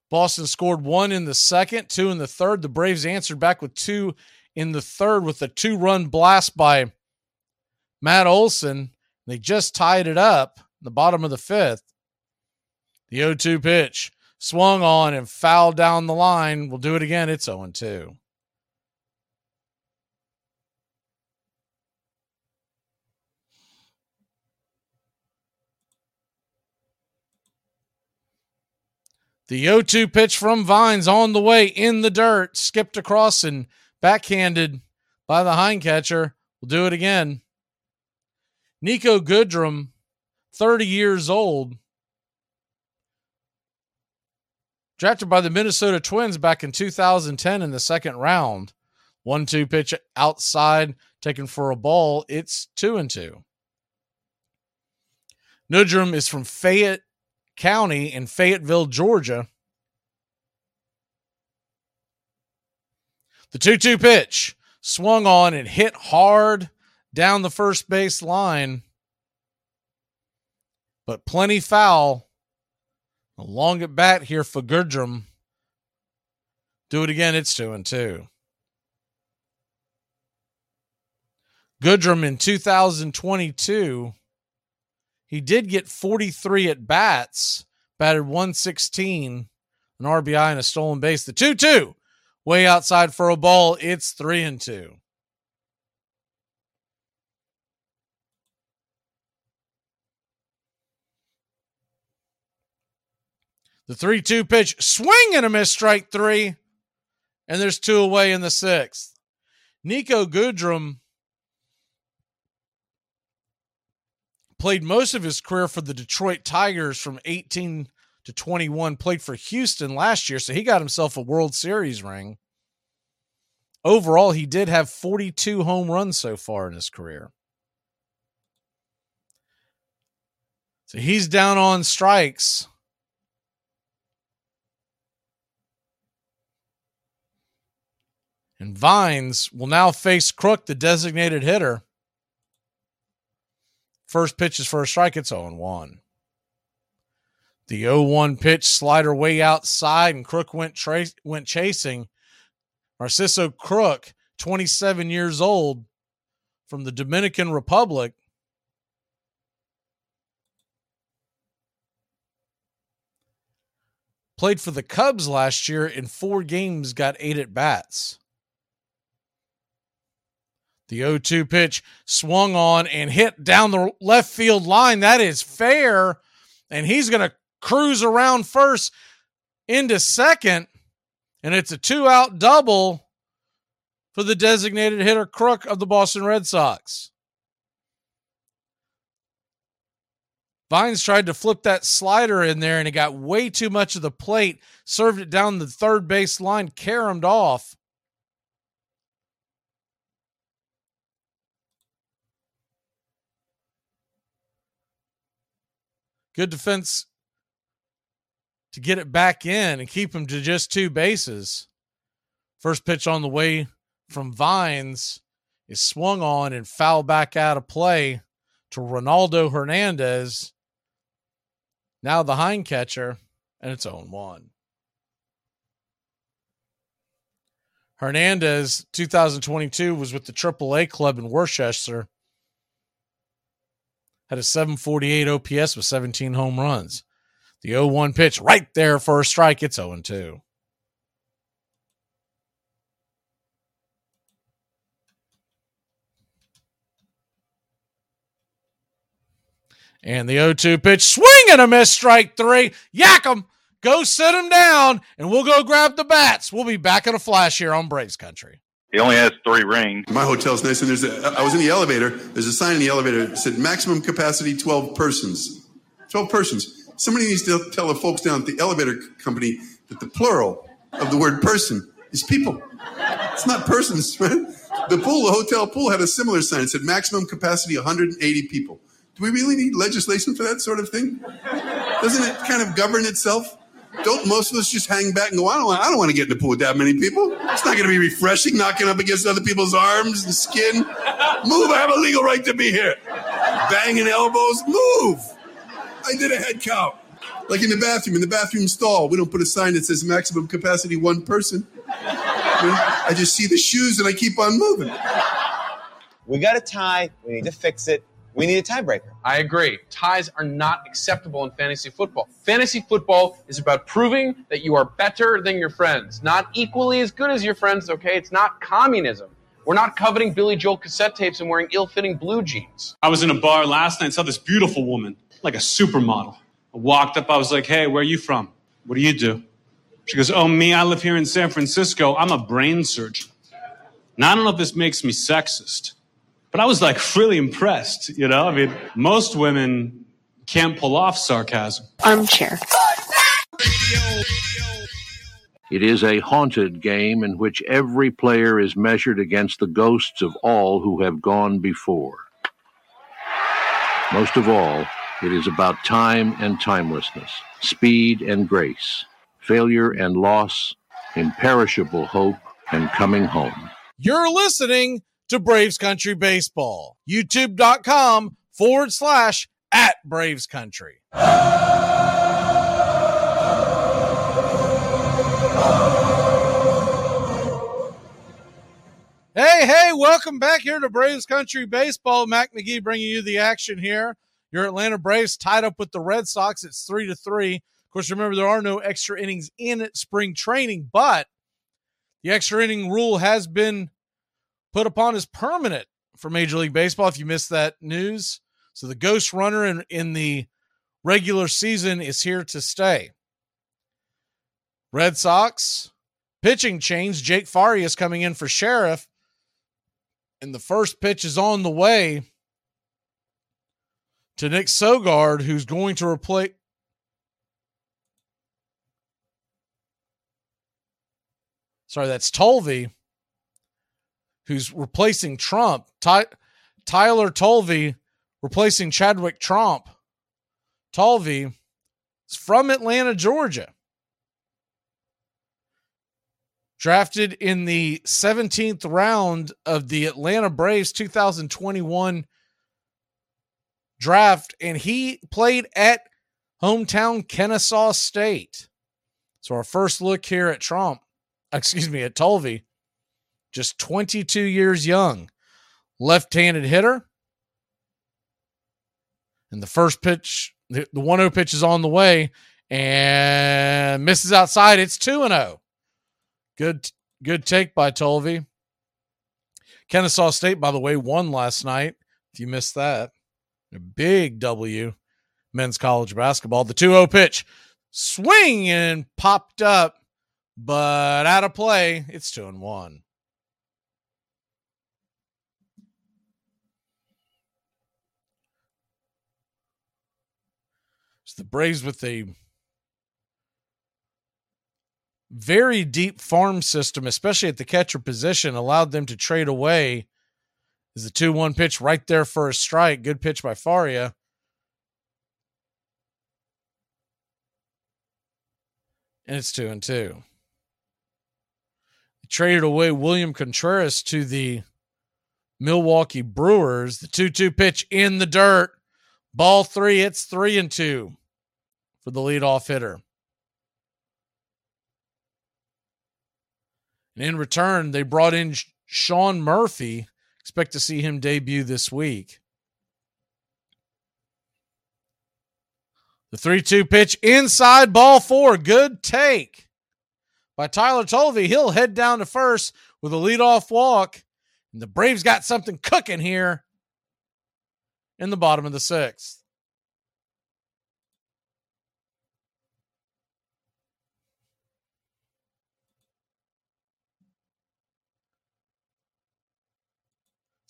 Boston scored one in the second, two in the third. The Braves answered back with two in the third with a two run blast by Matt Olson. They just tied it up in the bottom of the fifth. The 0 2 pitch swung on and fouled down the line. We'll do it again. It's 0 2. The 0 2 pitch from Vines on the way in the dirt, skipped across and backhanded by the hind catcher. We'll do it again. Niko Goodrum, 30 years old, drafted by the Minnesota Twins back in 2010 in the second round. One two pitch outside, taken for a ball. It's two and two. Goodrum is from Fayette County in Fayetteville, Georgia. The 2 2 pitch swung on and hit hard down the first base line, but plenty foul. A long at bat here for Goodrum. Do it again. It's 2 and 2. Goodrum in 2022, he did get 43 at bats, batted 116, an RBI and a stolen base. The 2 2, way outside for a ball. It's 3 and 2. The 3 2 pitch, swing and a miss, strike three. And there's two away in the sixth. Niko Goodrum played most of his career for the Detroit Tigers from 18 to 21, played for Houston last year, so he got himself a World Series ring. Overall, he did have 42 home runs so far in his career. So he's down on strikes. And Vines will now face Crook, the designated hitter. First pitch is for a strike. It's 0 1. The 0 1 pitch, slider way outside, and Crook went, tra- went chasing. Narciso Crook, 27 years old, from the Dominican Republic. Played for the Cubs last year in four games, got eight at bats. The 0 2 pitch swung on and hit down the left field line. That is fair. And he's going to cruise around first into second. And it's a two out double for the designated hitter Crook of the Boston Red Sox. Vines tried to flip that slider in there and it got way too much of the plate, served it down the third base line, caromed off. Good defense to get it back in and keep him to just two bases. First pitch on the way from Vines is swung on and foul back out of play to Ronaldo Hernandez. Now the hind catcher, and it's 0 1. Hernandez, 2022, was with the AAA club in Worcester had a 748 OPS with 17 home runs. The 0 1 pitch right there for a strike. It's 0 2. And the 0 2 pitch, swing and a miss, strike three. Yak him. Go sit him down, and we'll go grab the bats. We'll be back in a flash here on Braves Country. He only has three rings. My hotel's nice, and there's a, I was in the elevator. There's a sign in the elevator that said maximum capacity 12 persons. 12 persons. Somebody needs to tell the folks down at the elevator company that the plural of the word person is people. It's not persons, right? The pool, the hotel pool had a similar sign. It said maximum capacity 180 people. Do we really need legislation for that sort of thing? Doesn't it kind of govern itself? Don't most of us just hang back and go, I don't, want, I don't want to get in the pool with that many people. It's not going to be refreshing knocking up against other people's arms and skin. Move, I have a legal right to be here. Banging elbows, move. I did a head count. Like in the bathroom, in the bathroom stall, we don't put a sign that says maximum capacity one person. I just see the shoes and I keep on moving. We got a tie. We need to fix it. We need a tiebreaker. I agree. Ties are not acceptable in fantasy football. Fantasy football is about proving that you are better than your friends, not equally as good as your friends, okay? It's not communism. We're not coveting Billy Joel cassette tapes and wearing ill fitting blue jeans. I was in a bar last night and saw this beautiful woman, like a supermodel. I walked up, I was like, hey, where are you from? What do you do? She goes, oh, me, I live here in San Francisco. I'm a brain surgeon. Now, I don't know if this makes me sexist, But I was like really impressed, you know? I mean, most women can't pull off sarcasm. Armchair. It is a haunted game in which every player is measured against the ghosts of all who have gone before. Most of all, it is about time and timelessness, speed and grace, failure and loss, imperishable hope and coming home. You're listening to Braves Country Baseball. YouTube.com forward slash at Braves Country. Hey, hey, welcome back here to Braves Country Baseball. Mac McGee bringing you the action here. Your Atlanta Braves tied up with the Red Sox. It's three to three. Of course, remember there are no extra innings in spring training, but the extra inning rule has been put upon as permanent for Major League Baseball. If you missed that news, so the ghost runner in, in the regular season is here to stay. Red Sox pitching change. Jake Farias coming in for Sherriff and the first pitch is on the way to Nick Sogard, who's going to replace. Sorry, that's Tolve, who's replacing Tromp. Ty- Tyler Tolve replacing Chadwick Tromp. Tolve is from Atlanta, Georgia drafted in the 17th round of the Atlanta Braves 2021 draft, and he played at hometown Kennesaw State. So our first look here at Tromp, excuse me, at Tolve, just 22 years young, left-handed hitter. And the first pitch, the 1-0 pitch is on the way and misses outside. It's 2 0. Good good take by Tolve. Kennesaw State, by the way, won last night. If you missed that, a big W men's college basketball. The 2 0 pitch, swing and popped up, but out of play. It's 2 and 1. The Braves with a very deep farm system, especially at the catcher position, allowed them to trade away. Is the 2 1 pitch right there for a strike? Good pitch by Faria. And it's 2 and 2. They traded away William Contreras to the Milwaukee Brewers. The 2 2 pitch in the dirt. Ball three. It's 3 and 2 for the leadoff hitter. And in return, they brought in Sean Murphy. Expect to see him debut this week. The 3 2 pitch inside ball four. Good take by Tyler Tolve. He'll head down to first with a leadoff walk. And the Braves got something cooking here in the bottom of the sixth.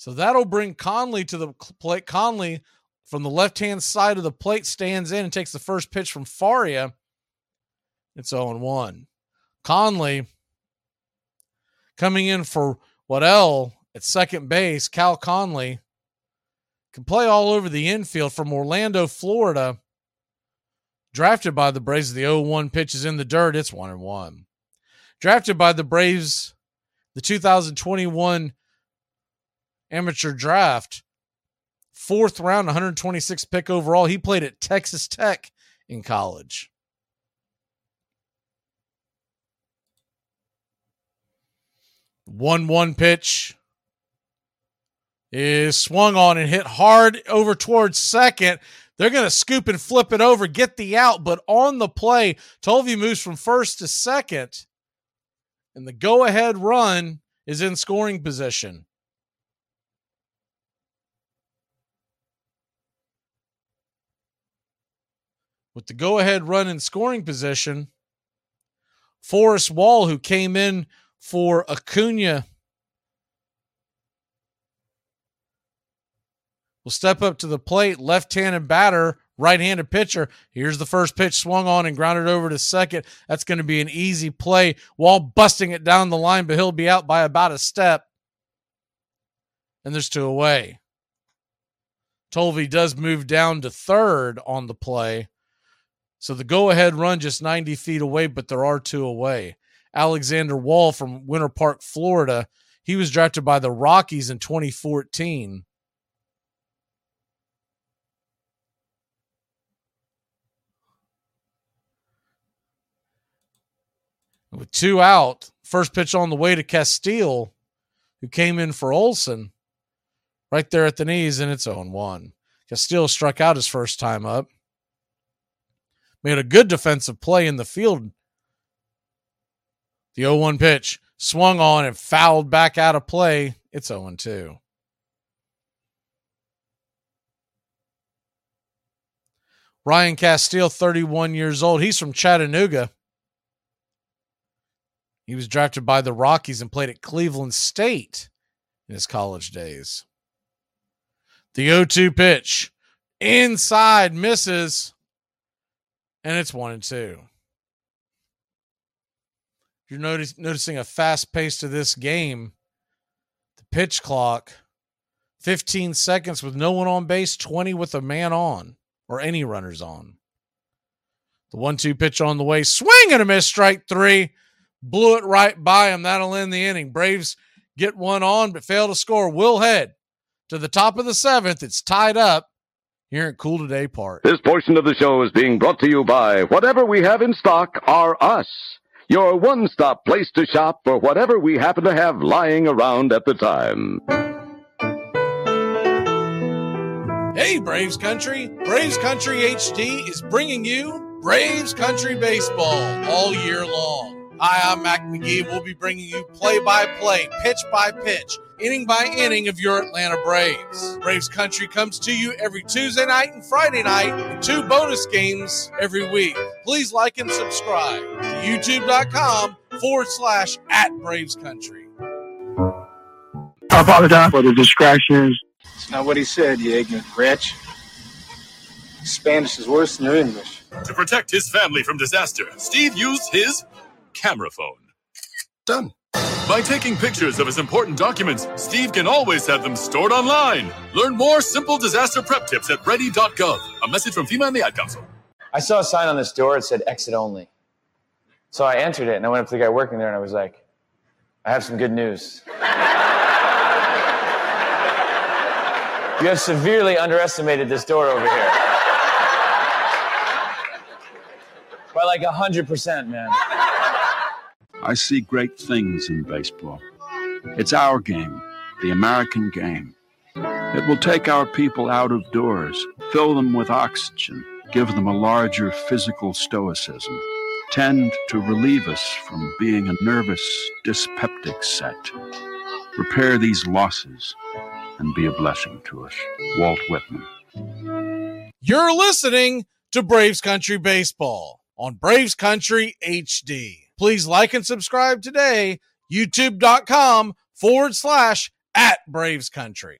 So that'll bring Conley to the plate. Conley from the left hand side of the plate stands in and takes the first pitch from Faria. It's 0 1. Conley coming in for Waddell at second base. Cal Conley can play all over the infield from Orlando, Florida. Drafted by the Braves, the 0 1 pitches in the dirt. It's 1 1. Drafted by the Braves, the 2021 amateur draft. Fourth round, 126 pick overall. He played at Texas Tech in college. One one pitch is swung on and hit hard over towards second. They're going to scoop and flip it over, get the out, but on the play, Tolve moves from first to second, and the go ahead run is in scoring position. With the go ahead run in scoring position. Forrest Wall, who came in for Acuna will step up to the plate, left handed batter, right handed pitcher. Here's the first pitch swung on and grounded over to second. That's going to be an easy play while busting it down the line, but he'll be out by about a step. And there's two away. Tolve does move down to third on the play. So the go ahead run just 90 feet away, but there are two away. Alexander Wall from Winter Park, Florida. He was drafted by the Rockies in 2014. With two out, first pitch on the way to Casteel, who came in for Olson, right there at the knees, and it's 0 1. Casteel struck out his first time up. Made a good defensive play in the field. The 0 1 pitch swung on and fouled back out of play. It's 0 2. Ryan Casteel, 31 years old. He's from Chattanooga. He was drafted by the Rockies and played at Cleveland State in his college days. The 0 2 pitch inside misses, and it's 1 and 2. You're notice, noticing a fast pace to this game. The pitch clock 15 seconds with no one on base, 20 with a man on or any runners on. The 1 2 pitch on the way, swing and a miss, strike three blew it right by him. That'll end the inning. Braves get one on, but fail to score. Will head to the top of the seventh. It's tied up here at CoolToday Park. This portion of the show is being brought to you by whatever we have in stock are us. Your one stop place to shop for whatever we happen to have lying around at the time. Hey, Braves Country! Braves Country HD is bringing you Braves Country Baseball all year long. Hi, I'm Mac McGee. We'll be bringing you play by play, pitch by pitch, inning by inning of your Atlanta Braves. Braves Country comes to you every Tuesday night and Friday night, and two bonus games every week. Please like and subscribe to youtube.com forward slash at Braves Country. I apologize for the distractions. It's not what he said, you ignorant wretch. Spanish is worse than your English. To protect his family from disaster, Steve used his camera phone. Done. By taking pictures of his important documents, Steve can always have them stored online. Learn more simple disaster prep tips at ready.gov. A message from FEMA and the Ad Council. I saw a sign on this door that said exit only. So I entered it and I went up to the guy working there and I was like, I have some good news. you have severely underestimated this door over here. By like 100%, man. I see great things in baseball. It's our game, the American game. It will take our people out of doors, fill them with oxygen, give them a larger physical stoicism, tend to relieve us from being a nervous, dyspeptic set, repair these losses, and be a blessing to us. Walt Whitman. You're listening to Braves Country Baseball on Braves Country HD. Please like and subscribe today. YouTube.com forward slash at Braves Country.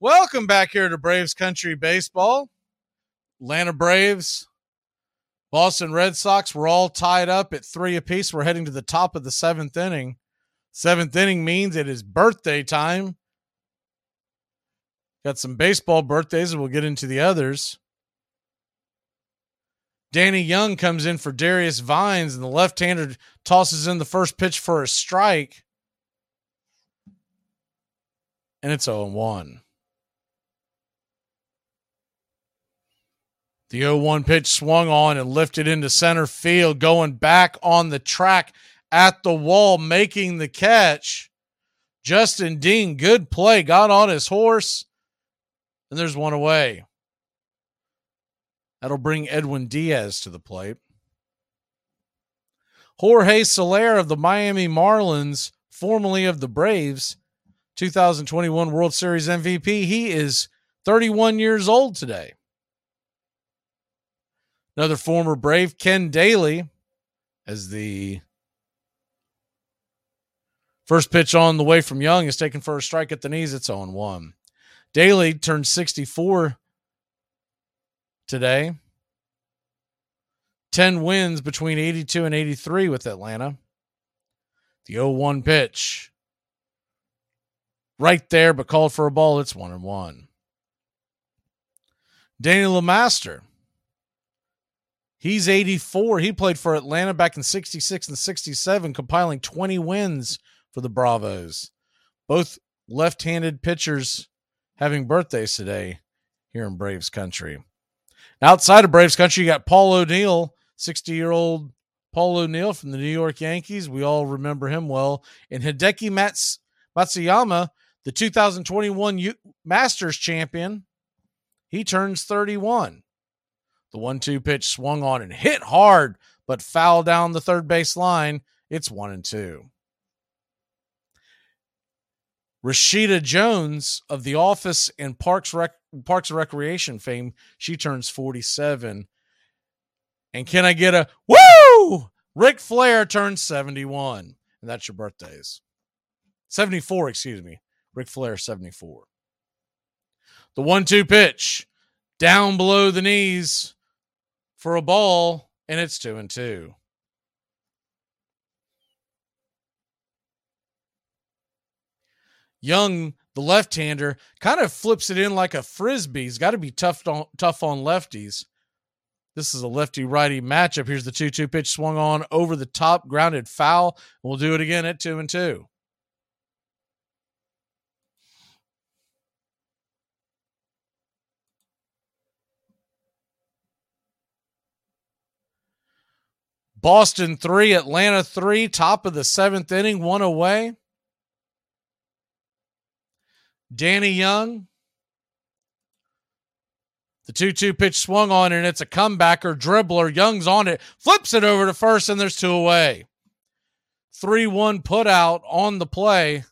Welcome back here to Braves Country Baseball. Atlanta Braves, Boston Red Sox were all tied up at three apiece. We're heading to the top of the seventh inning. Seventh inning means it is birthday time. Got some baseball birthdays, and we'll get into the others. Danny Young comes in for Darius Vines, and the left hander tosses in the first pitch for a strike. And it's 0 1. The 0 1 pitch swung on and lifted into center field, going back on the track at the wall, making the catch. Justin Dean, good play, got on his horse, and there's one away. That'll bring Edwin Diaz to the plate. Jorge Soler of the Miami Marlins, formerly of the Braves, 2021 World Series MVP. He is 31 years old today. Another former Brave, Ken Dayley, as the first pitch on the way from Young is taken for a strike at the knees. It's oh on 1. Dayley turned 64 today. 10 wins between 82 and 83 with Atlanta. The 0 1 pitch. Right there, but called for a ball. It's 1 and 1. Danny LeMaster. He's 84. He played for Atlanta back in 66 and 67, compiling 20 wins for the Bravos. Both left handed pitchers having birthdays today here in Braves country. Outside of Braves country, you got Paul O'Neill, 60 year old Paul O'Neill from the New York Yankees. We all remember him well. And Hideki Mats- Matsuyama, the 2021 U- Masters champion, he turns 31. The one two pitch swung on and hit hard, but foul down the third base line. It's one and two. Rashida Jones of The Office and Parks Rec- Parks and Recreation fame, she turns 47. And can I get a woo? Ric Flair turns 71. And that's your birthdays. 74, excuse me. Ric Flair, 74. The one two pitch down below the knees for a ball, and it's two and two. Young, the left-hander, kind of flips it in like a frisbee. He's got to be tough on tough on lefties. This is a lefty righty matchup. Here's the 2 2 pitch swung on over the top, grounded foul. We'll do it again at 2 and 2. Boston 3, Atlanta 3, top of the seventh inning, one away. Danny Young. The 2 2 pitch swung on, and it's a comebacker dribbler. Young's on it, flips it over to first, and there's two away. 3 1 put out on the play.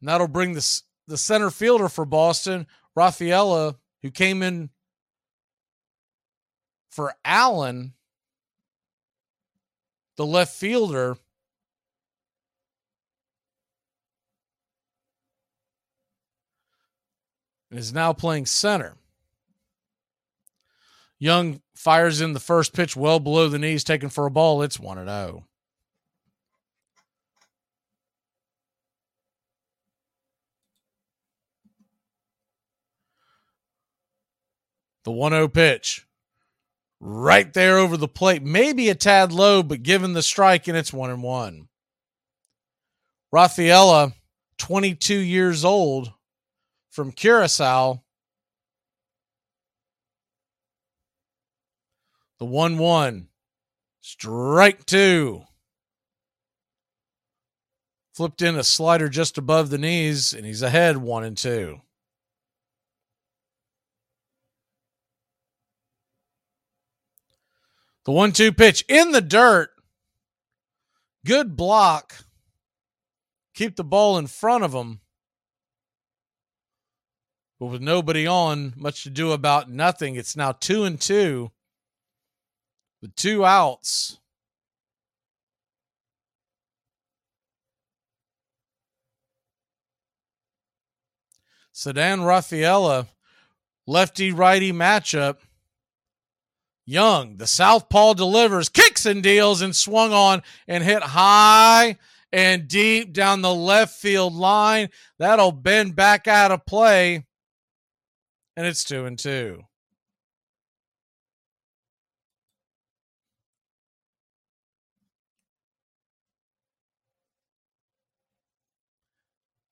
And that'll bring the, the center fielder for Boston, Rafaela, who came in for Allen, the left fielder. Is now playing center. Young fires in the first pitch well below the knees, taken for a ball. It's 1 0. The 1 0 pitch. Right there over the plate. Maybe a tad low, but given the strike, and it's 1 and 1. Rafaela, 22 years old from Curacao. The 1 1. Strike two. Flipped in a slider just above the knees, and he's ahead 1 and 2. The one two pitch in the dirt. Good block. Keep the ball in front of him. But with nobody on, much to do about nothing. It's now two and two with two outs. Ceddanne Rafaela, lefty righty matchup. Young, the southpaw delivers, kicks and deals, and swung on and hit high and deep down the left field line. That'll bend back out of play, and it's two and two.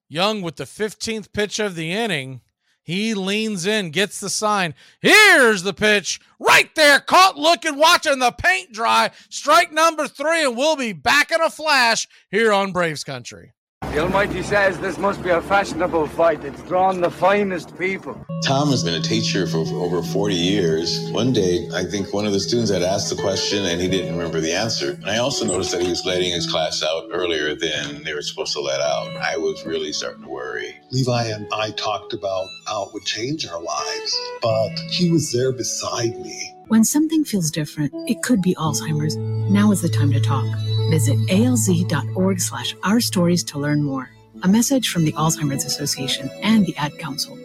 Young with the 15th pitch of the inning. He leans in, gets the sign. Here's the pitch right there. Caught looking, watching the paint dry. Strike number three, and we'll be back in a flash here on Braves Country. The Almighty says this must be a fashionable fight. It's drawn the finest people. Tom has been a teacher for over 40 years. One day, I think one of the students had asked the question and he didn't remember the answer. And I also noticed that he was letting his class out earlier than they were supposed to let out. I was really starting to worry. Levi and I talked about how it would change our lives, but he was there beside me. When something feels different, it could be Alzheimer's. Now is the time to talk. Visit alz.org slash our stories to learn more. A message from the Alzheimer's Association and the Ad Council.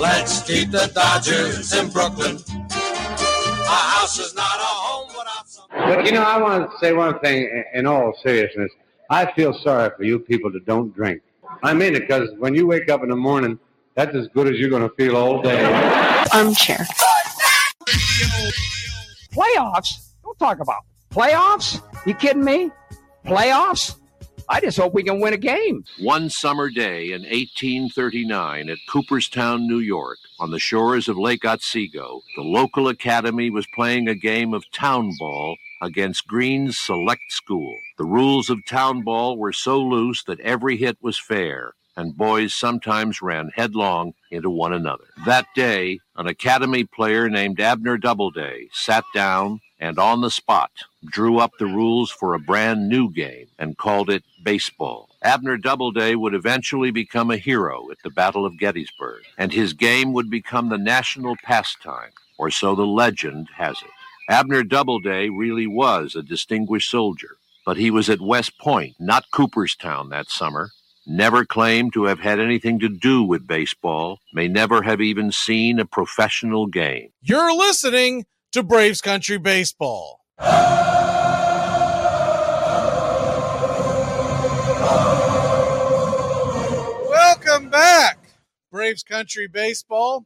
Let's keep the Dodgers in Brooklyn. Our house is not a home without some. But you know, I want to say one thing in all seriousness. I feel sorry for you people that don't drink. I mean it because when you wake up in the morning, that's as good as you're going to feel all day. Armchair. Playoffs? Don't talk about playoffs. You kidding me? Playoffs? I just hope we can win a game. One summer day in 1839 at Cooperstown, New York, on the shores of Lake Otsego, the local academy was playing a game of town ball against Green's Select School. The rules of town ball were so loose that every hit was fair, and boys sometimes ran headlong into one another. That day, an academy player named Abner Doubleday sat down and on the spot drew up the rules for a brand new game and called it baseball. Abner Doubleday would eventually become a hero at the Battle of Gettysburg, and his game would become the national pastime, or so the legend has it. Abner Doubleday really was a distinguished soldier, but he was at West Point, not Cooperstown, that summer. Never claimed to have had anything to do with baseball, may never have even seen a professional game. You're listening to Braves Country Baseball. Welcome back, Braves Country Baseball.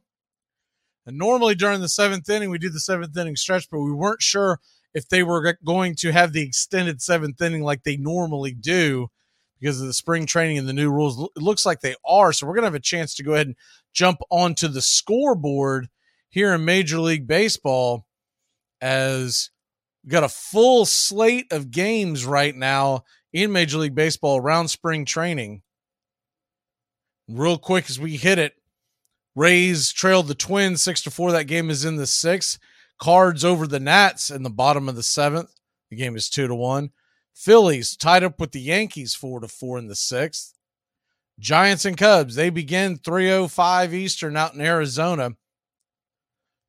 And normally during the seventh inning, we do the seventh inning stretch, but we weren't sure if they were going to have the extended seventh inning like they normally do because of the spring training and the new rules. It looks like they are. So we're going to have a chance to go ahead and jump onto the scoreboard here in Major League Baseball as we've got a full slate of games right now in Major League Baseball around spring training. Real quick as we hit it, Rays trailed the Twins six to four. That game is in the sixth. Cards over the Nats in the bottom of the seventh. The game is two to one. Phillies tied up with the Yankees four to four in the sixth. Giants and Cubs they begin 305 Eastern out in Arizona.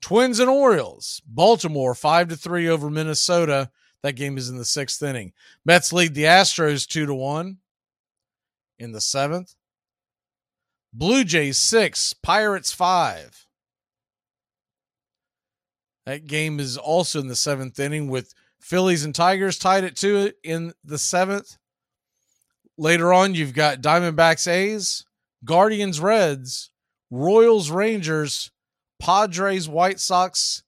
Twins and Orioles, Baltimore five to three over Minnesota. That game is in the sixth inning. Mets lead the Astros two to one in the seventh. Blue Jays six, Pirates five. That game is also in the seventh inning with Phillies and Tigers tied at two in the seventh. Later on, you've got Diamondbacks A's, Guardians Reds, Royals Rangers, Padres White Sox,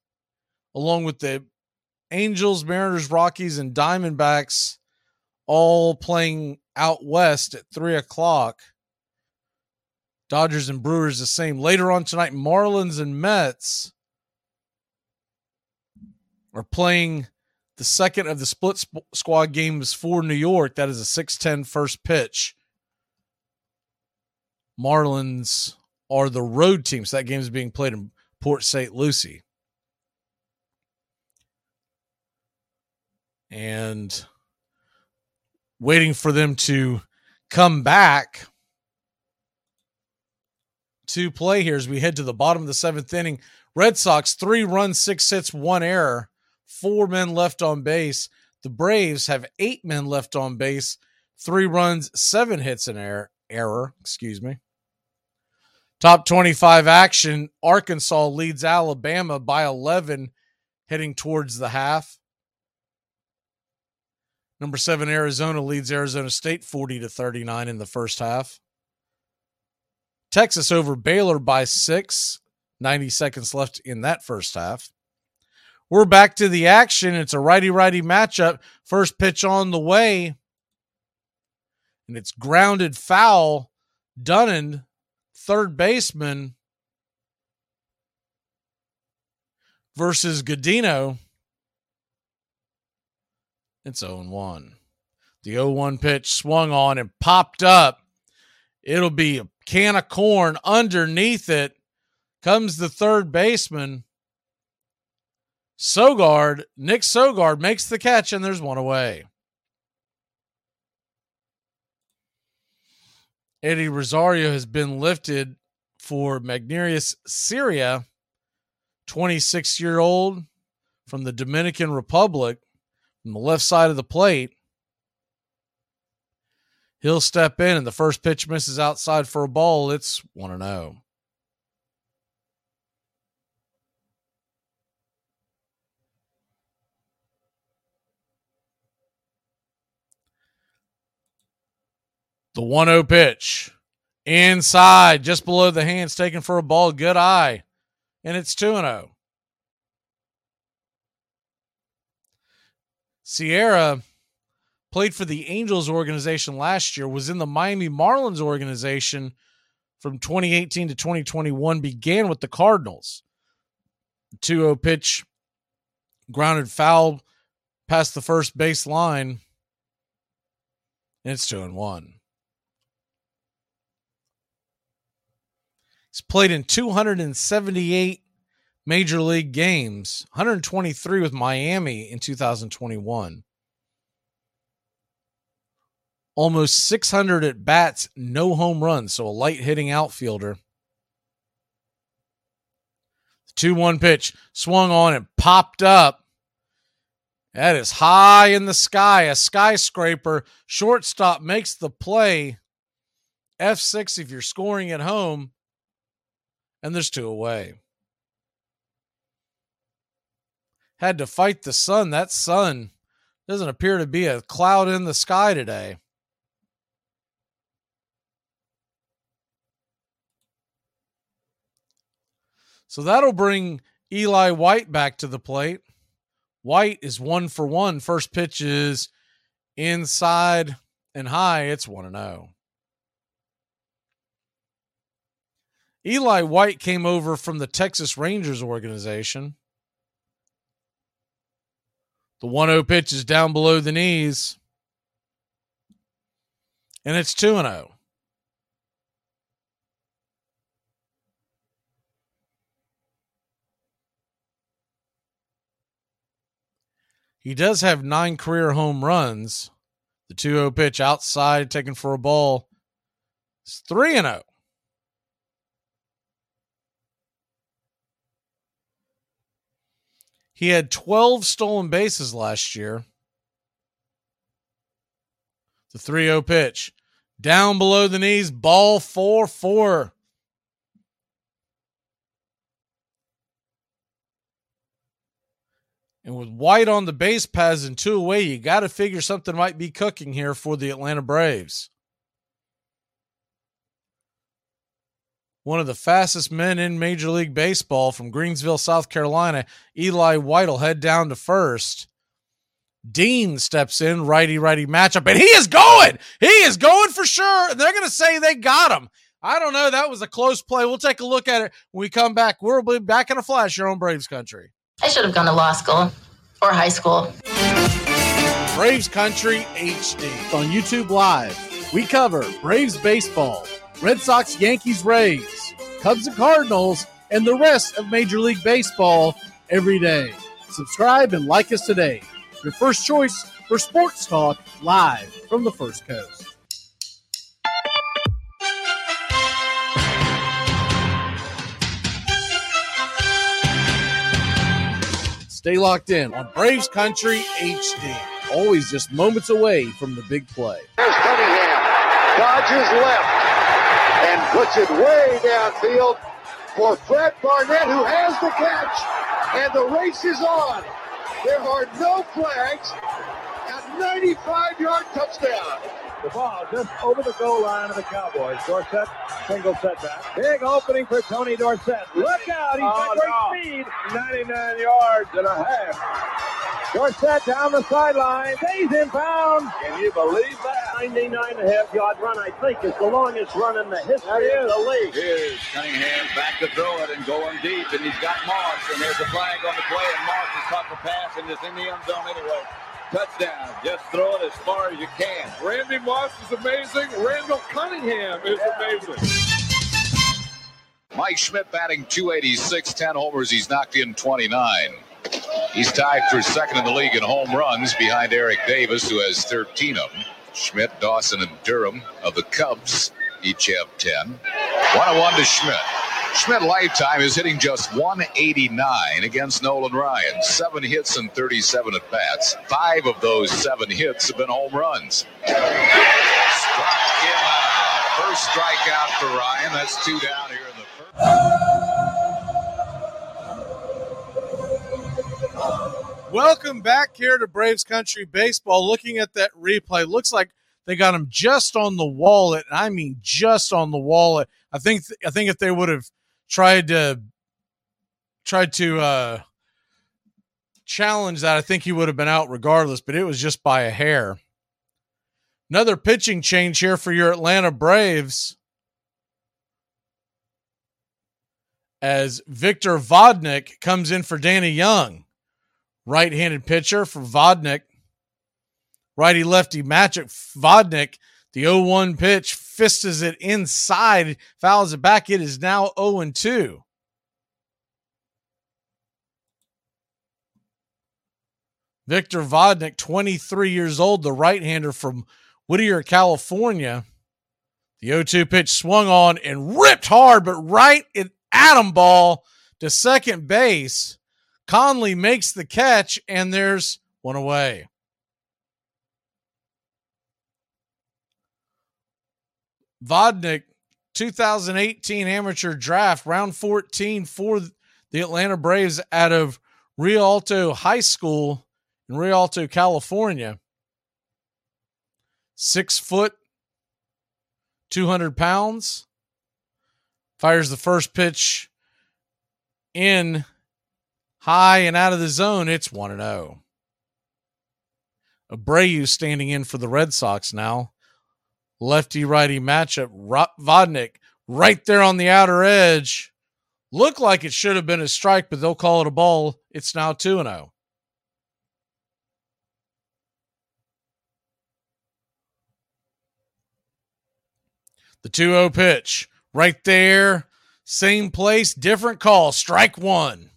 along with the Angels, Mariners, Rockies, and Diamondbacks all playing out west at three o'clock. Dodgers and Brewers the same. Later on tonight, Marlins and Mets are playing the second of the split sp- squad games for New York. That is a 6-10 first pitch. Marlins are the road team, so that game is being played in Port St. Lucie. And waiting for them to come back to play here as we head to the bottom of the seventh inning. Red Sox, three runs, six hits, one error, four men left on base. The Braves have eight men left on base, three runs, seven hits, and error. Error, excuse me. Top 25 action Arkansas leads Alabama by 11, heading towards the half. Number seven, Arizona leads Arizona State 40 to 39 in the first half. Texas over Baylor by six. 90 seconds left in that first half. We're back to the action. It's a righty righty matchup. First pitch on the way. And it's grounded foul. Dunand, third baseman, versus Godino. It's 0 1. The 0 1 pitch swung on and popped up. It'll be a can of corn underneath it. Comes the third baseman. Sogard, Nick Sogard makes the catch, and there's one away. Eddie Rosario has been lifted for Magneuris Sierra, 26 year old from the Dominican Republic, from the left side of the plate. He'll step in, and the first pitch misses outside for a ball. It's 1 0. The 1 0 pitch inside, just below the hands, taken for a ball. Good eye. And it's 2 0. Sierra played for the Angels organization last year, was in the Miami Marlins organization from 2018 to 2021, began with the Cardinals. 2 0 pitch, grounded foul past the first base line. And it's 2 and 1. He's played in 278 major league games, 123 with Miami in 2021. Almost 600 at bats, no home runs, so a light hitting outfielder. 2 1 pitch swung on and popped up. That is high in the sky, a skyscraper. Shortstop makes the play. F6 if you're scoring at home and there's two away. Had to fight the sun. That sun doesn't appear to be a cloud in the sky today. So that'll bring Eli White back to the plate. White is one for one. First pitch is inside and high. It's 1 0. Eli White came over from the Texas Rangers organization. The 1 0 pitch is down below the knees. And it's 2 0. He does have nine career home runs. The 2 0 pitch outside, taken for a ball. It's 3 0. He had 12 stolen bases last year. The 3 0 pitch. Down below the knees, ball 4 4. And with White on the base paths and two away, you got to figure something might be cooking here for the Atlanta Braves. One of the fastest men in Major League Baseball from Greenville, South Carolina, Eli White will head down to first. Dean steps in, righty righty matchup, and he is going. He is going for sure. They're going to say they got him. I don't know. That was a close play. We'll take a look at it when we come back. We'll be back in a flash here on Braves Country. I should have gone to law school or high school. Braves Country HD on YouTube Live. We cover Braves baseball Red Sox, Yankees, Rays, Cubs, and Cardinals, and the rest of Major League Baseball every day. Subscribe and like us today. Your first choice for sports talk live from the First Coast. Stay locked in on Braves Country HD. Always just moments away from the big play. There's Cunningham. Dodgers left and puts it way downfield for Fred Barnett, who has the catch, and the race is on. There are no flags. A 95 yard touchdown. The ball just over the goal line of the Cowboys. Dorsett, single setback. Big opening for Tony Dorsett. Look out, he's got Oh, great speed. 99 yards and a half. Dorsett down the sideline. Stays in bounds. Can you believe that? 99 and a half yard run, I think, is the longest run in the history of the league. Here's Cunningham back to throw it and going deep, and he's got Moss, and there's a flag on the play, and Moss has caught the pass and is in the end zone anyway. Touchdown. Just throw it as far as you can. Randy Moss is amazing. Randall Cunningham is amazing. Mike Schmidt batting 286, 10 homers. He's knocked in 29. He's tied for second in the league in home runs behind Eric Davis, who has 13 of them. Schmidt, Dawson, and Durham of the Cubs each have 10. 101 to Schmidt. Schmidt lifetime is hitting just 189 against Nolan Ryan. Seven hits and 37 at bats. Five of those seven hits have been home runs. Him uh, out. First strikeout for Ryan. That's two down here in the first. Welcome back here to Braves Country Baseball. Looking at that replay, looks like they got him just on the wallet. I mean, just on the wallet. I think I think if they would have tried to tried to uh, challenge that, I think he would have been out regardless. But it was just by a hair. Another pitching change here for your Atlanta Braves. As Victor Vodnik comes in for Danny Young, right handed pitcher for Vodnik. Righty lefty matchup. Vodnik, the 0 1 pitch, fists it inside, fouls it back. It is now 0 2. Victor Vodnik, 23 years old, the right hander from Whittier, California. The 0 2 pitch swung on and ripped hard, but right at Adam ball to second base. Conley makes the catch, and there's one away. Vodnik, 2018 amateur draft, round 14 for the Atlanta Braves out of Rialto High School in Rialto, California. Six foot, 200 pounds. Fires the first pitch in high and out of the zone. It's 1 0. Abreu standing in for the Red Sox now lefty righty matchup. Vodnik right there on the outer edge. Looked like it should have been a strike, but they'll call it a ball. It's now 2 0. The 2 0 pitch right there. Same place, different call. Strike one.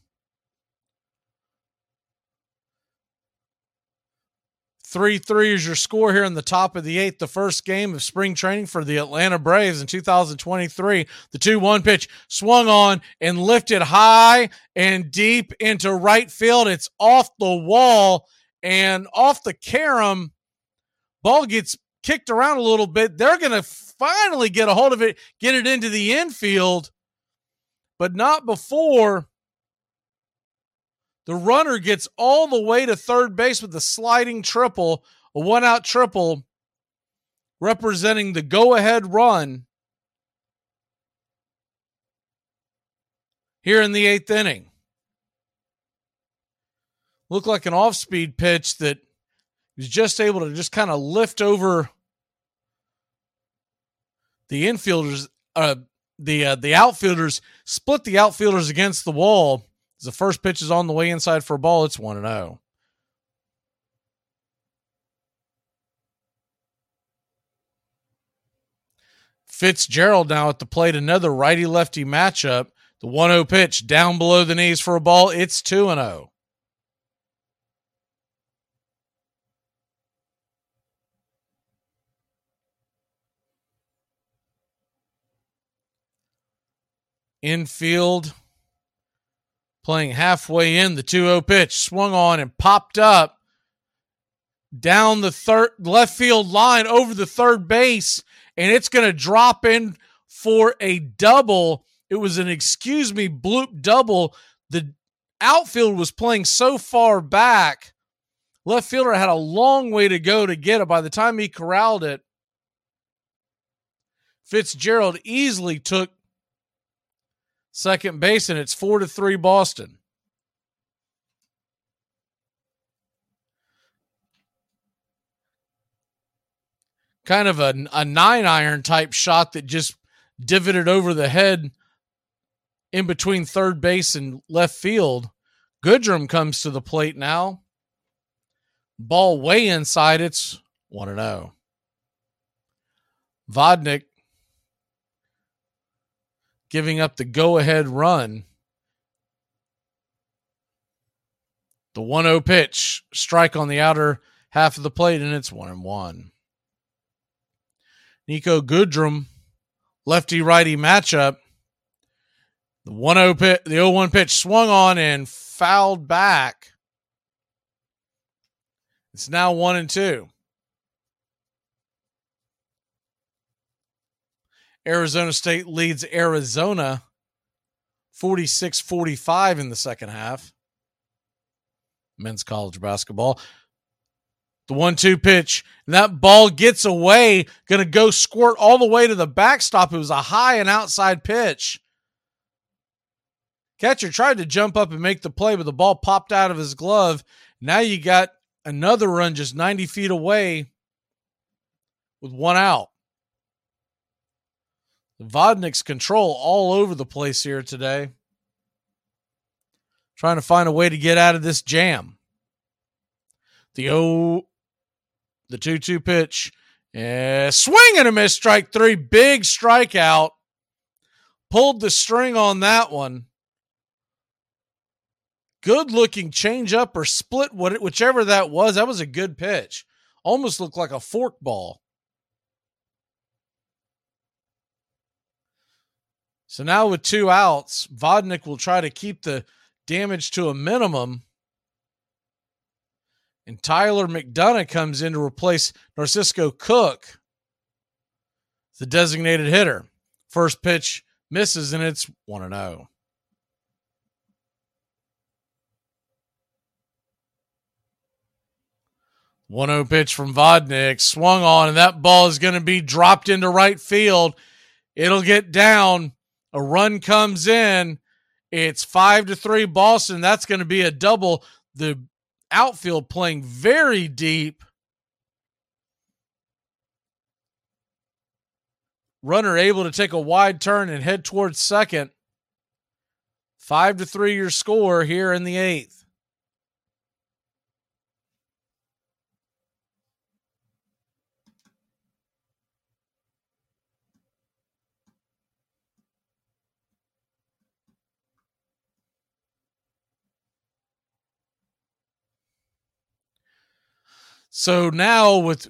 3 3 is your score here in the top of the eighth, the first game of spring training for the Atlanta Braves in 2023. The 2 1 pitch swung on and lifted high and deep into right field. It's off the wall and off the carom. Ball gets kicked around a little bit. They're going to finally get a hold of it, get it into the infield, but not before the runner gets all the way to third base with a sliding triple, a one out triple, representing the go ahead run here in the eighth inning. Looked like an off speed pitch that was just able to just kind of lift over the infielders, uh, the uh, the outfielders, split the outfielders against the wall the first pitch is on the way inside for a ball, it's 1 0. Fitzgerald now at the plate, another righty lefty matchup. The 1 0 pitch down below the knees for a ball, it's 2 0. Infield playing halfway in the 2-0 pitch. Swung on and popped up down the third left field line over the third base and it's going to drop in for a double. It was an excuse me bloop double. The outfield was playing so far back left fielder had a long way to go to get it. By the time he corralled it fitzgerald easily took second base, and it's four to three Boston. Kind of a, a nine iron type shot that just divoted over the head in between third base and left field. Goodrum comes to the plate now. Ball way inside. It's 1 0. Vodnik giving up the go ahead run. The 1 0 pitch, strike on the outer half of the plate, and it's 1 and 1. Niko Goodrum, lefty righty matchup. The 1 0 pitch, the 0 1 pitch swung on and fouled back. It's now 1 and 2. Arizona State leads Arizona 46 45 in the second half. Men's college basketball. The one two pitch, and that ball gets away, going to go squirt all the way to the backstop. It was a high and outside pitch. Catcher tried to jump up and make the play, but the ball popped out of his glove. Now you got another run just 90 feet away with one out. Vodnik's control all over the place here today. Trying to find a way to get out of this jam. The O, the 2 2 pitch. Yeah, swing and a miss, strike three. Big strikeout. Pulled the string on that one. Good looking change up or split, whichever that was. That was a good pitch. Almost looked like a fork So now with two outs, Vodnik will try to keep the damage to a minimum. And Tyler McDonough comes in to replace Narciso Crook, the designated hitter. First pitch misses, and it's 1 0. One 0 pitch from Vodnik swung on, and that ball is going to be dropped into right field. It'll get down a run comes in. It's five to three Boston. That's going to be a double. The outfield playing very deep. Runner able to take a wide turn and head towards second. Five to three your score here in the eighth. So now with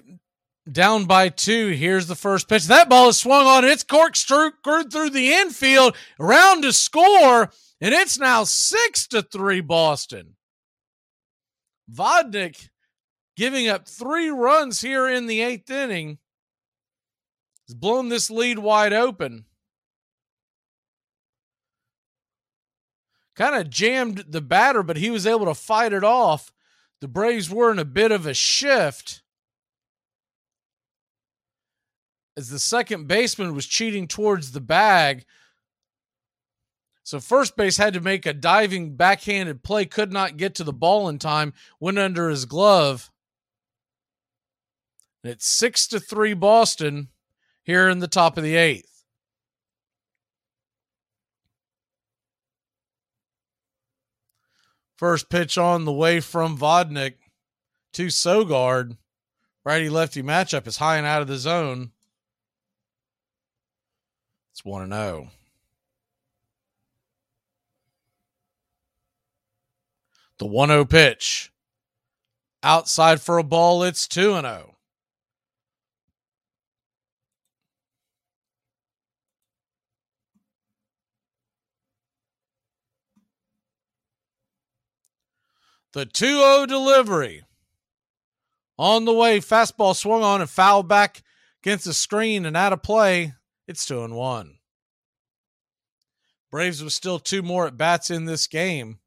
down by two, here's the first pitch. That ball is swung on. It's corkscrewed through the infield, around to score, and it's now six to three Boston. Vodnik giving up three runs here in the eighth inning has blown this lead wide open. Kind of jammed the batter, but he was able to fight it off the Braves were in a bit of a shift as the second baseman was cheating towards the bag. So first base had to make a diving backhanded play, could not get to the ball in time, went under his glove. And it's six to three Boston here in the top of the eighth. First pitch on the way from Vodnik to Sogard. Righty lefty matchup is high and out of the zone. It's 1 0. The 1 0 pitch. Outside for a ball, it's 2 0. The 2 0 delivery. On the way, fastball swung on and fouled back against the screen and out of play. It's 2 and 1. Braves with still two more at bats in this game.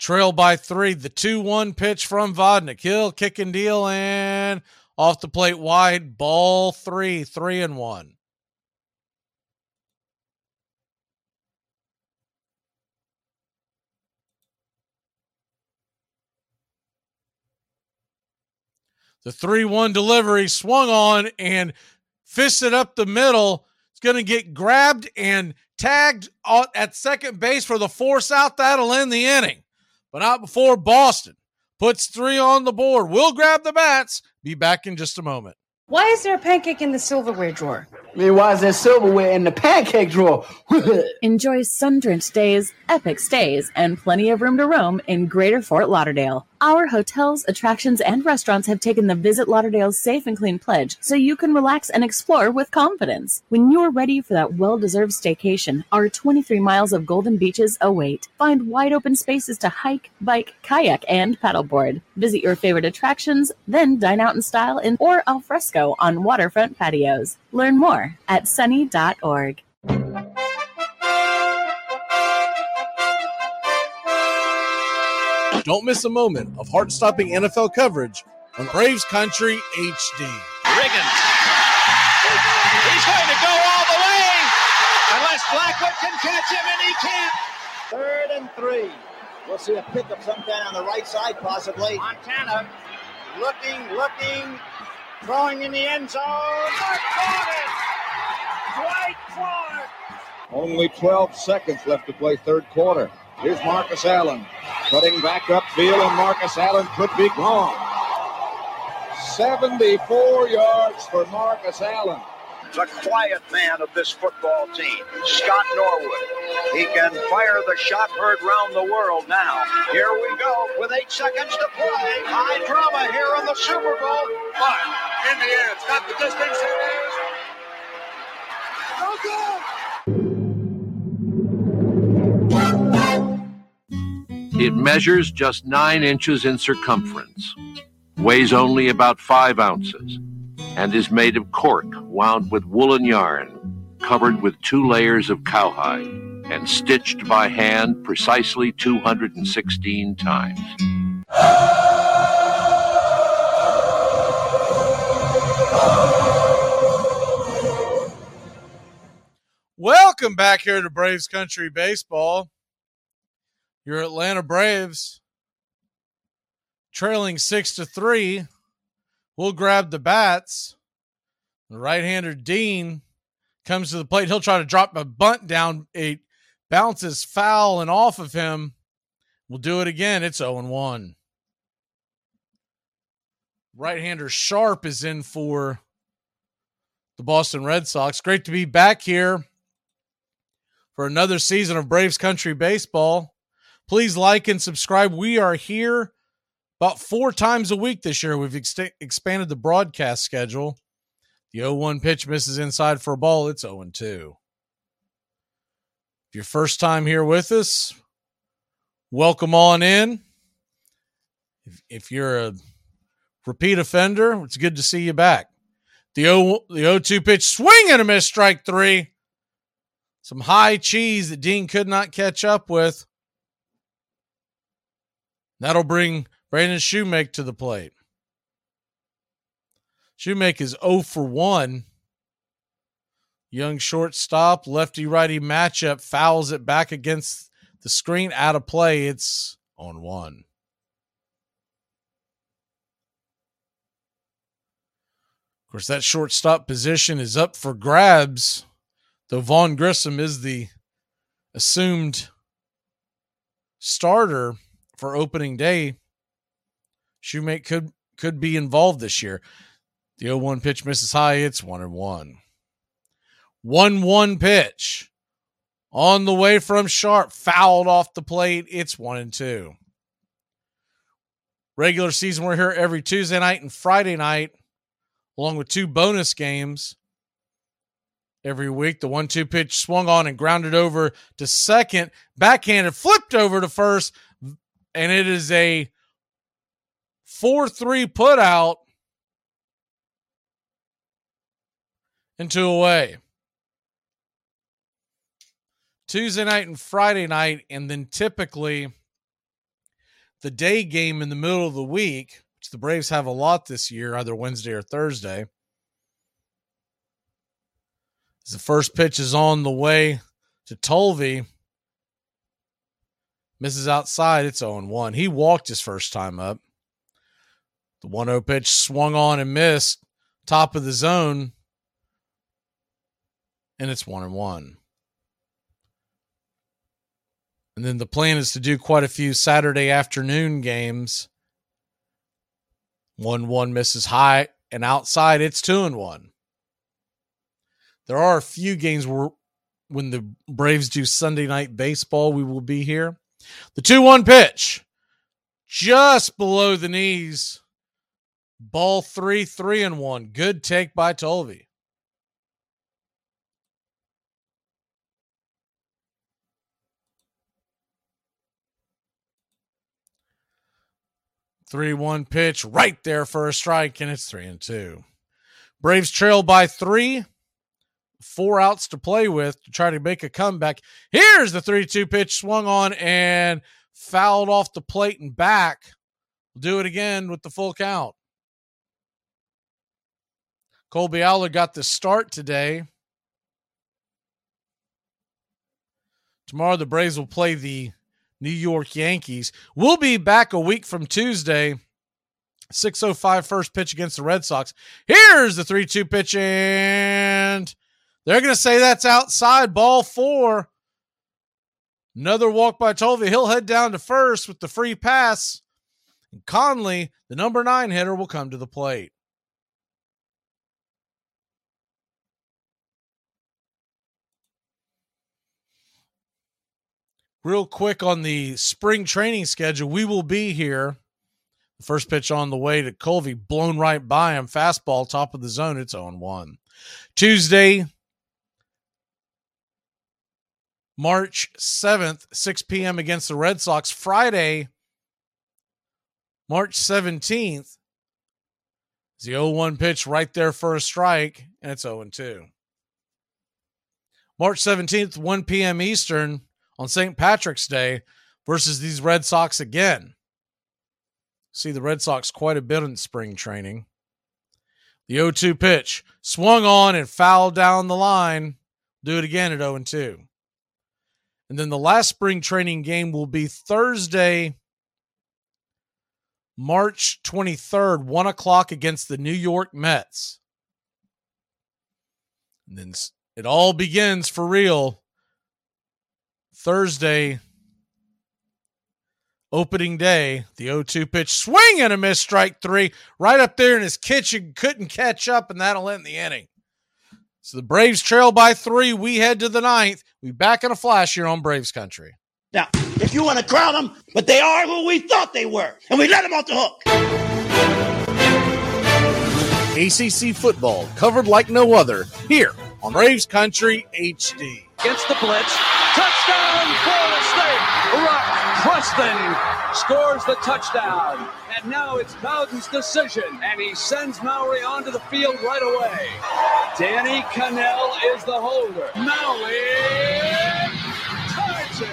Trail by three. The 2 1 pitch from Vodnik. Hill, kick and deal, and off the plate wide. Ball three, three and one. The 3 1 delivery swung on and fisted up the middle. It's going to get grabbed and tagged at second base for the force out. That'll end the inning, but not before Boston puts three on the board. We'll grab the bats. Be back in just a moment. Why is there a pancake in the silverware drawer? I mean, why is there silverware in the pancake drawer? Enjoy sun-drenched days, epic stays, and plenty of room to roam in Greater Fort Lauderdale. Our hotels, attractions, and restaurants have taken the Visit Lauderdale's Safe and Clean pledge so you can relax and explore with confidence. When you're ready for that well-deserved staycation, our 23 miles of golden beaches await. Find wide open spaces to hike, bike, kayak, and paddleboard. Visit your favorite attractions, then dine out in style in or al fresco on waterfront patios. Learn more at sunny.org. Don't miss a moment of heart stopping NFL coverage on Braves Country HD. Riggins. He's going to go all the way unless Blackwood can catch him, and he can't. Third and three. We'll see a pickup sometime on the right side, possibly. Montana looking, looking, throwing in the end zone. Dwight Clark. Only 12 seconds left to play third quarter. Here's Marcus Allen cutting back upfield, and Marcus Allen could be gone. 74 yards for Marcus Allen. The quiet man of this football team, Scott Norwood. He can fire the shot heard round the world now. Here we go with eight seconds to play. High drama here in the Super Bowl. But in the air, it's got the distance. It measures just nine inches in circumference, weighs only about five ounces, and is made of cork wound with woolen yarn, covered with two layers of cowhide, and stitched by hand precisely 216 times. Welcome back here to Braves Country Baseball. Your Atlanta Braves trailing six to three. We'll grab the bats. The right-hander Dean comes to the plate. He'll try to drop a bunt down. It bounces foul and off of him. We'll do it again. It's 0 1. Right-hander Sharp is in for the Boston Red Sox. Great to be back here for another season of Braves Country Baseball. Please like and subscribe. We are here about four times a week this year. We've ex- expanded the broadcast schedule. The 0 1 pitch misses inside for a ball. It's 0 2. If your first time here with us, welcome on in. If, if you're a repeat offender, it's good to see you back. The 0, the 0 2 pitch swing and a miss, strike three. Some high cheese that Dean could not catch up with. That'll bring Braden Shewmake to the plate. Shewmake is 0 for 1. Young shortstop, lefty righty matchup, fouls it back against the screen out of play. It's on one. Of course, that shortstop position is up for grabs, though Vaughn Grissom is the assumed starter for opening day, Shewmake could could be involved this year. The 0-1 pitch misses high. It's one and one. One one pitch on the way from Sharp, fouled off the plate. It's one and two. Regular season, we're here every Tuesday night and Friday night, along with two bonus games every week. The one two pitch swung on and grounded over to second, backhanded, flipped over to first and it is a 4 3 put out into away. Tuesday night and Friday night, and then typically the day game in the middle of the week, which the Braves have a lot this year, either Wednesday or Thursday. As the first pitch is on the way to Tolve misses outside. It's 0 1. He walked his first time up. The 1 0 pitch swung on and missed, top of the zone, and it's 1 and 1. And then the plan is to do quite a few Saturday afternoon games. 1 1 misses high, and outside it's 2 and 1. There are a few games where when the Braves do Sunday night baseball, we will be here. The 2 1 pitch, just below the knees. Ball three, three and one. Good take by Tolve. 3 1 pitch right there for a strike, and it's 3 and 2. Braves trail by three. Four outs to play with to try to make a comeback. Here's the 3 2 pitch swung on and fouled off the plate and back. We'll do it again with the full count. Kolby Allard got the start today. Tomorrow, the Braves will play the New York Yankees. We'll be back a week from Tuesday. 605 first pitch against the Red Sox. Here's the 3 2 pitch, and they're going to say that's outside ball four. Another walk by Tolve. He'll head down to first with the free pass. And Conley, the number nine hitter, will come to the plate. Real quick on the spring training schedule, we will be here. First pitch on the way to Colby, blown right by him. Fastball, top of the zone. It's on 1. Tuesday, March 7th, 6 p.m. against the Red Sox. Friday, March 17th, is the 0 1 pitch right there for a strike, and it's 0 2. March 17th, 1 p.m. Eastern on St. Patrick's Day versus these Red Sox again. See the Red Sox quite a bit in spring training. The 0 2 pitch swung on and fouled down the line. Do it again at 0 2. And then the last spring training game will be Thursday, March 23rd, 1 o'clock against the New York Mets. And then it all begins for real Thursday, opening day, the 0 2 pitch, swing and a miss, strike three, right up there in his kitchen, couldn't catch up, and that'll end the inning. So the Braves trail by three. We head to the ninth. We back in a flash here on Braves country. Now, if you want to crown them, but they are who we thought they were, and we let them off the hook. ACC football covered like no other here on Braves Country HD. Against the blitz, touchdown Florida State. Rock Preston scores the touchdown. And now it's Bowden's decision, and he sends Mowry onto the field right away. Danny Kanell is the holder. Mowry ties it.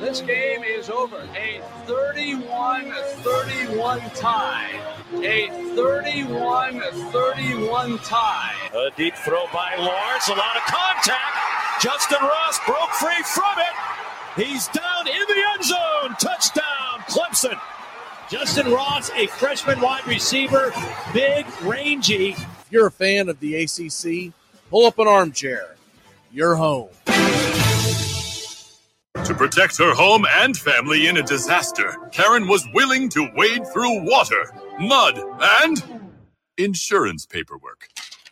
This game is over. A 31-31 tie. A 31-31 tie. A deep throw by Lawrence. A lot of contact. Justin Ross broke free from it. He's down in the end zone. Touchdown, Clemson. Justin Ross, a freshman wide receiver, big, rangy. If you're a fan of the ACC, pull up an armchair. You're home. To protect her home and family in a disaster, Karen was willing to wade through water, mud, and insurance paperwork.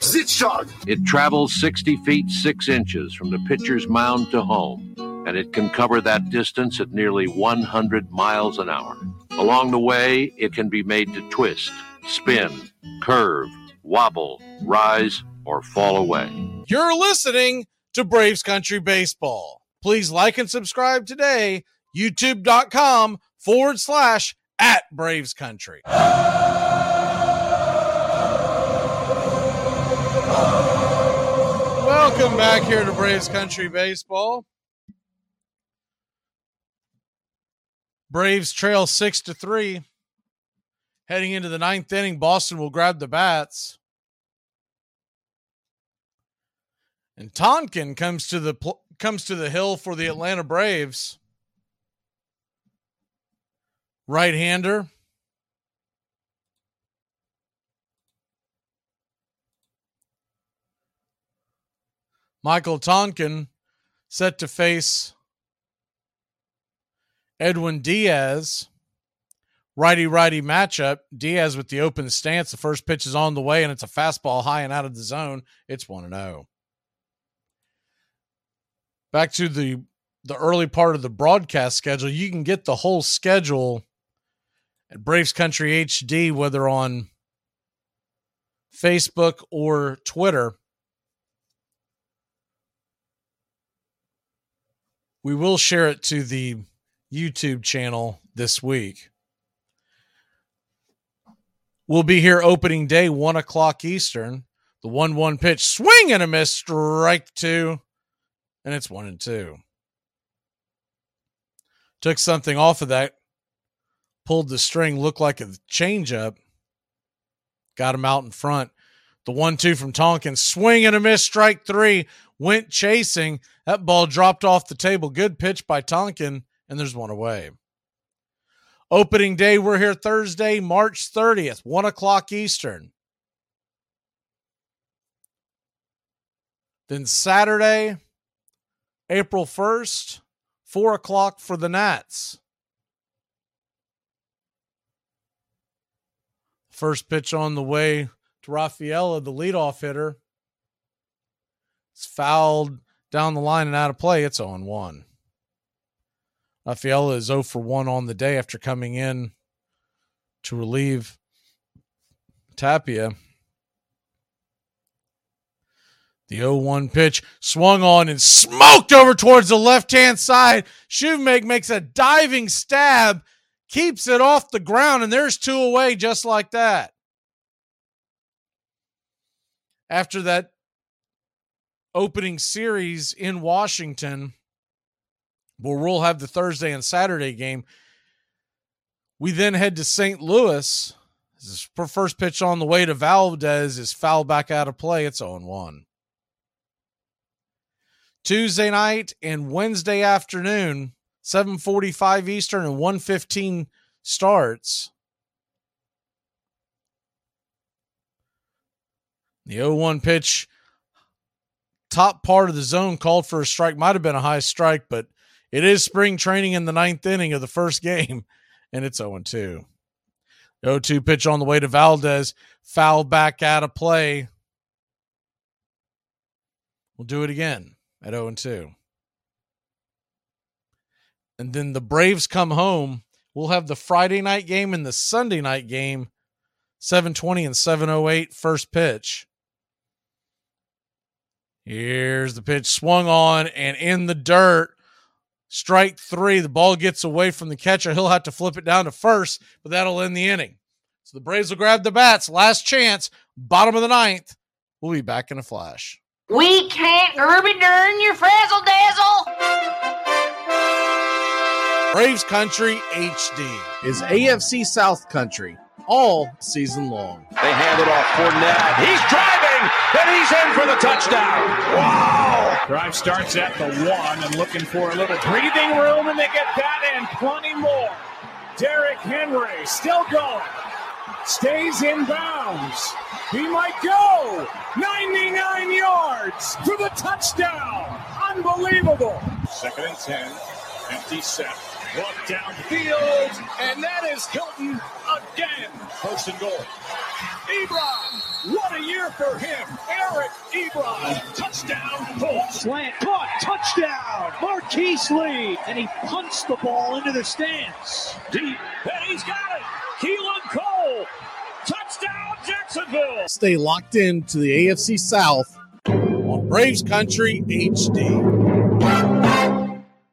It travels 60 feet 6 inches from the pitcher's mound to home, and it can cover that distance at nearly 100 miles an hour. Along the way, it can be made to twist, spin, curve, wobble, rise, or fall away. You're listening to Braves Country Baseball. Please like and subscribe today. YouTube.com forward slash at Braves Country. Welcome back here to Braves Country Baseball. Braves trail six to three. Heading into the ninth inning, Boston will grab the bats. And Tonkin comes to the pl- comes to the hill for the Atlanta Braves. Right-hander. Michael Tonkin set to face Edwin Diaz. Righty righty matchup. Diaz with the open stance. The first pitch is on the way, and it's a fastball high and out of the zone. It's 1 0. Back to the the early part of the broadcast schedule. You can get the whole schedule at Braves Country HD, whether on Facebook or Twitter. We will share it to the YouTube channel this week. We'll be here opening day, one o'clock Eastern. The one one pitch, swing and a miss, strike two, and it's one and two. Took something off of that, pulled the string, looked like a changeup, got him out in front. The one two from Tonkin, swing and a miss, strike three, went chasing. That ball dropped off the table. Good pitch by Tonkin, and there's one away. Opening day, we're here Thursday, March 30th, 1 o'clock Eastern. Then Saturday, April 1st, 4 o'clock for the Nats. First pitch on the way to Rafaela, the leadoff hitter. It's fouled down the line and out of play. It's oh on 1. Rafaela is 0 for 1 on the day after coming in to relieve Tapia. The 0 1 pitch swung on and smoked over towards the left hand side. Shewmake makes a diving stab, keeps it off the ground, and there's two away just like that. After that opening series in Washington, where we'll have the Thursday and Saturday game. We then head to St. Louis. This first pitch on the way to Valdez is foul back out of play. It's 0 1. Tuesday night and Wednesday afternoon, 7:45 Eastern and 1:15 starts. The 0-1 pitch top part of the zone called for a strike. Might have been a high strike, but it is spring training in the ninth inning of the first game, and it's 0 2. 0 2 pitch on the way to Valdez, foul back out of play. We'll do it again at 0 2. And then the Braves come home. We'll have the Friday night game and the Sunday night game, 720 and 708 first pitch. Here's the pitch swung on and in the dirt. Strike three. The ball gets away from the catcher. He'll have to flip it down to first, but that'll end the inning. So the Braves will grab the bats. Last chance. Bottom of the ninth. We'll be back in a flash. We can't Urban Dern your frazzle dazzle. Braves Country HD is AFC South Country all season long. They hand it off Fournette. He's driving, and he's in for the touchdown. Wow! Drive starts at the one and looking for a little breathing room, and they get that and plenty more. Derrick Henry still going. Stays in bounds. He might go 99 yards for the touchdown. Unbelievable. Second and 10. Empty set. Walk downfield, and that is Hilton again. First and goal. Ebron, what a year for him. Eric Ebron, touchdown pull. Slant, caught, touchdown. Marquise Lee, and he punts the ball into the stands. Deep, and he's got it. Keelan Cole, touchdown Jacksonville. Stay locked in to the AFC South on Braves Country HD.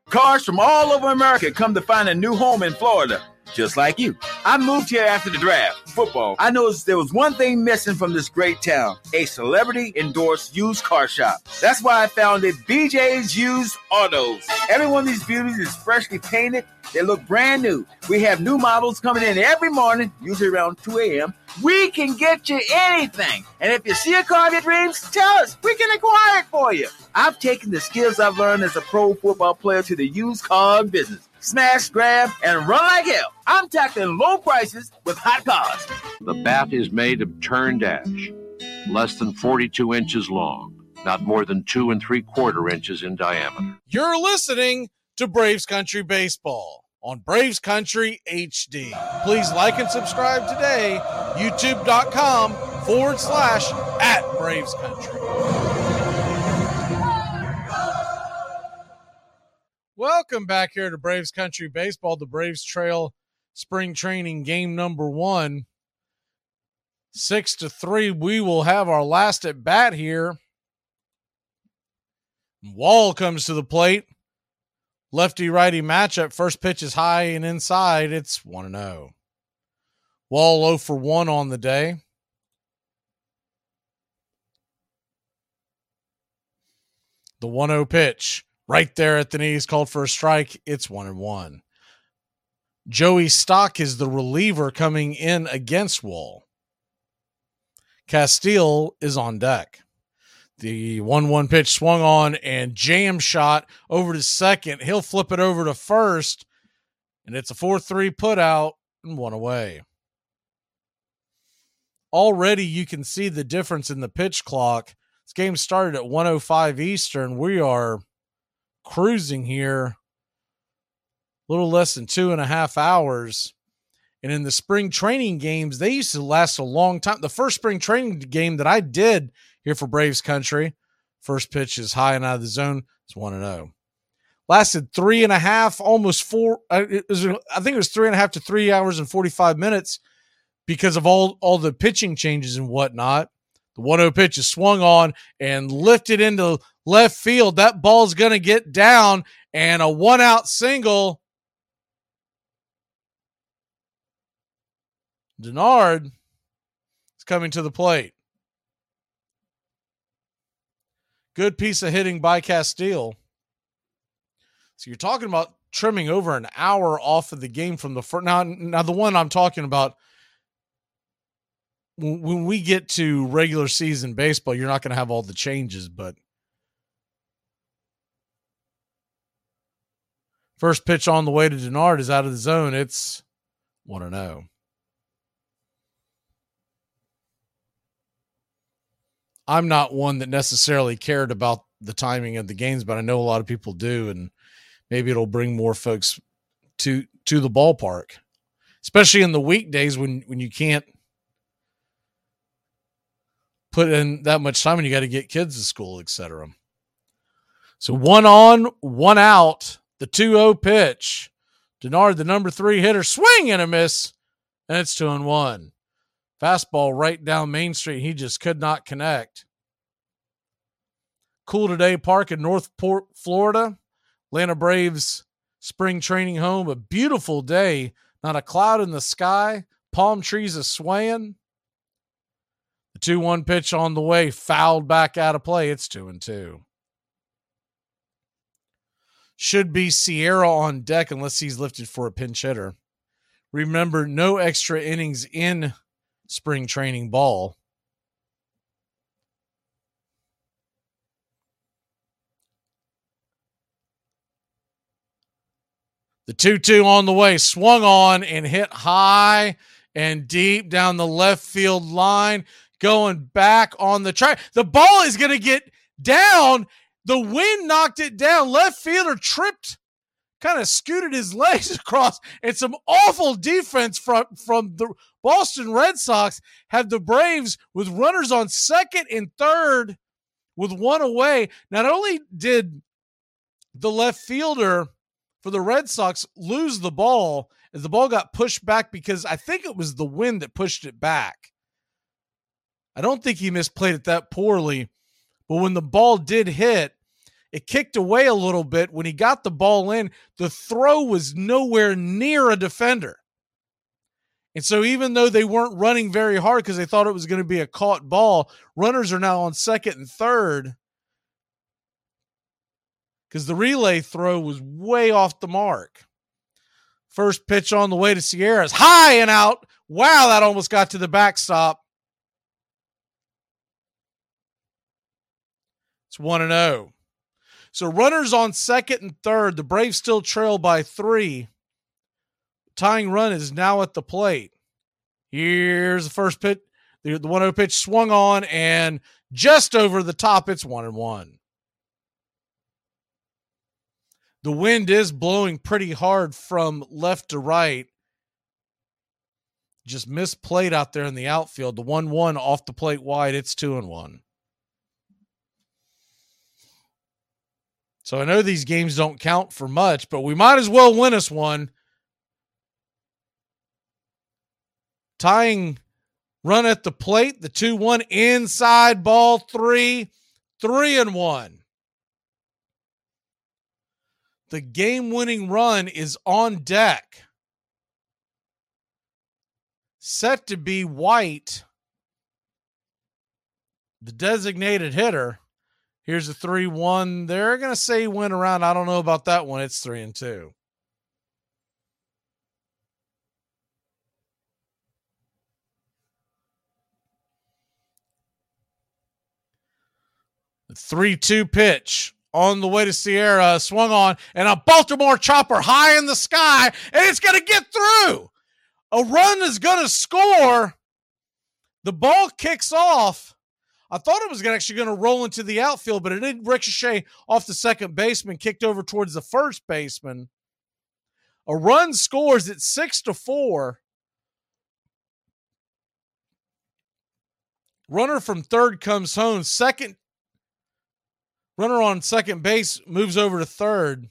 Cars from all over America come to find a new home in Florida, just like you. I moved here after the draft, football. I noticed there was one thing missing from this great town a celebrity endorsed used car shop. That's why I founded BJ's Used Autos. Every one of these beauties is freshly painted, They look brand new. We have new models coming in every morning, usually around 2 a.m. We can get you anything. And if you see a car of your dreams, tell us. We can acquire it for you. I've taken the skills I've learned as a pro football player to the used car business. Smash, grab, and run like hell. I'm tackling low prices with hot cars. The bat is made of turned ash, less than 42 inches long, not more than two and three quarter inches in diameter. You're listening to Braves Country Baseball on Braves Country HD. Please like and subscribe today, youtube.com forward slash at Braves Country. Welcome back here to Braves Country Baseball, the Braves Trail spring training game number one. Six to three. We will have our last at bat here. Wall comes to the plate. Lefty righty matchup. First pitch is high and inside. It's 1 0. Wall 0 for 1 on the day. The 1 0 pitch right there at the knees called for a strike. It's 1 and 1. Joey Stock is the reliever coming in against Wall. Casteel is on deck. The 1 1 pitch swung on and jam shot over to second. He'll flip it over to first, and it's a 4 3 put out and one away. Already, you can see the difference in the pitch clock. This game started at 105 Eastern. We are cruising here a little less than two and a half hours. And in the spring training games, they used to last a long time. The first spring training game that I did here for Braves Country, first pitch is high and out of the zone. It's 1 and 0. Lasted three and a half, almost four. Uh, was, I think it was three and a half to three hours and 45 minutes because of all, all the pitching changes and whatnot. The 1 0 pitch is swung on and lifted into left field. That ball's going to get down and a one out single. Dunand is coming to the plate. Good piece of hitting by Casteel. So you're talking about trimming over an hour off of the game from the first. Now, now the one I'm talking about, when we get to regular season baseball, you're not going to have all the changes, but first pitch on the way to Dunand is out of the zone. It's 1 0. I'm not one that necessarily cared about the timing of the games, but I know a lot of people do, and maybe it'll bring more folks to to the ballpark, especially in the weekdays when when you can't put in that much time and you got to get kids to school, etc. So one on, one out, the 2-0 pitch. Dunand, the number three hitter, swing and a miss, and it's two and one. Fastball right down Main Street. He just could not connect. CoolToday Park in North Port, Florida. Atlanta Braves spring training home. A beautiful day. Not a cloud in the sky. Palm trees are swaying. The 2 1 pitch on the way, fouled back out of play. It's 2 and 2. Should be Sierra on deck unless he's lifted for a pinch hitter. Remember, no extra innings in spring training ball. The 2 2 on the way, swung on and hit high and deep down the left field line, going back on the track. The ball is going to get down. The wind knocked it down. Left fielder tripped, kind of scooted his legs across, and some awful defense from, from the Boston Red Sox had the Braves with runners on second and third with one away. Not only did the left fielder for the Red Sox lose the ball as the ball got pushed back because I think it was the wind that pushed it back. I don't think he misplayed it that poorly, but when the ball did hit, it kicked away a little bit. When he got the ball in, the throw was nowhere near a defender. And so, even though they weren't running very hard because they thought it was going to be a caught ball, runners are now on second and third because the relay throw was way off the mark. First pitch on the way to Sierra's high and out. Wow, that almost got to the backstop. It's 1 and 0. So runners on second and third. The Braves still trail by three. Tying run is now at the plate. Here's the first pitch. The, the 1 0 pitch swung on and just over the top. It's 1 and 1. The wind is blowing pretty hard from left to right. Just misplayed out there in the outfield. The 1 1 off the plate wide. It's 2 and 1. So I know these games don't count for much, but we might as well win us one. Tying run at the plate, the 2 1 inside ball three, three and one. The game winning run is on deck. Set to be White, the designated hitter Here's a 3 1. They're going to say went around. I don't know about that one. It's 3 and 2. The 3 2 pitch on the way to Sierra swung on, and a Baltimore chopper high in the sky, and it's going to get through. A run is going to score. The ball kicks off I thought it was actually going to roll into the outfield, but it did ricochet off the second baseman, kicked over towards the first baseman. A run scores at six to four. Runner from third comes home. Second runner on second base moves over to third.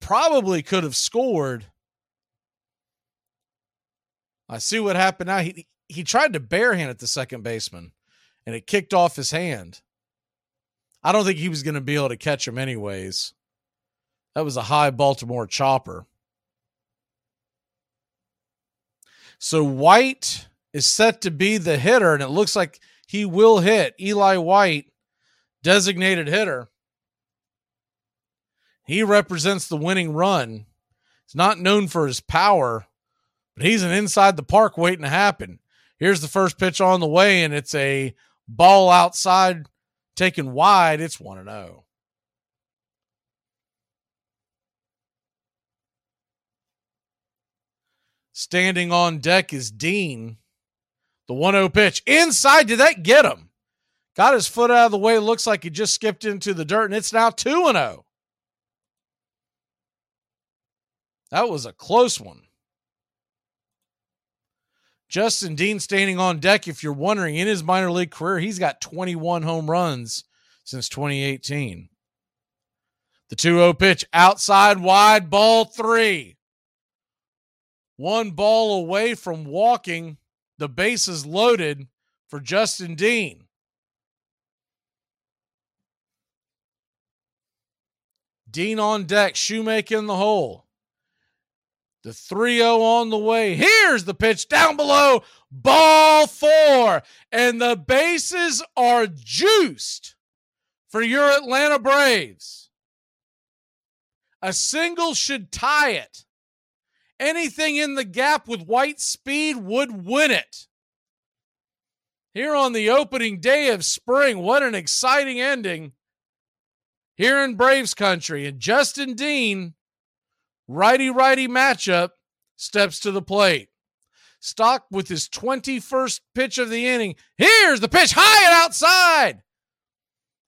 Probably could have scored. I see what happened now. He he tried to barehand at the second baseman and it kicked off his hand. I don't think he was going to be able to catch him anyways. That was a high Baltimore chopper. So White is set to be the hitter, and it looks like he will hit. Eli White, designated hitter. He represents the winning run. He's not known for his power, but he's an inside the park waiting to happen. Here's the first pitch on the way, and it's a ball outside taken wide, it's 1 0. Standing on deck is Dean. The 1 0 pitch. Inside, did that get him? Got his foot out of the way. Looks like he just skipped into the dirt, and it's now 2 0. That was a close one. Justin Dean standing on deck. If you're wondering, in his minor league career, he's got 21 home runs since 2018. The 2 0 pitch outside wide, ball three. One ball away from walking. The bases loaded for Justin Dean. Dean on deck, shoemaking in the hole. The 3 0 on the way. Here's the pitch down below. Ball four. And the bases are juiced for your Atlanta Braves. A single should tie it. Anything in the gap with white speed would win it. Here on the opening day of spring, what an exciting ending here in Braves country. And Justin Dean righty righty matchup steps to the plate. Stock with his 21st pitch of the inning. Here's the pitch high and outside.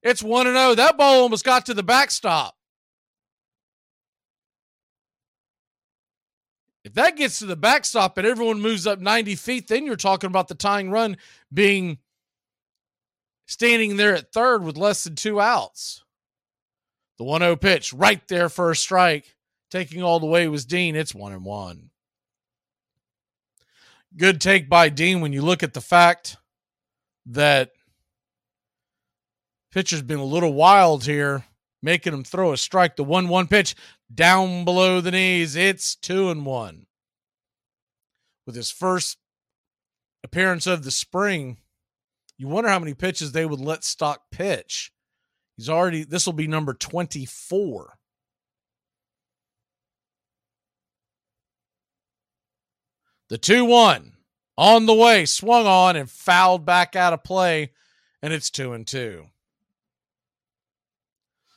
It's 1 0. That ball almost got to the backstop. If that gets to the backstop and everyone moves up 90 feet, then you're talking about the tying run being standing there at third with less than two outs. The 1 0 pitch right there for a strike taking all the way was Dean. It's one and one. Good take by Dean when you look at the fact that pitcher's been a little wild here, making him throw a strike. The one one pitch down below the knees. It's two and one. With his first appearance of the spring, you wonder how many pitches they would let Stock pitch. He's already this will be number 24. The 2 1 on the way, swung on and fouled back out of play, and it's 2 and 2.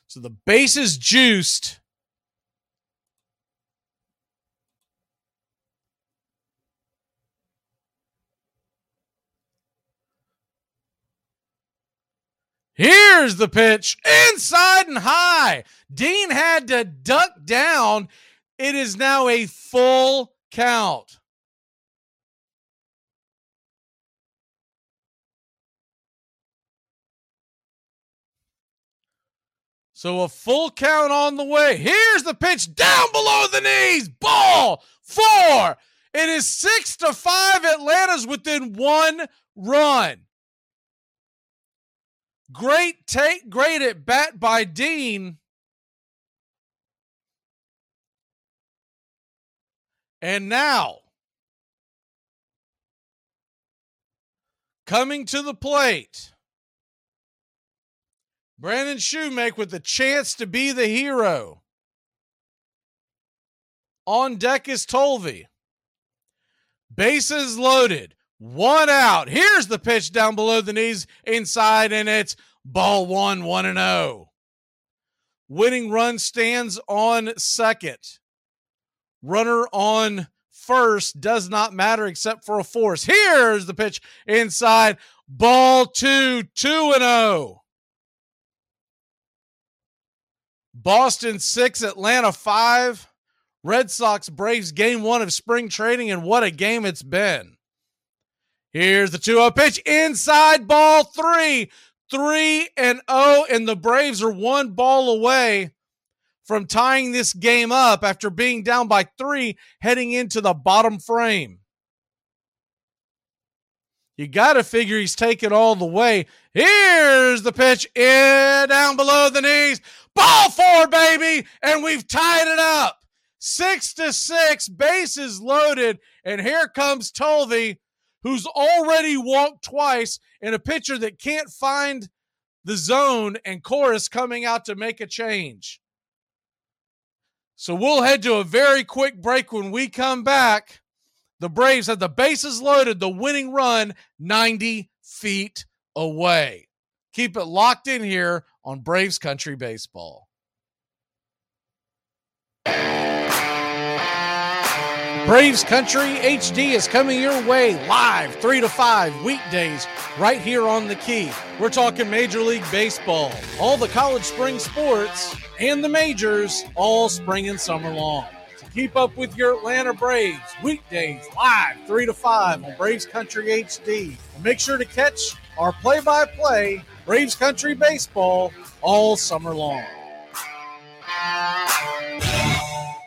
So the base is juiced. Here's the pitch inside and high. Dean had to duck down. It is now a full count. So a full count on the way. Here's the pitch down below the knees. Ball four. It is six to five. Atlanta's within one run. Great take, great at bat by Dean. And now, coming to the plate, Braden Shewmake with the chance to be the hero. On deck is Tolve. Bases loaded. One out. Here's the pitch down below the knees inside, and it's ball one, one and oh. Winning run stands on second. Runner on first does not matter except for a force. Here's the pitch inside. Ball two, two and oh. Boston six, Atlanta five. Red Sox Braves game one of spring training, and what a game it's been. Here's the 2 0 pitch inside ball three, 3 and 0, and the Braves are one ball away from tying this game up after being down by three heading into the bottom frame. You got to figure he's taking all the way. Here's the pitch in down below the knees. Ball four, baby, and we've tied it up. Six to six, bases loaded, and here comes Tolve who's already walked twice and a pitcher that can't find the zone and Cora's coming out to make a change. So we'll head to a very quick break when we come back. The Braves have the bases loaded, the winning run 90 feet away. Keep it locked in here on Braves Country Baseball. Braves Country HD is coming your way live 3 to 5 weekdays right here on the key. We're talking Major League Baseball, all the college spring sports, and the majors all spring and summer long. So keep up with your Atlanta Braves weekdays live 3 to 5 on Braves Country HD. And make sure to catch our play by play Braves Country Baseball all summer long.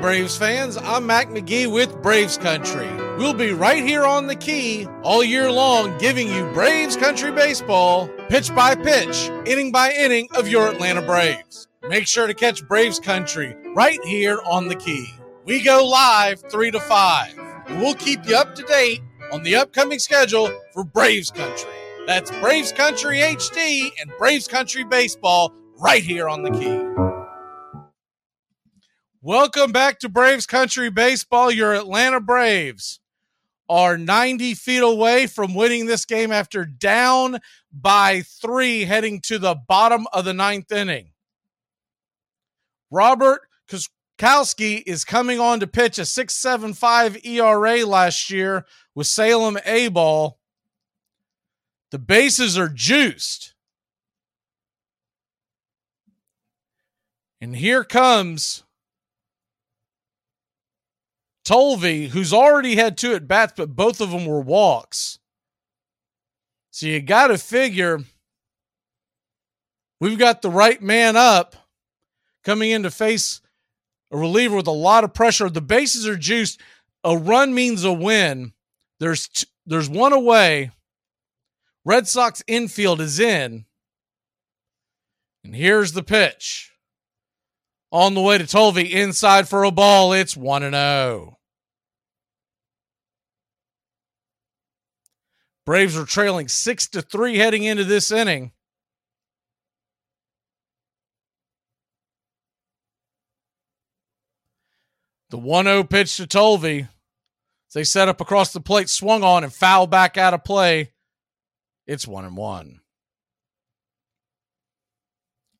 Braves fans, I'm Mac McGee with Braves Country. We'll be right here on the key all year long, giving you Braves Country Baseball, pitch by pitch, inning by inning of your Atlanta Braves. Make sure to catch Braves Country right here on the key. We go live 3 to 5, and we'll keep you up to date on the upcoming schedule for Braves Country. That's Braves Country HD and Braves Country Baseball right here on the key. Welcome back to Braves Country Baseball. Your Atlanta Braves are 90 feet away from winning this game after down by three, heading to the bottom of the ninth inning. Robert Kwiatkowski is coming on to pitch a 6.75 ERA last year with Salem A ball. The bases are juiced. And here comes Tolve, who's already had two at bats, but both of them were walks. So you got to figure we've got the right man up coming in to face a reliever with a lot of pressure. The bases are juiced. a run means a win. There's t- there's one away. Red Sox infield is in. And here's the pitch. On the way to Tolve inside for a ball. It's 1 and 0. Braves are trailing 6 to 3 heading into this inning. The 1 0 pitch to Tolve. They set up across the plate, swung on, and foul back out of play. It's 1 and 1.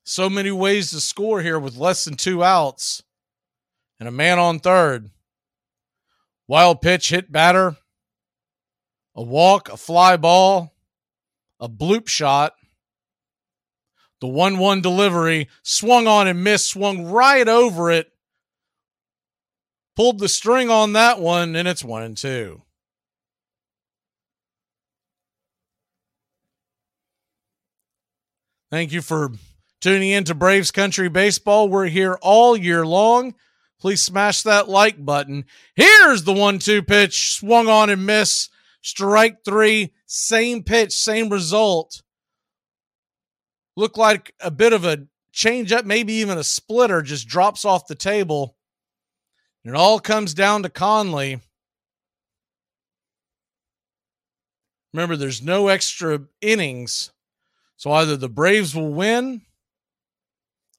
So many ways to score here with less than two outs and a man on third. Wild pitch hit batter. A walk, a fly ball, a bloop shot. The 1 1 delivery swung on and missed, swung right over it pulled the string on that one, and it's one and two. Thank you for tuning in to Braves Country Baseball. We're here all year long. Please smash that like button. Here's the one two pitch, swung on and miss. Strike three, same pitch, same result. Looked like a bit of a change up, maybe even a splitter, just drops off the table. It all comes down to Conley. Remember, there's no extra innings. So either the Braves will win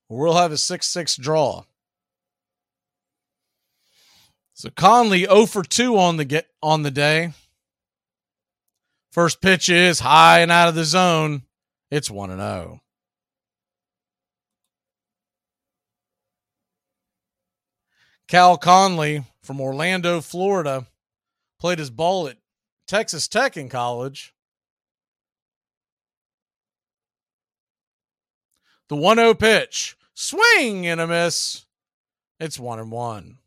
or we'll have a 6 6 draw. So Conley 0 for 2 on the get on the day. First pitch is high and out of the zone. It's 1 and 0. Cal Conley from Orlando, Florida, played his ball at Texas Tech in college. The 1 0 pitch, swing and a miss. It's 1 and 1.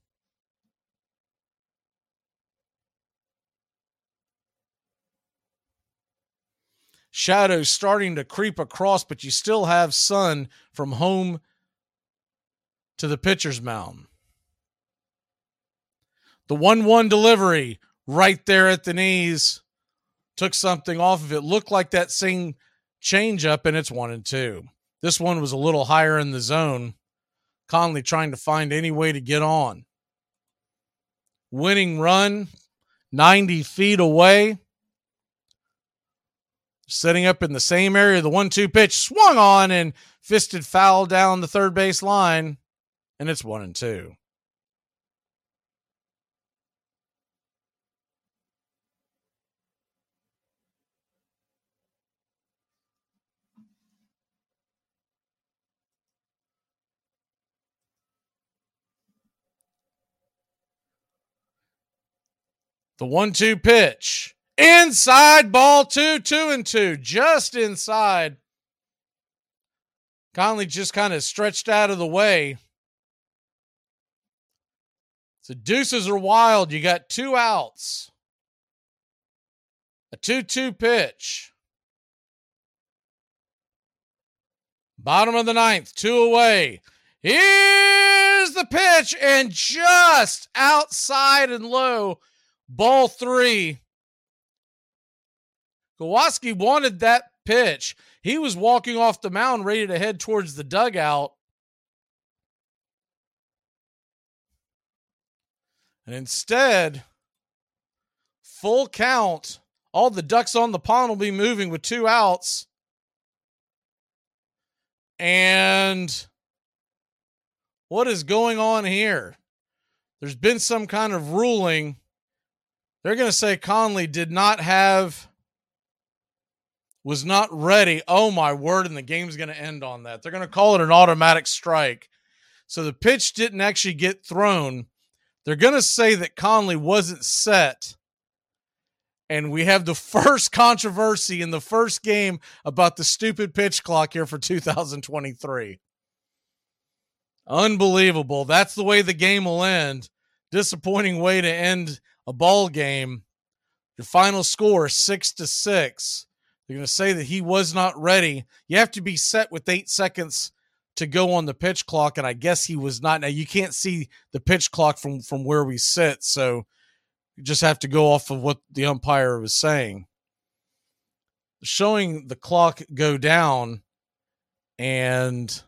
Shadows starting to creep across, but you still have sun from home to the pitcher's mound. The 1 1 delivery right there at the knees took something off of it. Looked like that same change up, and it's 1 and 2. This one was a little higher in the zone. Conley trying to find any way to get on. Winning run 90 feet away. Setting up in the same area. The 1 2 pitch swung on and fisted foul down the third base line, and it's 1 and 2. The one two pitch. Inside ball two, two and two, just inside. Conley just kind of stretched out of the way. So deuces are wild. You got two outs. A 2 2 pitch. Bottom of the ninth, two away. Here's the pitch, and just outside and low Ball three. Kowalski wanted that pitch. He was walking off the mound ready to head towards the dugout. And instead, full count. All the ducks on the pond will be moving with two outs. And what is going on here? There's been some kind of ruling they're going to say Conley did not have, was not ready. Oh my word. And the game's going to end on that. They're going to call it an automatic strike. So the pitch didn't actually get thrown. They're going to say that Conley wasn't set. And we have the first controversy in the first game about the stupid pitch clock here for 2023. Unbelievable. That's the way the game will end. Disappointing way to end a ball game, your final score six to six. They're going to say that he was not ready. You have to be set with eight seconds to go on the pitch clock, and I guess he was not. Now you can't see the pitch clock from from where we sit, so You just have to go off of what the umpire was saying. Showing the clock go down, and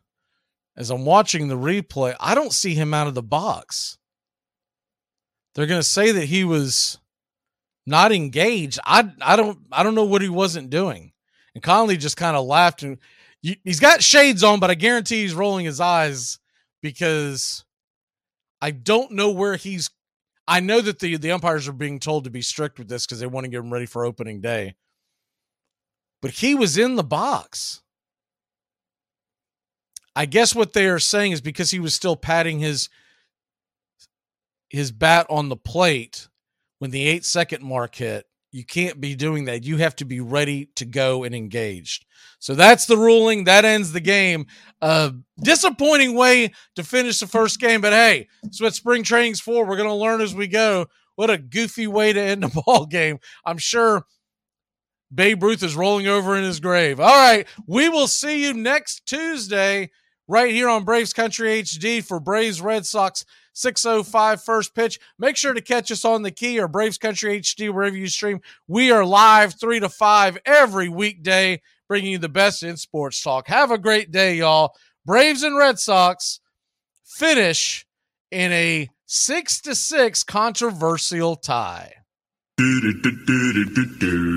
as I'm watching the replay, I don't see him out of the box. They're going to say that he was not engaged. I I don't I don't know what he wasn't doing. And Conley just kind of laughed and he's got shades on, but I guarantee he's rolling his eyes because I don't know where he's. I know that the the umpires are being told to be strict with this because they want to get him ready for opening day. But he was in the box. I guess what they are saying is because he was still patting his his bat on the plate when the eight second mark hit. You can't be doing that. You have to be ready to go and engaged. So that's the ruling. That ends the game. Uh, disappointing way to finish the first game, but hey, that's what spring training's for. We're going to learn as we go. What a goofy way to end a ball game. I'm sure Babe Ruth is rolling over in his grave. All right, we will see you next Tuesday right here on Braves Country HD for Braves Red Sox 605 first pitch. Make sure to catch us on the key or Braves Country HD wherever you stream. We are live 3 to 5 every weekday, bringing you the best in sports talk. Have a great day, y'all. Braves and Red Sox finish in a 6 to 6 controversial tie.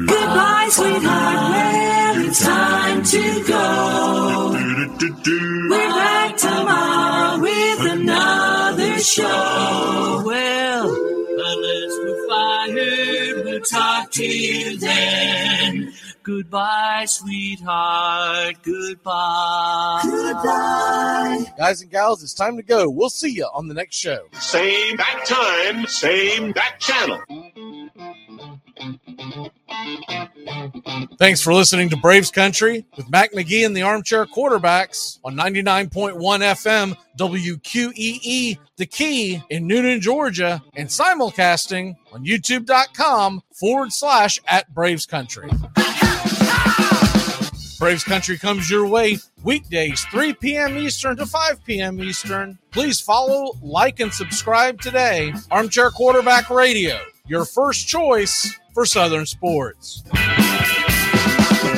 Goodbye, sweetheart. Well, it's time to go. We're back tomorrow show. Well, unless we're fired, we'll talk to you then. Goodbye, sweetheart. Goodbye. Goodbye. Guys and gals, it's time to go. We'll see you on the next show. Same back time, same back channel. Thanks for listening to Braves Country with Mac McGee and the Armchair Quarterbacks on 99.1 FM WQEE The Key in Newnan, Georgia, and simulcasting on youtube.com forward slash at Braves Country. Braves Country comes your way weekdays, 3 p.m. Eastern to 5 p.m. Eastern. Please follow, like, and subscribe today. Armchair Quarterback Radio, your first choice for Southern sports.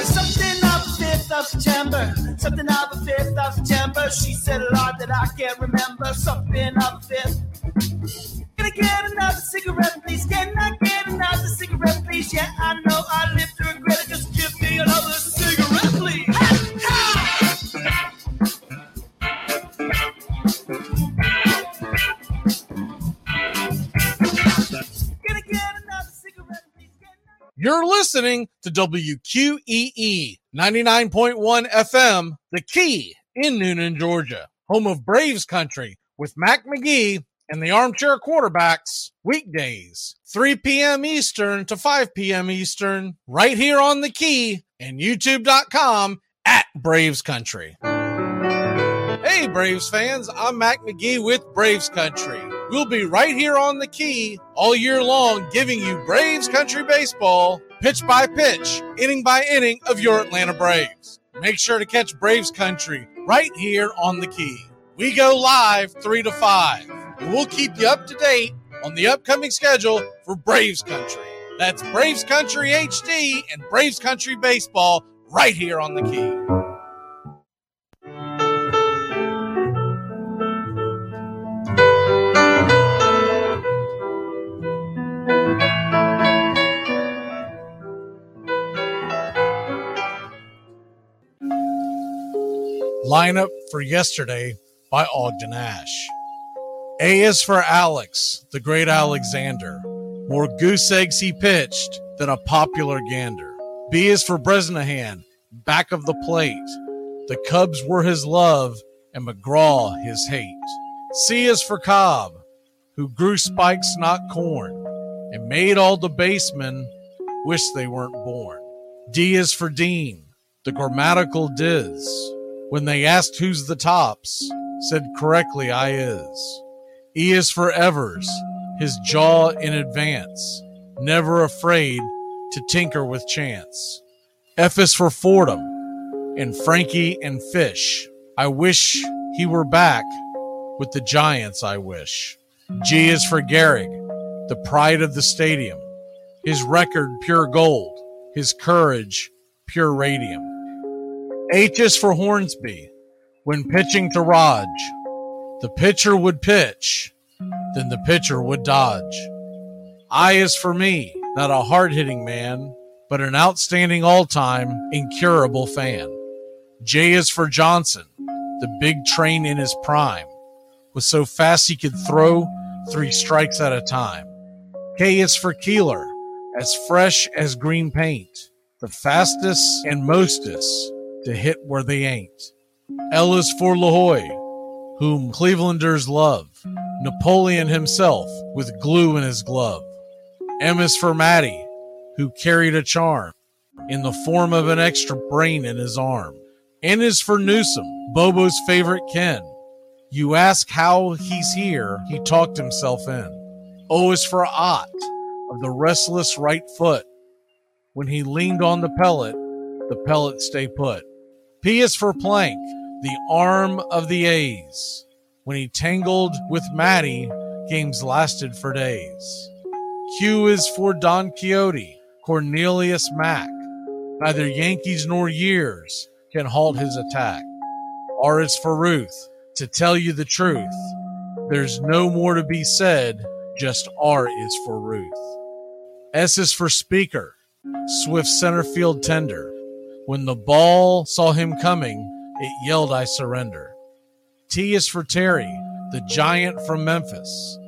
Something of the 5th of September. Something of the 5th of September. She said a lot that I can't remember. Something of the 5th. Can I get another cigarette, please? Can I get another cigarette, please? Yeah, I know I live to regret it. Just give me another cigarette, You're listening to WQEE 99.1 FM, The Key in Newnan, Georgia, home of Braves Country with Mac McGee and the Armchair Quarterbacks, weekdays, 3 p.m. Eastern to 5 p.m. Eastern, right here on The Key and YouTube.com at Braves Country. Hey, Braves fans, I'm Mac McGee with Braves Country. We'll be right here on the key all year long, giving you Braves Country Baseball, pitch by pitch, inning by inning of your Atlanta Braves. Make sure to catch Braves Country right here on the key. We go live 3 to 5, and we'll keep you up to date on the upcoming schedule for Braves Country. That's Braves Country HD and Braves Country Baseball right here on the key. Lineup for yesterday by Ogden Nash. A is for Alex, the great Alexander. More goose eggs he pitched than a popular gander. B is for Bresnahan, back of the plate. The Cubs were his love and McGraw his hate. C is for Cobb, who grew spikes, not corn, and made all the basemen wish they weren't born. D is for Dean, the grammatical diz. When they asked who's the tops, said correctly I is. E is for Evers, his jaw in advance, never afraid to tinker with chance. F is for Fordham, and Frankie and Frisch. I wish he were back with the Giants, I wish. G is for Gehrig, the pride of the stadium, his record pure gold, his courage pure radium. H is for Hornsby. When pitching to Rog, the pitcher would pitch, then the pitcher would dodge. I is for me, not a hard hitting man, but an outstanding all time, incurable fan. J is for Johnson, the big train in his prime, was so fast he could throw three strikes at a time. K is for Keeler, as fresh as green paint, the fastest and mostest to hit where they ain't. L is for Lajoie, whom Clevelanders love, Napoleon himself with glue in his glove. M is for Matty, who carried a charm in the form of an extra brain in his arm. N is for Newsom, Bobo's favorite Ken. You ask how he's here, he talked himself in. Oh, o is for Ott, of the restless right foot. When he leaned on the pellet, the pellet stay put. P is for Plank, the arm of the A's. When he tangled with Matty, games lasted for days. Q is for Don Quixote, Cornelius Mack. Neither Yankees nor years can halt his attack. R is for Ruth. To tell you the truth, there's no more to be said, just R is for Ruth. S is for Speaker, swift center field tender. When the ball saw him coming, it yelled, I surrender. T is for Terry, the giant from Memphis,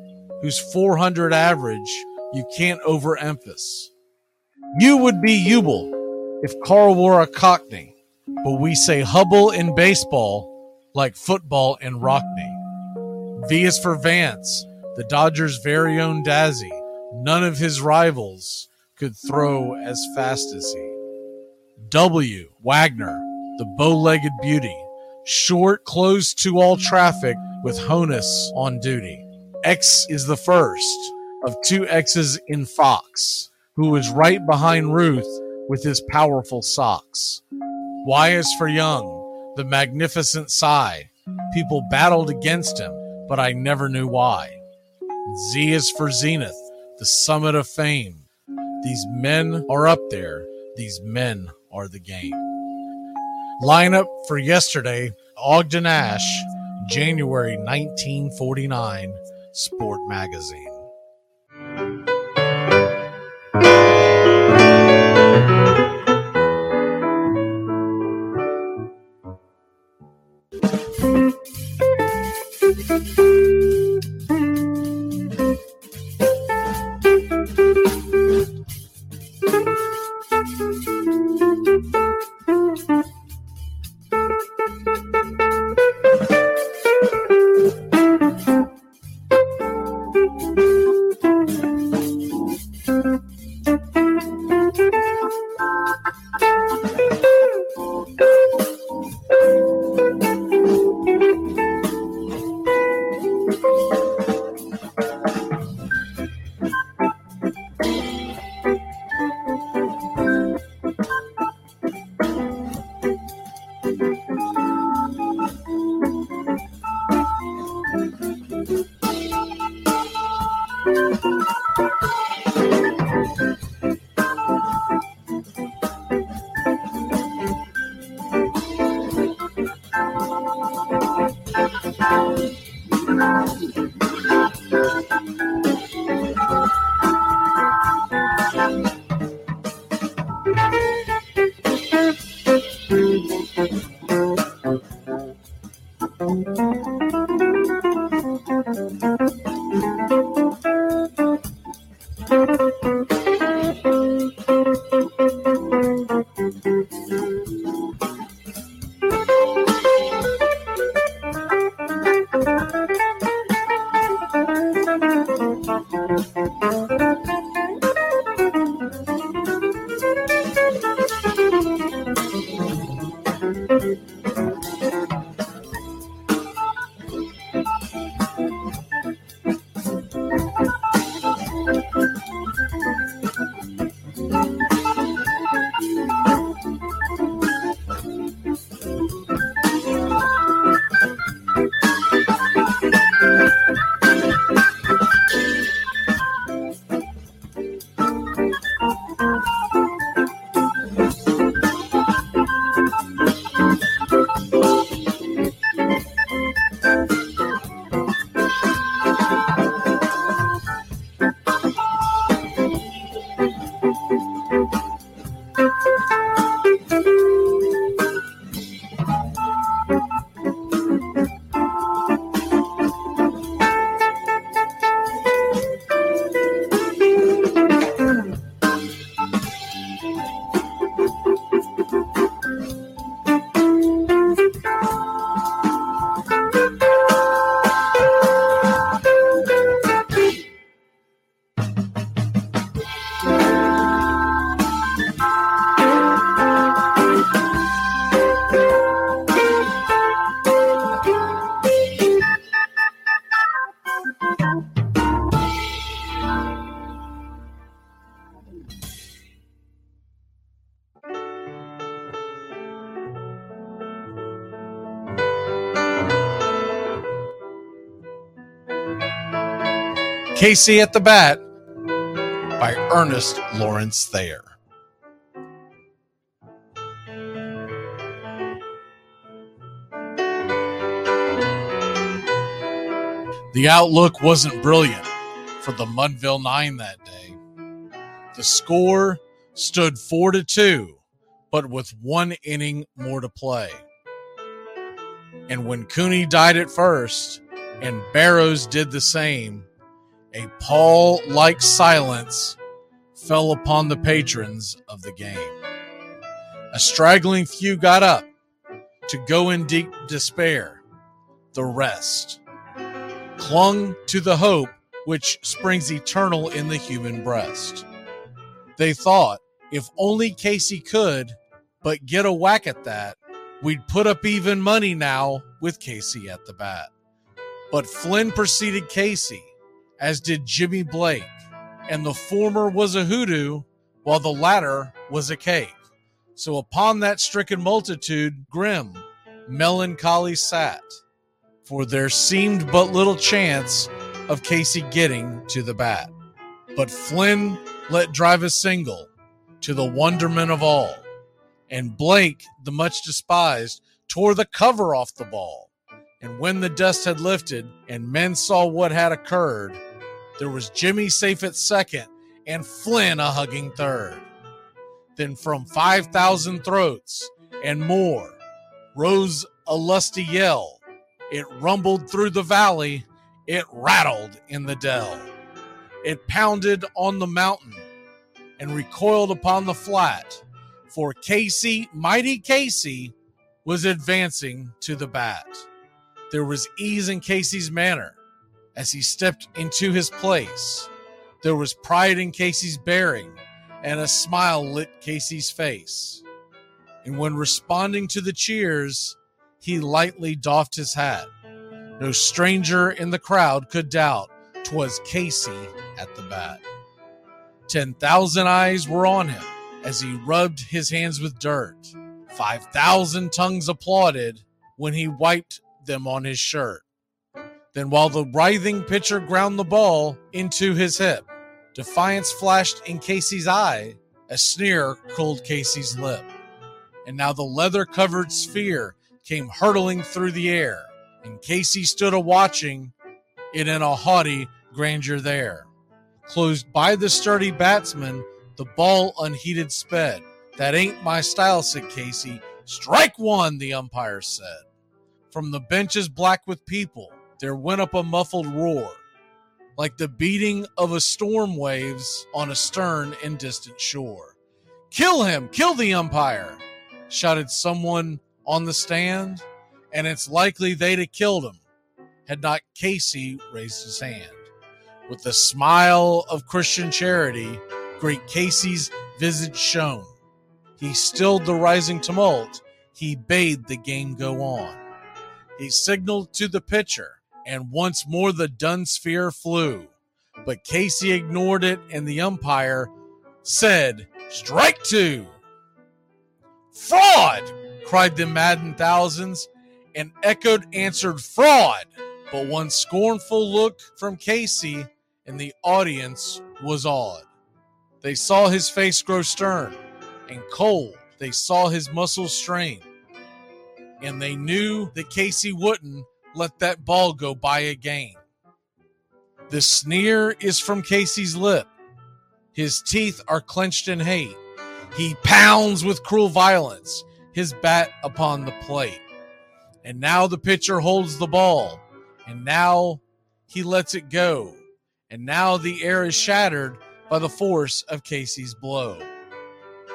whose 400 average you can't overemphasize. You would be Ubel if Carl wore a cockney, but we say Hubbell in baseball like football in Rockne. V is for Vance, the Dodgers' very own Dazzy. None of his rivals could throw as fast as he. W, Wagner, the bow legged beauty. Short, close to all traffic with Honus on duty. X is the first of two X's in Foxx, who was right behind Ruth with his powerful socks. Y is for Young, the magnificent Cy. People battled against him, but I never knew why. Z is for Zenith, the summit of fame. These men are up there. These men are the game. Lineup for yesterday Ogden Nash, January 1949, Sport Magazine. Casey at the Bat by Ernest Lawrence Thayer. The outlook wasn't brilliant for the Mudville Nine that day. The score stood 4 to 2, but with one inning more to play. And when Cooney died at first and Barrows did the same, a pall like silence fell upon the patrons of the game. A straggling few got up to go in deep despair. The rest clung to the hope which springs eternal in the human breast. They thought if only Casey could but get a whack at that, we'd put up even money now with Casey at the bat. But Flynn preceded Casey, as did Jimmy Blake, and the former was a hoodoo while the latter was a cake. So upon that stricken multitude, grim, melancholy sat for there seemed but little chance of Casey getting to the bat. But Flynn let drive a single to the wonderment of all, and Blake, the much despised, tore the cover off the ball. And when the dust had lifted and men saw what had occurred, there was Jimmy safe at second and Flynn a hugging third. Then from 5,000 throats and more rose a lusty yell it rumbled through the valley. It rattled in the dell. It pounded on the mountain and recoiled upon the flat. For Casey, mighty Casey, was advancing to the bat. There was ease in Casey's manner as he stepped into his place. There was pride in Casey's bearing, and a smile lit Casey's face. And when responding to the cheers, he lightly doffed his hat. No stranger in the crowd could doubt 'twas Casey at the bat. Ten thousand eyes were on him as he rubbed his hands with dirt. Five thousand tongues applauded when he wiped them on his shirt. Then, while the writhing pitcher ground the ball into his hip, defiance flashed in Casey's eye, a sneer curled Casey's lip. And now the leather covered sphere came hurtling through the air, and Casey stood a watching it in a haughty grandeur there. Closed by the sturdy batsman, the ball unheeded sped. That ain't my style, said Casey. Strike one, the umpire said. From the benches black with people, there went up a muffled roar, like the beating of a storm waves on a stern and distant shore. Kill him! Kill the umpire! shouted someone on the stand, and it's likely they'd have killed him had not Casey raised his hand. With the smile of Christian charity, great Casey's visage shone. He stilled the rising tumult. He bade the game go on. He signaled to the pitcher, and once more the dun sphere flew. But Casey ignored it, and the umpire said, Strike two. Fraud! cried the maddened thousands, and echoed answered fraud. But one scornful look from Casey and the audience was awed. They saw his face grow stern and cold. They saw his muscles strain. And they knew that Casey wouldn't let that ball go by again. The sneer is from Casey's lip. His teeth are clenched in hate. He pounds with cruel violence his bat upon the plate. And now the pitcher holds the ball. And now he lets it go. And now the air is shattered by the force of Casey's blow.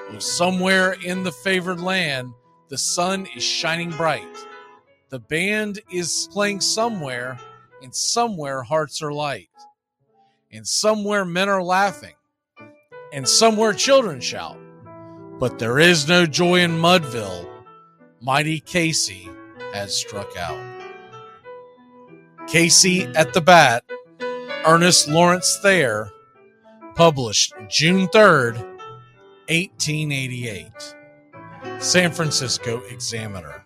Well, somewhere in the favored land, the sun is shining bright. The band is playing somewhere, and somewhere hearts are light. And somewhere men are laughing, and somewhere children shout. But there is no joy in Mudville. Mighty Casey has struck out. Casey at the Bat, Ernest Lawrence Thayer, published June 3rd, 1888. San Francisco Examiner.